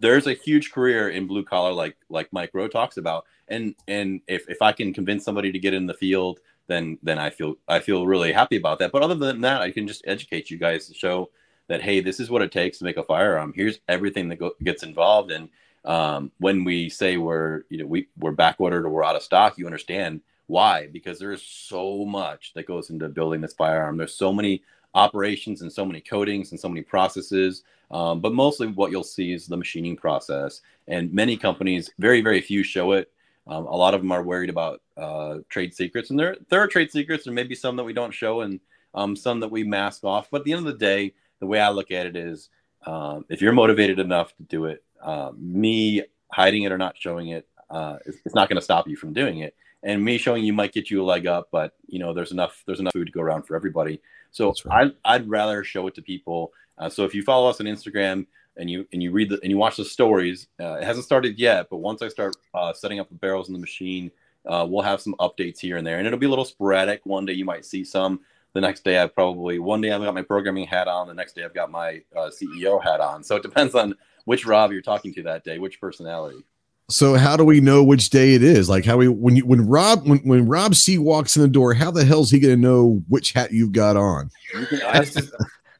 there's a huge career in blue collar, like like Mike Rowe talks about, and and if, if I can convince somebody to get in the field, then then I feel I feel really happy about that. But other than that, I can just educate you guys to show that hey, this is what it takes to make a firearm. Here's everything that go, gets involved, and um, when we say we're you know we we're back ordered or we're out of stock, you understand why because there's so much that goes into building this firearm. There's so many operations and so many coatings and so many processes um, but mostly what you'll see is the machining process. And many companies, very, very few show it. Um, a lot of them are worried about uh, trade secrets. And there, there are trade secrets. There may be some that we don't show and um, some that we mask off. But at the end of the day, the way I look at it is um, if you're motivated enough to do it, uh, me hiding it or not showing it, uh, it's, it's not going to stop you from doing it and me showing you might get you a leg up but you know there's enough there's enough food to go around for everybody so right. I, i'd rather show it to people uh, so if you follow us on Instagram and you and you read the and you watch the stories, uh, it hasn't started yet, but once I start uh, setting up the barrels in the machine, uh, we'll have some updates here and there, and it'll be a little sporadic. One day you might see some. The next day I probably one day I've got my programming hat on. The next day I've got my uh, CEO hat on. So it depends on which Rob you're talking to that day, which personality. So how do we know which day it is? Like how we when you when Rob when, when Rob C walks in the door, how the hell is he gonna know which hat you've got on? You can ask,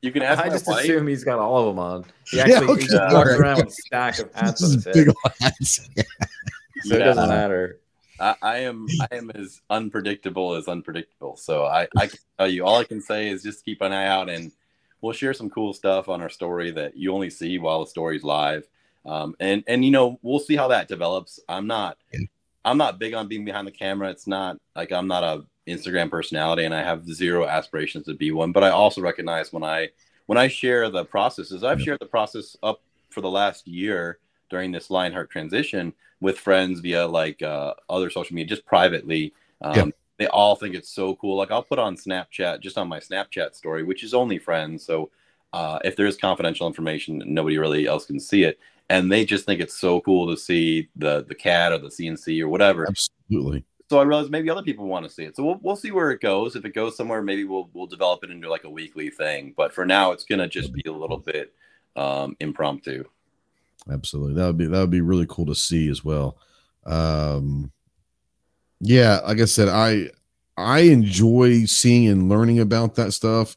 you can ask. I just wife. assume he's got all of them on. He actually yeah, okay. he walks around with a stack of hats on his head. Hats. so it doesn't matter. I, I am I am as unpredictable as unpredictable. So I, I can tell you all I can say is just keep an eye out and we'll share some cool stuff on our story that you only see while the story's live. Um, and and you know we'll see how that develops. I'm not I'm not big on being behind the camera. It's not like I'm not a Instagram personality and I have zero aspirations to be one. But I also recognize when I when I share the processes, I've shared the process up for the last year during this Lionheart transition with friends via like uh, other social media, just privately. Um, yeah. They all think it's so cool. Like I'll put on Snapchat, just on my Snapchat story, which is only friends. So uh, if there's confidential information, nobody really else can see it, and they just think it's so cool to see the the CAD or the CNC or whatever. Absolutely. So I realized maybe other people want to see it. So we'll, we'll see where it goes. If it goes somewhere, maybe we'll we'll develop it into like a weekly thing. But for now, it's gonna just be a little bit um, impromptu. Absolutely. That would be that would be really cool to see as well. Um yeah, like I said, I I enjoy seeing and learning about that stuff.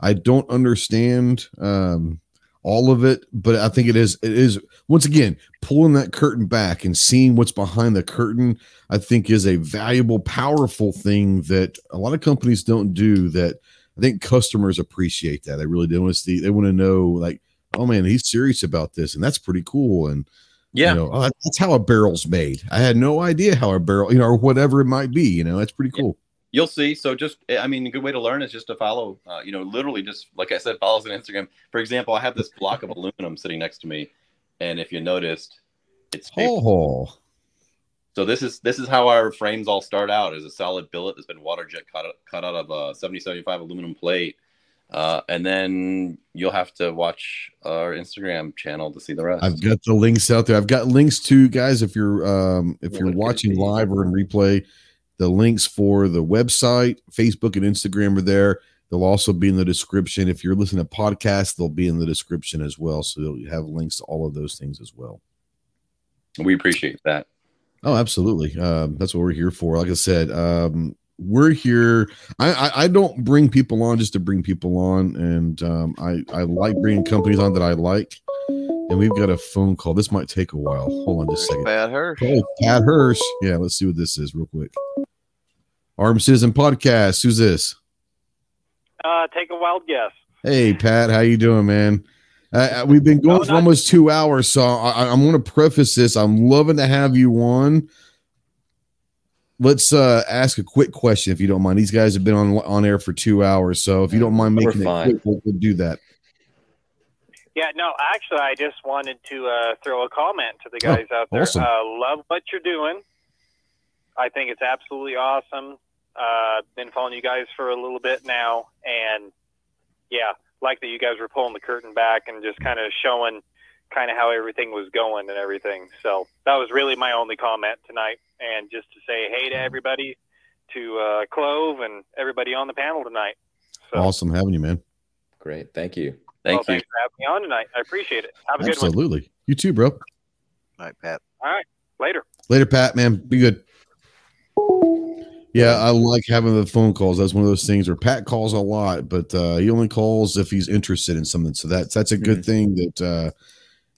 I don't understand um all of it, but I think it is it is once again pulling that curtain back and seeing what's behind the curtain. I think is a valuable, powerful thing that a lot of companies don't do. That I think customers appreciate that. They really do want to see. They want to know like oh man, he's serious about this, and that's pretty cool. And yeah, you know, oh, that's how a barrel's made. I had no idea how a barrel, you know, or whatever it might be. You know, that's pretty cool. You'll see. So just, I mean, a good way to learn is just to follow. Uh, you know, literally just like I said, follows on Instagram. For example, I have this block of aluminum sitting next to me, and if you noticed, it's oh. So this is this is how our frames all start out as a solid billet that's been water jet cut, cut out of a 7075 aluminum plate uh, and then you'll have to watch our Instagram channel to see the rest. I've got the links out there. I've got links to guys if you're um, if you're watching live or in replay. The links for the website, Facebook, and Instagram are there. They'll also be in the description. If you're listening to podcasts, they'll be in the description as well. So you'll have links to all of those things as well. We appreciate that. Oh, absolutely. Um, that's what we're here for. Like I said, um, we're here. I, I, I don't bring people on just to bring people on, and um, I I like bringing companies on that I like. And we've got a phone call. This might take a while. Hold on just a second. Pat Hirsch. Hey, Pat Hirsch. Yeah, let's see what this is real quick. Arm Citizen Podcast. Who's this? Uh, take a wild guess. Hey, Pat. How you doing, man? Uh, we've been going no, for almost two hours, so I, I'm going to preface this. I'm loving to have you on let's uh, ask a quick question if you don't mind. These guys have been on on air for two hours, so if you don't mind making it quick, we'll, we'll, do that. Yeah, no, actually, I just wanted to uh, throw a comment to the oh, guys oh, out there. Awesome. Uh, love what you're doing. I think it's absolutely awesome. Uh, been following you guys for a little bit now, and yeah, like that you guys were pulling the curtain back and just kind of showing kind of how everything was going and everything. So that was really my only comment tonight and just to say hey to everybody, to uh, Clove and everybody on the panel tonight. So, awesome having you, man. Great, thank you. Thank well, you. Thanks for having me on tonight. I appreciate it. Have a Absolutely. good one. Absolutely. You too, bro. All right, Pat. All right. Later. Later, Pat. Man, be good. Yeah, I like having the phone calls. That's one of those things where Pat calls a lot, but uh, he only calls if he's interested in something. So that's that's a good mm-hmm. thing that uh,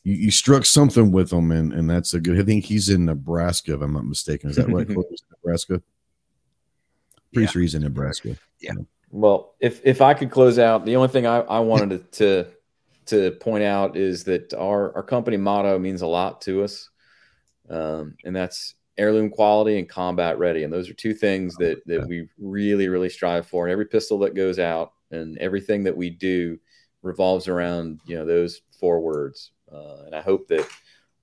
you, you, struck something with him, and, and that's a good. I think he's in Nebraska, if I'm not mistaken. Is that right? Nebraska. Pretty yeah. sure he's in Nebraska. Yeah. Well, if if I could close out, the only thing I, I wanted to, to point out is that our our company motto means a lot to us, um, and that's heirloom quality and combat ready. And those are two things that that we really really strive for. And every pistol that goes out and everything that we do revolves around you know those four words uh, and I hope that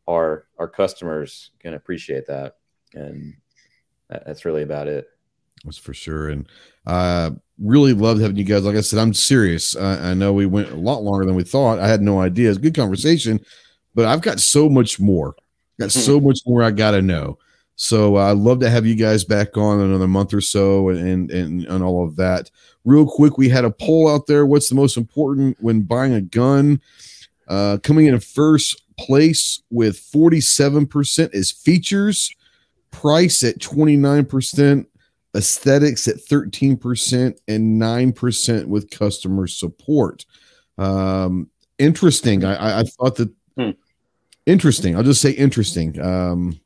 our our customers can appreciate that. And that, that's really about it. That's for sure. And uh, really loved having you guys. Like I said, I'm serious. Uh, I know we went a lot longer than we thought. I had no idea. It's good conversation, but I've got so much more. Got so much more I got to know. So uh, I'd love to have you guys back on another month or so and, and and all of that. Real quick, we had a poll out there. What's the most important when buying a gun? Uh, coming in first place with 47% is features, price at 29%, aesthetics at 13%, and 9% with customer support. Um, interesting. I, I, thought that hmm. interesting. I'll just say interesting. Um,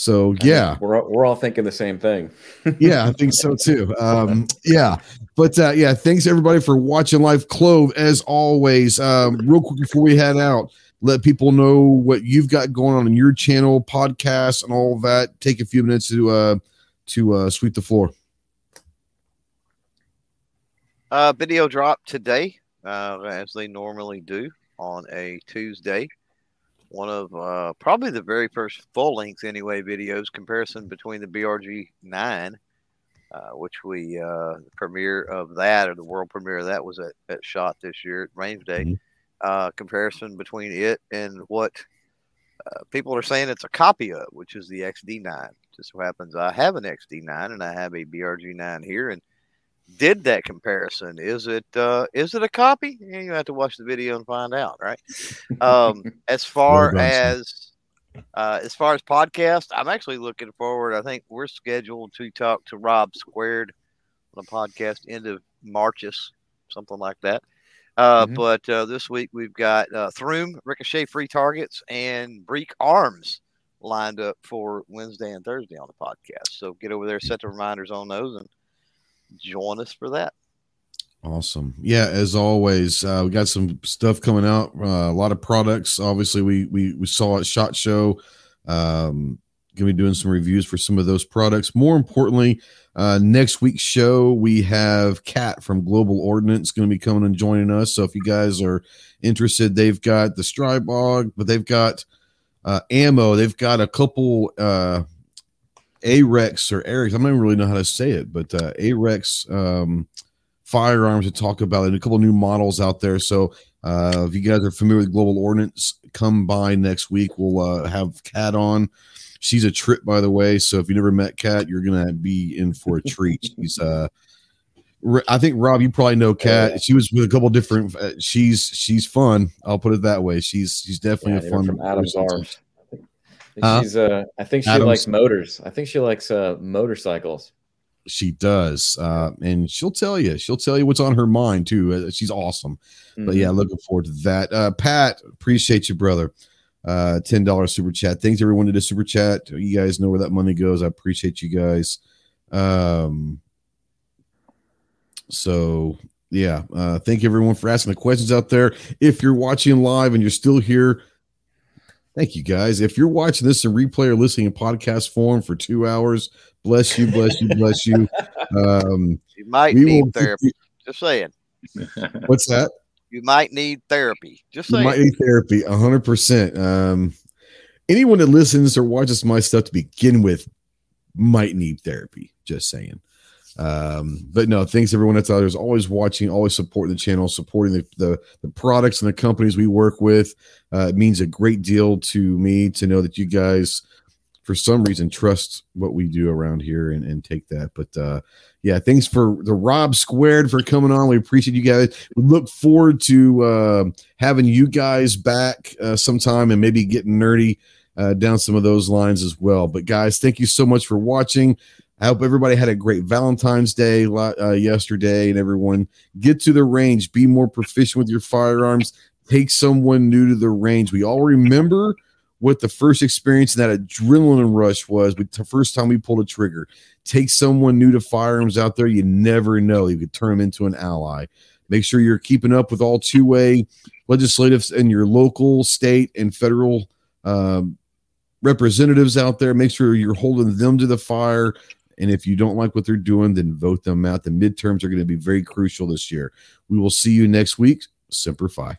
So yeah, we're we're all thinking the same thing. yeah, I think so too. Um, yeah, but uh, yeah, thanks everybody for watching live. Clove, as always. Um, real quick before we head out, let people know what you've got going on in your channel, podcast, and all of that. Take a few minutes to uh, to uh, sweep the floor. Uh, video drop today, uh, as they normally do on a Tuesday one of uh, probably the very first full length anyway videos comparison between the BRG 9, uh, which we uh, the premiere of that or the world premiere of that was at, at Shot this year at Range Day. Mm-hmm. Uh, comparison between it and what uh, people are saying it's a copy of, which is the XD9. Just so happens I have an XD9 and I have a BRG9 here, and did that comparison. Is it uh, is it a copy? You have to watch the video and find out, right? Um, as far as uh, as far as podcast, I'm actually looking forward. I think we're scheduled to talk to Rob Squared on a podcast end of Marches, something like that. Uh, mm-hmm. But uh, this week we've got uh, Throom, Ricochet Free Targets, and Breek Arms lined up for Wednesday and Thursday on the podcast. So get over there, set the reminders on those, and join us for that. Awesome. Yeah, as always, uh, we got some stuff coming out. Uh, a lot of products. Obviously, we we we saw at Shot Show. Um, gonna be doing some reviews for some of those products. More importantly, uh, next week's show we have Kat from Global Ordnance going to be coming and joining us. So if you guys are interested, they've got the Stribog, but they've got uh, ammo. They've got a couple uh, Arex or Arex. I don't even really know how to say it, but uh, Arex um, firearms to talk about and a couple new models out there. So uh, if you guys are familiar with Global Ordnance, come by next week. We'll uh, have Kat on. She's a trip, by the way. So if you never met Kat, you're gonna be in for a treat. She's uh, I think Rob, you probably know Kat. She was with a couple different. Uh, she's she's fun. I'll put it that way. She's she's definitely yeah, a fun. From Adams Arms. Uh, she's uh I think she Adams. likes motors. I think she likes uh motorcycles. She does. Uh and she'll tell you. She'll tell you what's on her mind too. Uh, she's awesome. Mm-hmm. But yeah, mm-hmm. looking forward to that. Uh Pat, appreciate you, brother. Uh $10 super chat. Thanks everyone to the super chat. You guys know where that money goes. I appreciate you guys. Um so yeah, uh thank everyone for asking the questions out there. If you're watching live and you're still here, Thank you, guys. If you're watching this in replay or listening in podcast form for two hours, bless you, bless you, bless you. Um, you might need therapy. You- Just saying. What's that? You might need therapy. Just saying. You might need therapy. hundred percent. Um, anyone that listens or watches my stuff to begin with might need therapy. Just saying. Um, but no, thanks everyone that's out there is always watching, always supporting the channel, supporting the, the, the products and the companies we work with. Uh, it means a great deal to me to know that you guys, for some reason, trust what we do around here and, and take that. But uh, yeah, thanks for the Rob Squared for coming on. We appreciate you guys. We look forward to uh, having you guys back uh, sometime and maybe getting nerdy uh, down some of those lines as well. But guys, thank you so much for watching. I hope everybody had a great Valentine's Day uh, yesterday, and everyone get to the range, be more proficient with your firearms, take someone new to the range. We all remember what the first experience and that adrenaline rush was with the first time we pulled a trigger. Take someone new to firearms out there. You never know. You could turn them into an ally. Make sure you're keeping up with all 2A legislatives in your local, state, and federal um, representatives out there. Make sure you're holding them to the fire. And if you don't like what they're doing, then vote them out. The midterms are going to be very crucial this year. We will see you next week. Semper Fi.